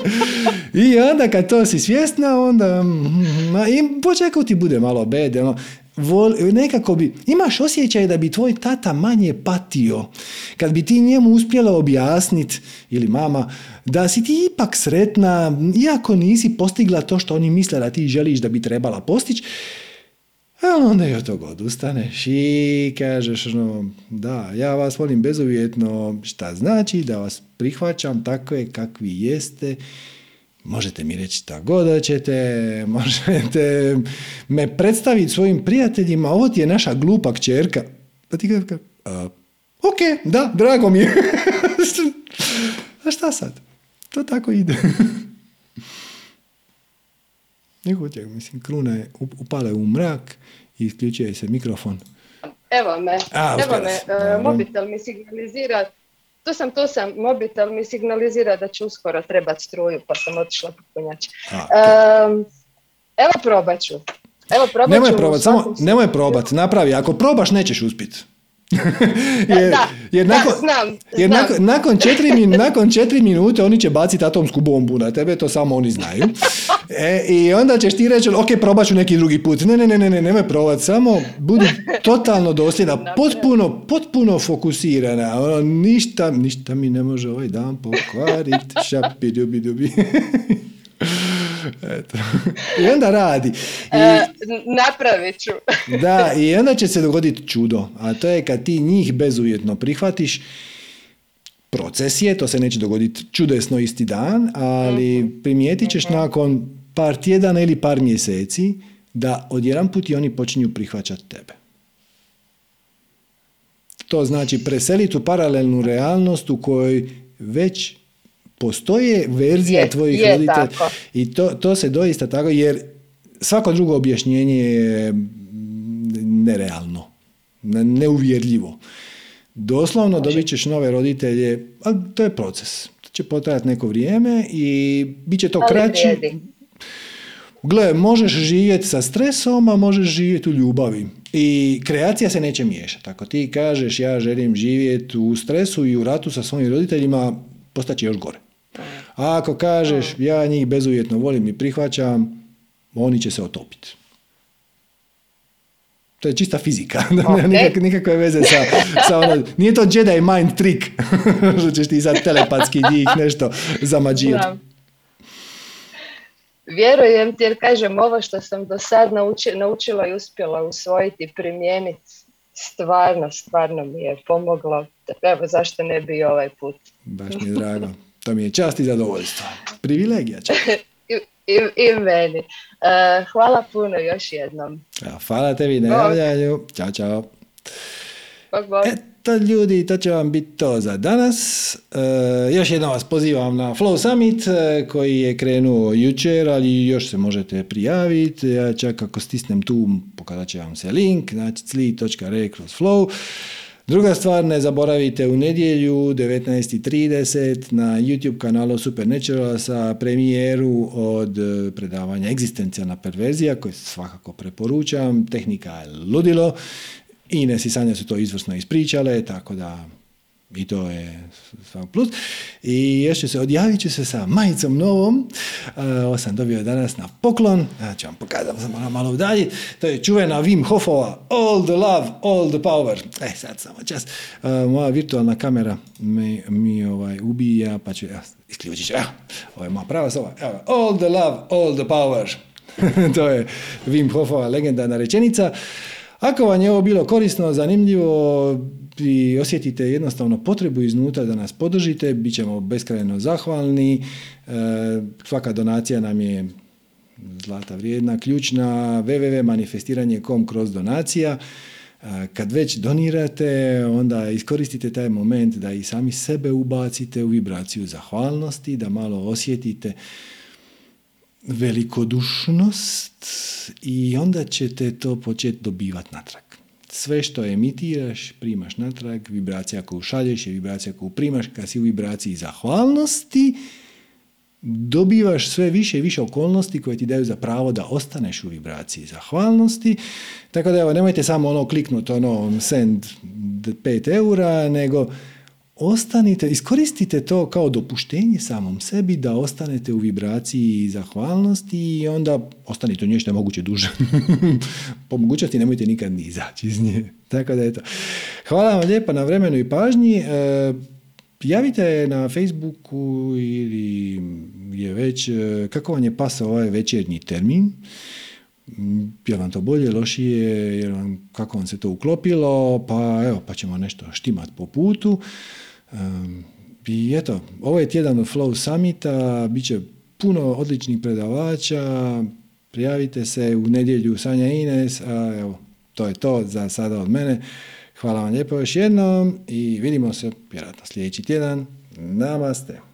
I onda kad to si svjesna, onda mm, i počekao ti bude malo bede. Ono, vol, nekako bi, imaš osjećaj da bi tvoj tata manje patio. Kad bi ti njemu uspjela objasniti ili mama da si ti ipak sretna iako nisi postigla to što oni misle da ti želiš da bi trebala postići a onda i od toga odustaneš i kažeš no, da, ja vas volim bezuvjetno, šta znači da vas prihvaćam takve kakvi jeste Možete mi reći šta god ćete, možete me predstaviti svojim prijateljima, ovo ti je naša glupa kćerka. Pa ti uh, ok, da, drago mi je. A šta sad? To tako ide. Nego mislim, kruna je upale u mrak i isključuje se mikrofon. Evo me, evo me, uh, mobitel mi signalizira tu sam, tu sam, mobitel mi signalizira da će uskoro trebati struju, pa sam otišla popunjač. Um, evo probat ću. Evo probat nemoj probat, samo nemoj probat, napravi. Ako probaš nećeš uspjeti. jer, da, jer, nakon, znam, jer nakon, nakon, četiri, nakon četiri minute oni će baciti atomsku bombu na tebe, to samo oni znaju. E, I onda ćeš ti reći, ok, probat ću neki drugi put. Ne, ne, ne, ne, ne, nemoj probat, samo budi totalno dosljedna, potpuno, potpuno fokusirana. Ono, ništa, ništa mi ne može ovaj dan pokvariti. Šapi, dubi, dubi. Eto. I onda radi. I, e, napravit ću. da, i onda će se dogoditi čudo. A to je kad ti njih bezuvjetno prihvatiš, proces je, to se neće dogoditi čudesno isti dan, ali mhm. primijetit ćeš mhm. nakon par tjedana ili par mjeseci da odjedan put i oni počinju prihvaćati tebe. To znači preseliti u paralelnu realnost u kojoj već postoje verzija je, tvojih je roditelja i to, to se doista tako jer svako drugo objašnjenje je nerealno, neuvjerljivo. Doslovno dobit ćeš nove roditelje, ali to je proces. To će potrajati neko vrijeme i bit će to kraći. Gle, možeš živjeti sa stresom, a možeš živjeti u ljubavi. I kreacija se neće miješati. Ako ti kažeš ja želim živjeti u stresu i u ratu sa svojim roditeljima, postaće još gore. A ako kažeš ja njih bezuvjetno volim i prihvaćam, oni će se otopiti. To je čista fizika. Okay. nikakve veze sa, sa ono, nije to Jedi mind trick, što ćeš ti sad telepatski njih nešto zamađirati. Vjerujem ti jer kažem ovo što sam do sad naučila i uspjela usvojiti i primijeniti stvarno, stvarno mi je pomoglo. Evo zašto ne bi ovaj put. Baš mi je drago. To mi je čast i zadovoljstvo. Privilegija čak. I, i, I, meni. Uh, hvala puno još jednom. Ja, hvala tebi na javljanju. Ćao, čao. Bog, bog. Eto ljudi, to će vam biti to za danas. E, još jednom vas pozivam na Flow Summit e, koji je krenuo jučer, ali još se možete prijaviti. Ja čak ako stisnem tu, pokazat će vam se link, znači cli.re kroz flow. Druga stvar, ne zaboravite u nedjelju 19.30 na YouTube kanalu Supernatural sa premijeru od e, predavanja Egzistencijalna perverzija koje svakako preporučam. Tehnika je ludilo. Ines i Sanja su to izvrsno ispričale, tako da i to je svak plus. I još ću se, odjavit ću se sa majicom novom. Uh, ovo sam dobio danas na poklon. Ja ću vam pokazati, sam malo, malo udalji. To je čuvena Wim Hofova All the love, all the power. E, sad samo čas. Uh, moja virtualna kamera mi, mi ovaj, ubija, pa ću, ja, isključit ću. Evo, ovo je moja prava. Evo, all the love, all the power. to je Wim Hofova legendarna rečenica. Ako vam je ovo bilo korisno, zanimljivo, i osjetite jednostavno potrebu iznutra da nas podržite, bit ćemo beskrajno zahvalni. E, svaka donacija nam je zlata vrijedna, ključna www.manifestiranje.com kroz donacija. E, kad već donirate, onda iskoristite taj moment da i sami sebe ubacite u vibraciju zahvalnosti, da malo osjetite velikodušnost i onda ćete to početi dobivati natrag. Sve što emitiraš, primaš natrag, vibracija koju šalješ je vibracija koju primaš, kad si u vibraciji zahvalnosti, dobivaš sve više i više okolnosti koje ti daju za pravo da ostaneš u vibraciji zahvalnosti. Tako da evo, nemojte samo ono kliknuti ono send 5 eura, nego ostanite, iskoristite to kao dopuštenje samom sebi da ostanete u vibraciji zahvalnosti i onda ostanite u njoj što je moguće duže. po mogućnosti nemojte nikad ni izaći iz nje. Tako da eto. Hvala vam lijepa na vremenu i pažnji. E, javite na Facebooku ili je već, e, kako vam je pasao ovaj večernji termin. Je vam to bolje, lošije, jer vam, kako vam se to uklopilo, pa evo, pa ćemo nešto štimat po putu. I eto, ovo je tjedan Flow Summita, bit će puno odličnih predavača, prijavite se u nedjelju Sanja Ines, a evo, to je to za sada od mene. Hvala vam lijepo još jednom i vidimo se vjerojatno sljedeći tjedan. Namaste.